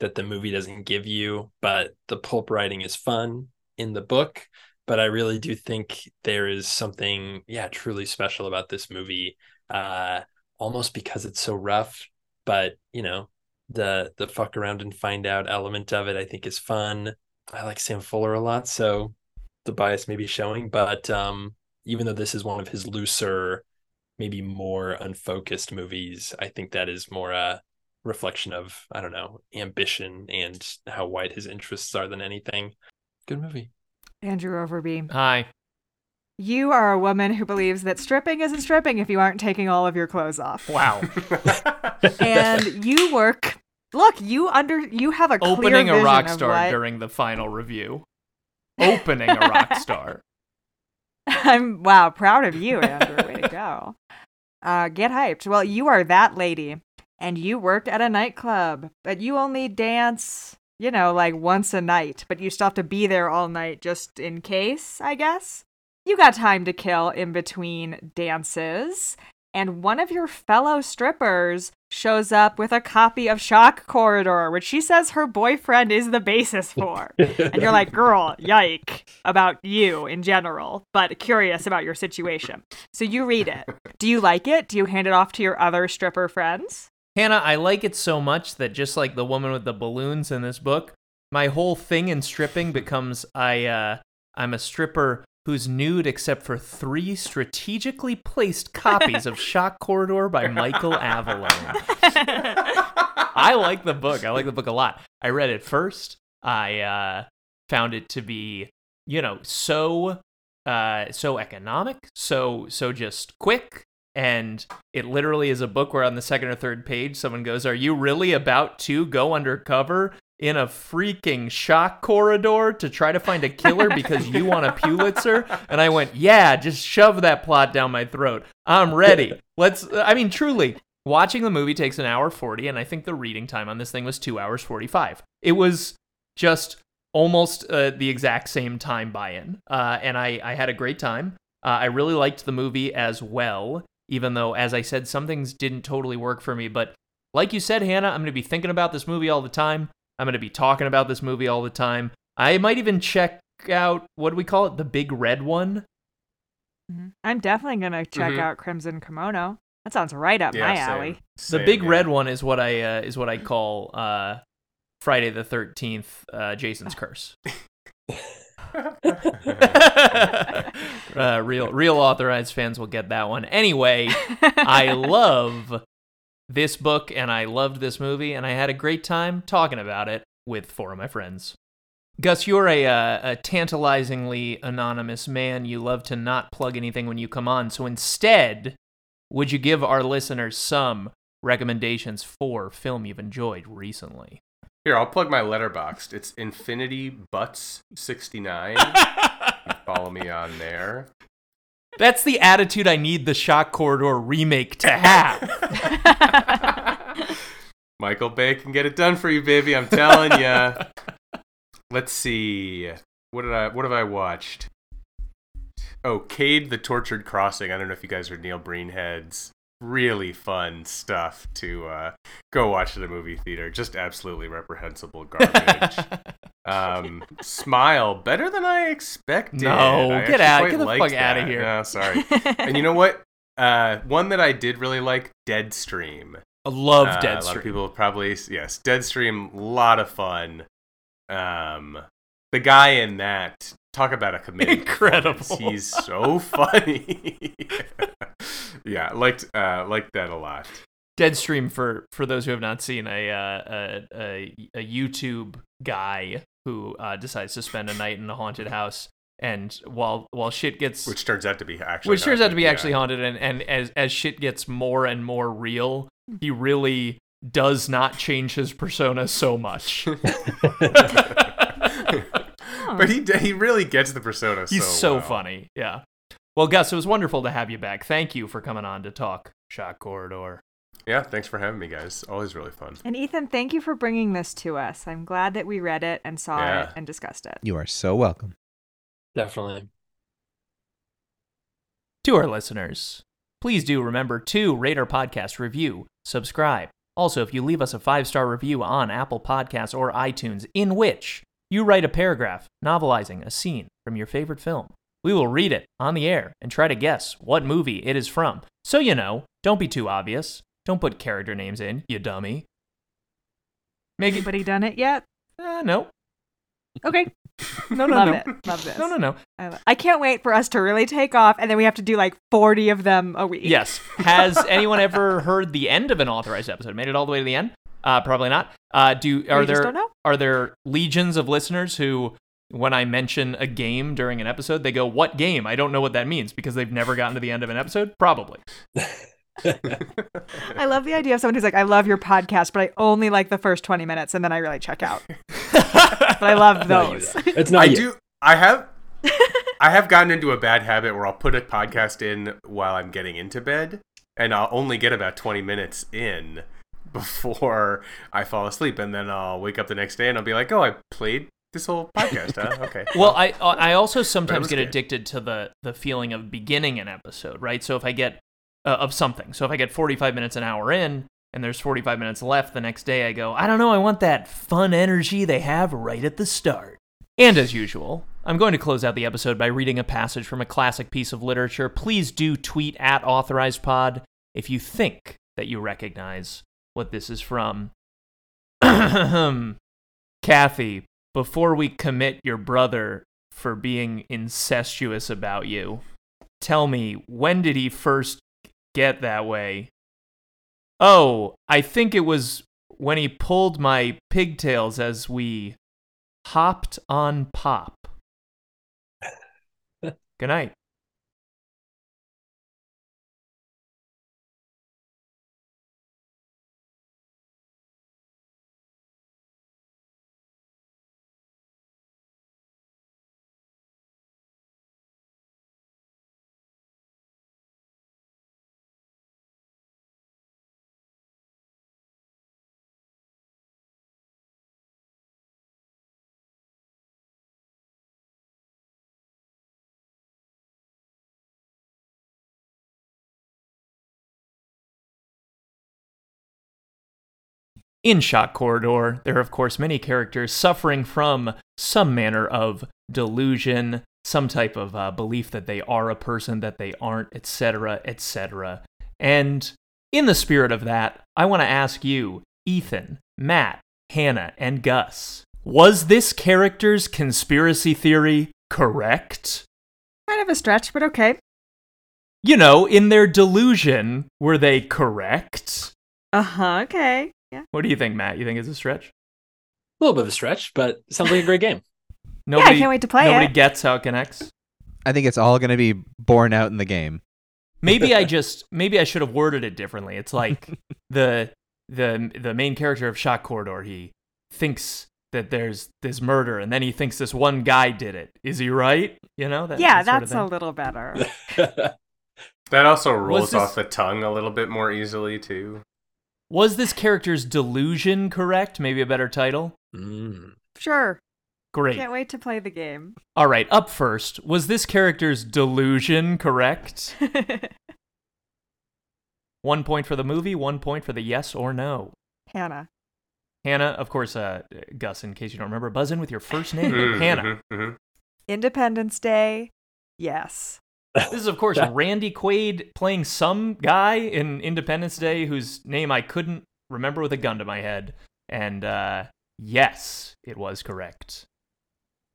that the movie doesn't give you, but the pulp writing is fun in the book. But I really do think there is something, yeah, truly special about this movie. Uh, almost because it's so rough but you know the the fuck around and find out element of it i think is fun i like sam fuller a lot so the bias may be showing but um even though this is one of his looser maybe more unfocused movies i think that is more a reflection of i don't know ambition and how wide his interests are than anything good movie Andrew Overbye. Hi. You are a woman who believes that stripping isn't stripping if you aren't taking all of your clothes off. Wow. And you work. Look, you under you have a clear Opening a rock of star what- during the final review. Opening a rock star. I'm wow, proud of you, Andrew. Way to go. Uh, get hyped. Well, you are that lady, and you work at a nightclub, but you only dance, you know, like once a night, but you still have to be there all night just in case, I guess. You got time to kill in between dances, and one of your fellow strippers shows up with a copy of Shock Corridor, which she says her boyfriend is the basis for. and you're like, girl, yike about you in general, but curious about your situation. So you read it. Do you like it? Do you hand it off to your other stripper friends? Hannah, I like it so much that just like the woman with the balloons in this book, my whole thing in stripping becomes I uh I'm a stripper who's nude except for three strategically placed copies of Shock Corridor by Michael Avallone. I like the book. I like the book a lot. I read it first. I uh found it to be, you know, so uh so economic, so so just quick and it literally is a book where on the second or third page someone goes, "Are you really about to go undercover in a freaking shock corridor to try to find a killer because you want a Pulitzer?" And I went, "Yeah, just shove that plot down my throat. I'm ready. Let's I mean truly, watching the movie takes an hour 40 and I think the reading time on this thing was 2 hours 45. It was just almost uh, the exact same time buy-in. Uh, and I I had a great time. Uh, I really liked the movie as well even though, as I said, some things didn't totally work for me. But like you said, Hannah, I'm going to be thinking about this movie all the time. I'm going to be talking about this movie all the time. I might even check out, what do we call it? The big red one? I'm definitely going to check Mhm. out Crimson Kimono. That sounds right up Yeah, my same. alley. The big yeah. red one is what I uh, is what I call uh, Friday the 13th, uh, Jason's Curse. uh, real real authorized fans will get that one. Anyway, I love this book and I loved this movie and I had a great time talking about it with four of my friends. Gus, you're a, uh, a tantalizingly anonymous man. You love to not plug anything when you come on. So instead, would you give our listeners some recommendations for film you've enjoyed recently? Here, I'll plug my letterboxd. It's Infinity Butts sixty nine. Follow me on there. That's the attitude I need the Shock Corridor remake to have. Michael Bay can get it done for you, baby. I'm telling you. Let's see. What did I? What have I watched? Oh, Cade the Tortured Crossing. I don't know if you guys are Neil Breen heads. Really fun stuff to uh, go watch at a movie theater. Just absolutely reprehensible garbage. um, Smile, better than I expected. No, I get out- get the fuck out of here. No, sorry. and you know what? Uh, one that I did really like, Deadstream. I love Uh, A lot of people probably yes, Deadstream, a lot of fun. Um, the guy in that talk about a committee. Incredible. He's so funny. yeah, liked uh, liked that a lot. Deadstream for for those who have not seen a uh, a, a, a YouTube guy who uh, decides to spend a night in a haunted house, and while while shit gets Which turns out to be actually which turns out to be haunted, actually haunted, and and as as shit gets more and more real, he really does not change his persona so much. but he he really gets the persona. He's so, so well. funny, yeah. Well, Gus, it was wonderful to have you back. Thank you for coming on to talk Shock Corridor. Yeah, thanks for having me, guys. Always really fun. And Ethan, thank you for bringing this to us. I'm glad that we read it and saw Yeah. it and discussed it. You are so welcome. Definitely. To our listeners, please do remember to rate our podcast, review, subscribe. Also, if you leave us a five star review on Apple Podcasts or iTunes, in which you write a paragraph novelizing a scene from your favorite film, we will read it on the air and try to guess what movie it is from. So you know, don't be too obvious. Don't put character names in, you dummy. Make it. Anybody done it yet? Uh, no. Okay. No, no, Love no. it. Love this. No, no, no. I, lo- I can't wait for us to really take off, and then we have to do like 40 of them a week. Yes. Has anyone ever heard the end of an authorized episode? Made it all the way to the end? Uh, probably not. Uh, do are there don't know. are there legions of listeners who, when I mention a game during an episode, they go, "What game?" I don't know what that means because they've never gotten to the end of an episode. Probably. I love the idea of someone who's like, I love your podcast, but I only like the first 20 minutes, and then I really check out. But I love those. though. It's not I you. do. I have. I have gotten into a bad habit where I'll put a podcast in while I'm getting into bed, and I'll only get about 20 minutes in before I fall asleep, and then I'll wake up the next day and I'll be like, "Oh, I played this whole podcast, huh? Okay." Well, I I also sometimes get good. addicted to the the feeling of beginning an episode, right? So if I get uh, of something, so if I get 45 minutes an hour in and there's 45 minutes left the next day, I go, I don't know, I want that fun energy they have right at the start. And as usual, I'm going to close out the episode by reading a passage from a classic piece of literature. Please do tweet at authorizedpod if you think that you recognize what this is from. Kathy, before we commit your brother for being incestuous about you, tell me, when did he first get that way? Oh, I think it was when he pulled my pigtails as we hopped on pop. Good night. In Shock Corridor, there are, of course, many characters suffering from some manner of delusion, some type of uh, belief that they are a person that they aren't, etc., etc. And in the spirit of that, I want to ask you, Ethan, Matt, Hannah, and Gus, was this character's conspiracy theory correct? Kind of a stretch, but okay. You know, in their delusion, were they correct? Uh huh. Okay. Yeah. What do you think, Matt? You think it's a stretch? A little bit of a stretch, but sounds like a great game. Nobody, yeah, I can't wait to play nobody it. gets how it connects. I think it's all going to be borne out in the game. Maybe I just maybe I should have worded it differently. It's like the the the main character of Shock Corridor. He thinks that there's this murder, and then he thinks this one guy did it. Is he right? You know? That, yeah, that sort of that's a little better. That also rolls this- off the tongue a little bit more easily too. Was this character's delusion correct? Maybe a better title. Mm. sure. Great. Can't wait to play the game. All right, up first. Was this character's delusion correct? One point for the movie, one point for the yes or no. Hannah. Hannah, of course, uh, Gus, in case you don't remember, buzz in with your first name. Hannah. Independence Day. Yes. This is, of course, Randy Quaid playing some guy in Independence Day whose name I couldn't remember with a gun to my head. And uh, yes, it was correct.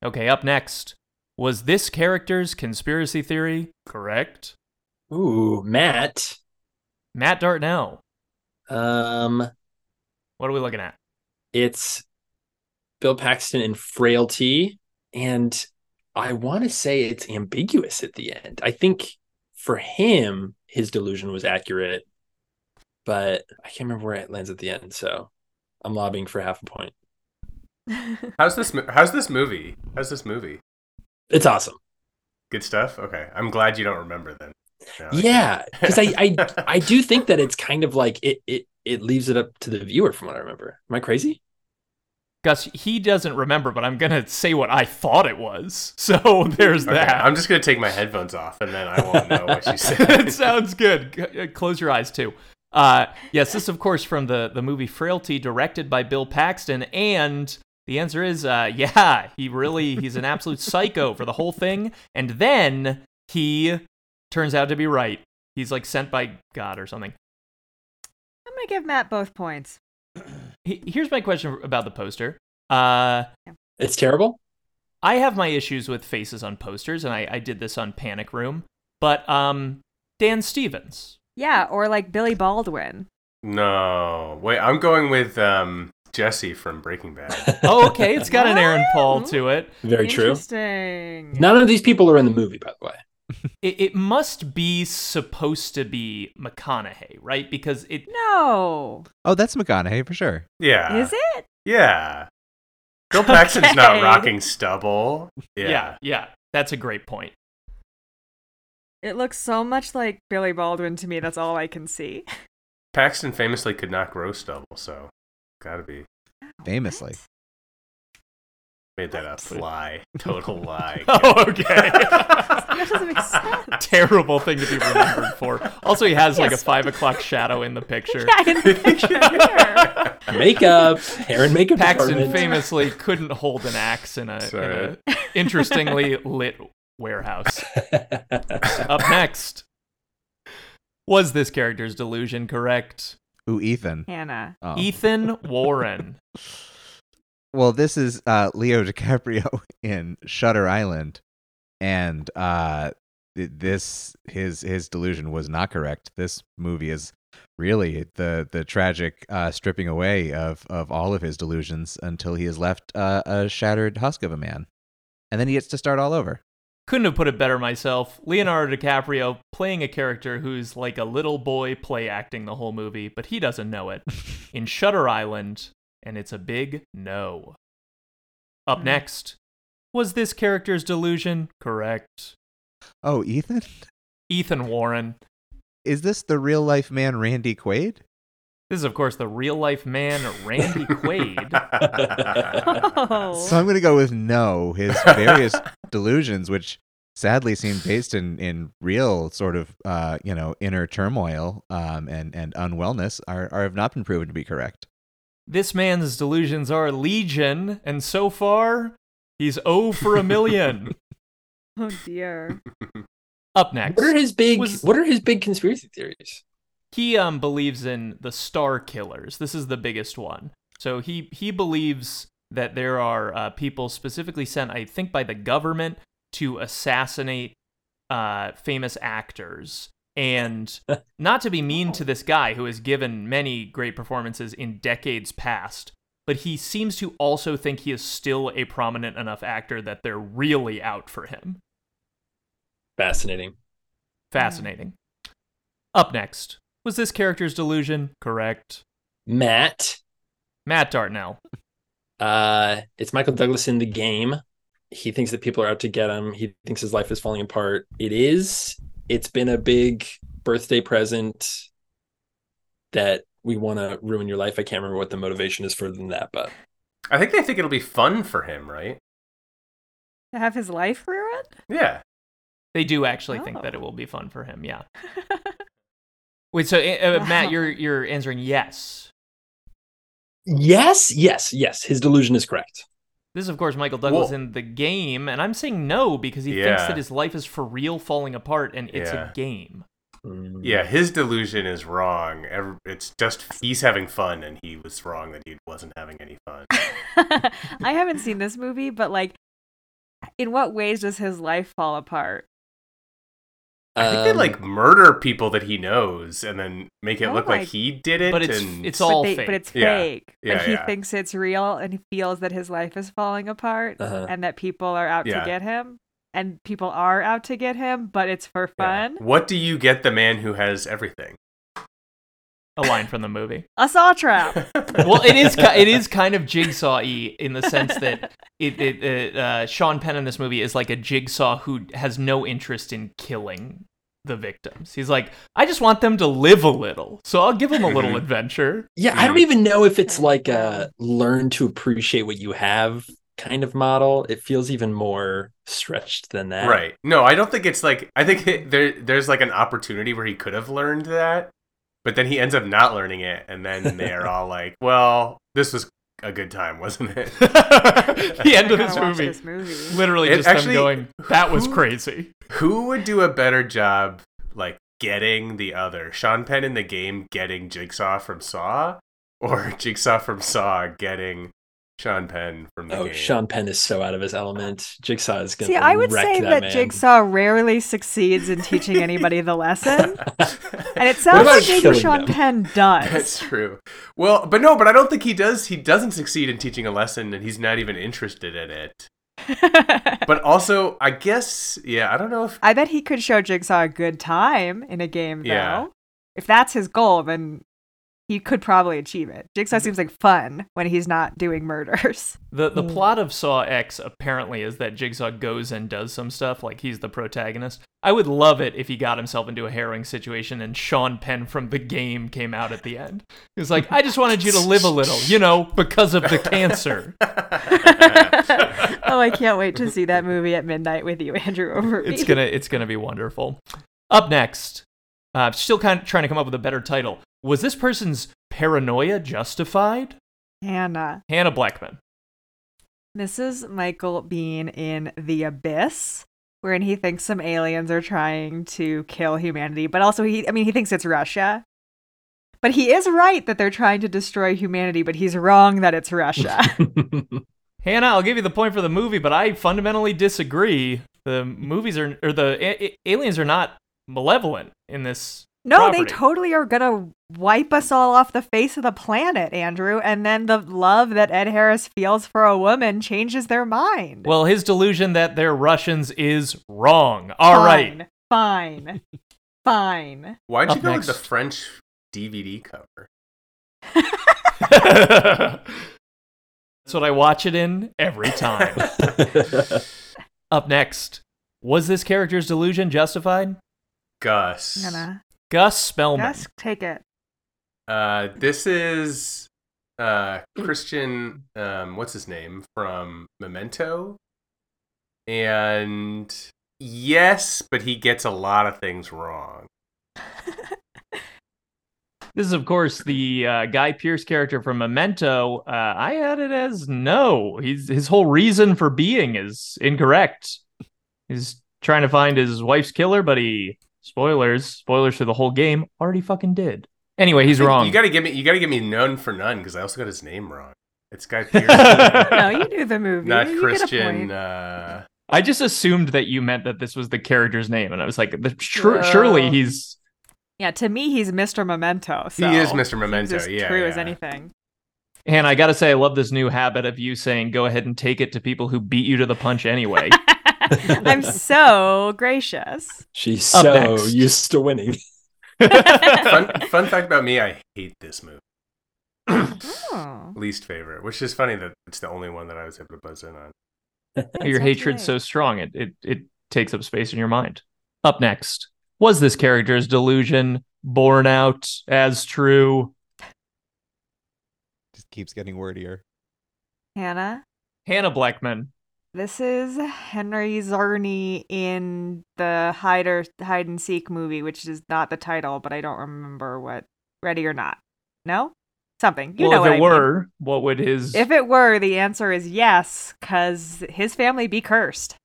Okay, up next. Was this character's conspiracy theory correct? Ooh, Matt. Matt Dartnell. Um, What are we looking at? it's Bill Paxton in Frailty, and I want to say it's ambiguous at the end. I think for him, his delusion was accurate, but I can't remember where it lands at the end. So I'm lobbying for half a point. How's this? How's this movie? How's this movie? It's awesome. Good stuff. Okay, I'm glad you don't remember then. No, Yeah, because I, I I do think that it's kind of like it it it leaves it up to the viewer from what I remember. Am I crazy? Gus, he doesn't remember, but I'm gonna say what I thought it was. So there's Okay, that. I'm just gonna take my headphones off, and then I won't know what you it said. sounds good. Uh, Close your eyes too. Uh, yes, this of course from the the movie Frailty, directed by Bill Paxton, and the answer is uh, yeah, he really he's an absolute psycho for the whole thing, and then he turns out to be right. He's like sent by God or something. I'm gonna give Matt both points. He- Here's my question about the poster. Uh, It's terrible. I have my issues with faces on posters, and I, I did this on Panic Room. But um, Dan Stevens. Yeah, or like Billy Baldwin. no, wait, I'm going with um, Jesse from Breaking Bad. Oh, okay, it's got an Aaron Paul to it. Very true. Interesting. None of these people are in the movie, by the way. It, it must be supposed to be McConaughey, right? Because it. No. Oh, that's McConaughey for sure. Yeah, Is it? Yeah, Bill Paxton's not rocking stubble. Yeah. Yeah, yeah, that's a great point. It looks so much like Billy Baldwin to me. That's all I can see. Paxton famously could not grow stubble, so gotta be Famously. made that up. Lie, total lie. Oh, okay. That doesn't make sense. Terrible thing to be remembered for. Also, he has like a five o'clock shadow in the picture. Yeah, in the picture here. Makeup, hair and makeup. Paxton department. famously couldn't hold an axe in a, in a interestingly lit warehouse. Up next. Was this character's delusion correct? Ooh, Ethan. Hannah. Oh. Ethan Warren. Well, this is uh, Leo DiCaprio in Shutter Island, and uh, this his his delusion was not correct. This movie is really the the tragic uh, stripping away of of all of his delusions until he is left uh, a shattered husk of a man, and then he gets to start all over. Couldn't have put it better myself. Leonardo DiCaprio playing a character who's like a little boy play acting the whole movie, but he doesn't know it. in Shutter Island, and it's a big no. Up Mhm. next. Was this character's delusion correct? Oh, Ethan, Ethan Warren. is this the real life man Randy Quaid? This is, of course, the real life man, Randy Quaid. Oh. So I'm going to go with no. His various delusions, which sadly seem based in, in real sort of uh, you know inner turmoil um, and and unwellness, are, are have not been proven to be correct. This man's delusions are legion, and so far, he's 0 for a million. oh dear. Up next. What are his big? Was- What are his big conspiracy theories? he um believes in the star killers. This is the biggest one. So he he believes that there are uh, people specifically sent, I think, by the government to assassinate uh, famous actors. And not to be mean to this guy who has given many great performances in decades past, but he seems to also think he is still a prominent enough actor that they're really out for him. Fascinating. Fascinating. Up next. Was this character's delusion correct? Matt. Matt Dartnell. Uh, it's Michael Douglas in the game. He thinks that people are out to get him. He thinks his life is falling apart. It is. It's been a big birthday present that we want to ruin your life. I can't remember what the motivation is further than that, but I think they think it'll be fun for him, right? To have his life ruined? Yeah. They do actually think Oh. that it will be fun for him. Yeah. Wait. So, uh, uh, Matt, you're you're answering yes. yes, yes, yes. His delusion is correct. This is, of course, Michael Douglas Well- in the game, and I'm saying no because he thinks that his life is for real falling apart, and it's Yeah. a game. Mm. Yeah, his delusion is wrong. It's just he's having fun, and he was wrong that he wasn't having any fun. I haven't seen this movie, but like in what ways does his life fall apart? I think they Um, like murder people that he knows and then make it Oh look my- like he did it. But it's and it's but all they- fake. But it's Yeah. fake. Yeah, but he yeah. thinks it's real and he feels that his life is falling apart Uh-huh. and that people are out Yeah. to get him. And people are out to get him, but it's for Yeah. fun. What do you get the man who has everything? a line from the movie. A saw trap. well, it is it is kind of jigsaw-y in the sense that it, it, it uh, Sean Penn in this movie is like a jigsaw who has no interest in killing the victims. He's like, I just want them to live a little, so I'll give them a little Mhm. adventure. Yeah, I don't Mhm. even know if it's like a learn to appreciate what you have kind of model. It feels even more stretched than that. Right. No, I don't think it's like I think it, there there's like an opportunity where he could have learned that, but then he ends up not learning it and then they're all like, "Well, this was a good time, wasn't it?" the end of this movie, this movie. literally It just actually- them going, "That was who- crazy." Who would do a better job like getting the other? Sean Penn in the game getting Jigsaw from Saw or Jigsaw from Saw getting Sean Penn from the Oh, game? Sean Penn is so out of his element. Jigsaw is going to See, I would wreck say that, that. Jigsaw rarely succeeds in teaching anybody the lesson. And it sounds like maybe Sean them? Penn does. That's true. Well, but no, but I don't think he does. He doesn't succeed in teaching a lesson, and he's not even interested in it. But also, I guess, yeah, I don't know if I bet he could show Jigsaw a good time in a game, though. Yeah. If that's his goal, then he could probably achieve it. Jigsaw seems like fun when he's not doing murders. The the Mm. plot of Saw X apparently is that Jigsaw goes and does some stuff, like he's the protagonist. I would love it if he got himself into a harrowing situation and Sean Penn from the game came out at the end. He was like, I just wanted you to live a little, you know, because of the cancer. oh, I can't wait to see that movie at midnight with you, Andrew, over It's gonna it's gonna be wonderful. Up next, uh, still kind of trying to come up with a better title. Was this person's paranoia justified? Hannah. Hannah Blechman. This is Michael Biehn in The Abyss, wherein he thinks some aliens are trying to kill humanity, but also he I mean he thinks it's Russia. But he is right that they're trying to destroy humanity, but he's wrong that it's Russia. Hannah, I'll give you the point for the movie, but I fundamentally disagree. The movies are, or the a- a- aliens are not malevolent in this. no, they totally are gonna wipe us all off the face of the planet, Andrew. And then the love that Ed Harris feels for a woman changes their mind. Well, his delusion that they're Russians is wrong. All right. fine, fine, fine. Why'd you Up go next. with the French DVD cover? That's what I watch it in every time. Up next, was this character's delusion justified? Gus. Hannah, Gus Spelman. yes, take it. Uh, this is uh, Christian. Um, what's his name from Memento? And yes, but he gets a lot of things wrong. This is, of course, the uh, Guy Pearce character from Memento. Uh, I had it as no. He's his whole reason for being is incorrect. He's trying to find his wife's killer, but he spoilers spoilers for the whole game already fucking did. Anyway, he's wrong. You gotta give me. You gotta give me none for none because I also got his name wrong. It's Guy Pearce, no, you knew the movie. not you Christian. Uh, I just assumed that you meant that this was the character's name, and I was like, the- sure, surely he's. Yeah, to me, he's Mr. Memento. he is Mr. seems Memento. as Yeah, true as anything. And I gotta say, I love this new habit of you saying, "Go ahead and take it to people who beat you to the punch anyway." I'm so gracious. She's so used to winning. fun, fun fact about me: I hate this movie. Oh. Least favorite, which is funny that it's the only one that I was able to buzz in on. your hatred's okay. so strong it, it it takes up space in your mind. Up next, was this character's delusion borne out as true? Just keeps getting wordier. Hannah, Hannah Blechman. This is Henry Czerny in the hide or hide and seek movie, which is not the title, but I don't remember what. Ready or not? No, something. You well, know if what it I mean. were, what would his? If it were, the answer is yes, because his family be cursed.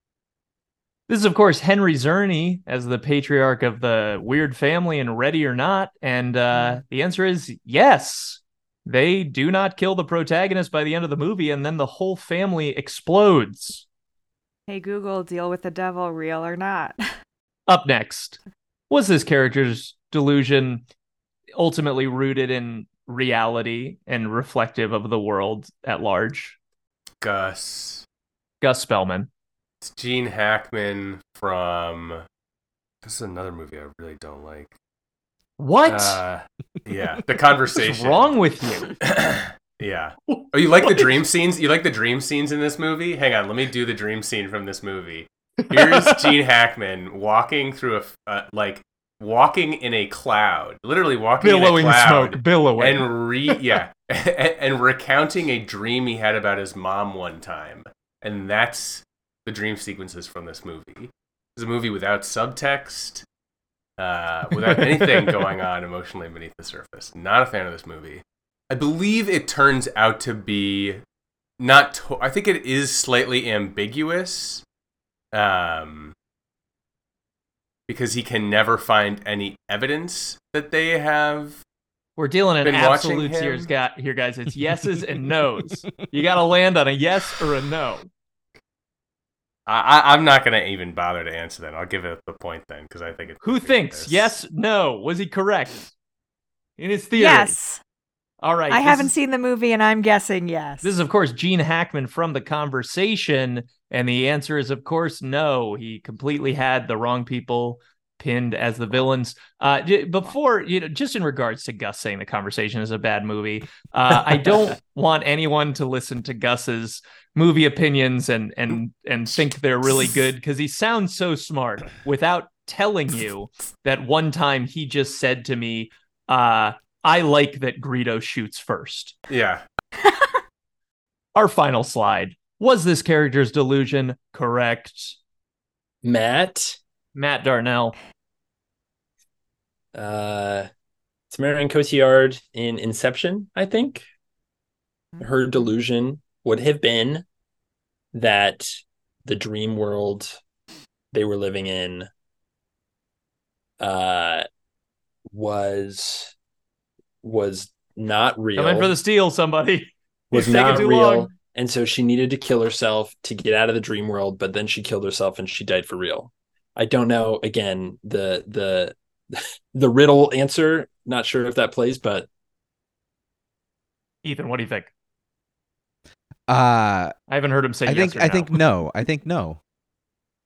This is, of course, Henry Czerny as the patriarch of the weird family in Ready or Not, and uh, the answer is yes. They do not kill the protagonist by the end of the movie, and then the whole family explodes. Hey Google, deal with the devil, real or not? Up next, was this character's delusion ultimately rooted in reality and reflective of the world at large? Gus. Gus Spelman. It's Gene Hackman from. This is another movie I really don't like. What? Uh, yeah, the conversation. What's wrong with you? yeah. Oh, you like the dream scenes? You like the dream scenes in this movie? Hang on, let me do the dream scene from this movie. Here's Gene Hackman walking through a uh, like walking in a cloud, literally walking Billowing in a cloud, smoke, billowing. and re yeah, and, and recounting a dream he had about his mom one time, and that's the dream sequences from this movie. It's a movie without subtext, uh, without anything going on emotionally beneath the surface. Not a fan of this movie. I believe it turns out to be not. To- I think it is slightly ambiguous, um, because he can never find any evidence that they have. We're dealing in absolutes here, here, guys. It's yeses and nos. You got to land on a yes or a no. I, I, I'm not gonna even bother to answer that. I'll give it the point then, because I think it's Who thinks yes, no? Was he correct in his theory? yes. All right. I haven't is- seen the movie and I'm guessing yes. This is, of course, Gene Hackman from the conversation. And the answer is, of course, no. He completely had the wrong people pinned as the villains. Uh, before, you know, just in regards to Gus saying the conversation is a bad movie, uh, I don't want anyone to listen to Gus's movie opinions and and and think they're really good because he sounds so smart without telling you that one time he just said to me, uh, I like that Greedo shoots first Yeah. our final slide. Was this character's delusion correct? Matt, Matt Darnell. Uh, it's Marion Cotillard in Inception, I think. Her delusion would have been that the dream world they were living in uh was was not real Come in for the steal, somebody. was It's not too real long. and so she needed to kill herself to get out of the dream world but then she killed herself and she died for real i don't know again the the the riddle answer not sure if that plays but Ethan, what do you think? Uh, I haven't heard him say I yes think or I no. think no. I think no.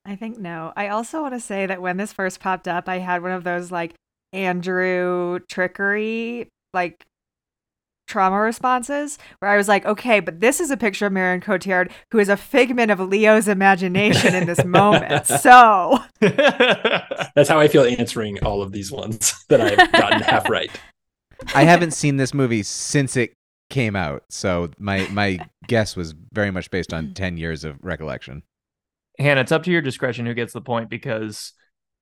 I think no. I also want to say that when this first popped up, I had one of those like Andrew trickery, like trauma responses where I was like, okay, but this is a picture of Marion Cotillard who is a figment of Leo's imagination in this moment. So that's how i feel answering all of these ones that i've gotten half right I haven't seen this movie since it came out, so my my guess was very much based on ten years of recollection. Hannah, it's up to your discretion who gets the point because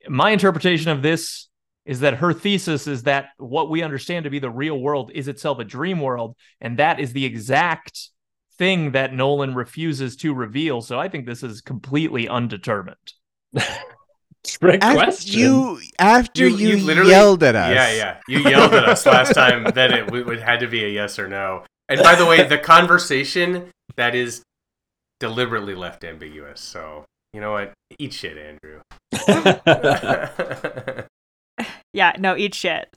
my interpretation of this is that her thesis is that what we understand to be the real world is itself a dream world, and that is the exact thing that Nolan refuses to reveal. So I think this is completely undetermined. Trick After question you after You- you, you literally- yelled at us. Yeah, yeah. You yelled at us last time that it, w- it had to be a yes or no. And by the way, the conversation that is deliberately left ambiguous. So you know what? Eat shit, Andrew. yeah, no, eat shit.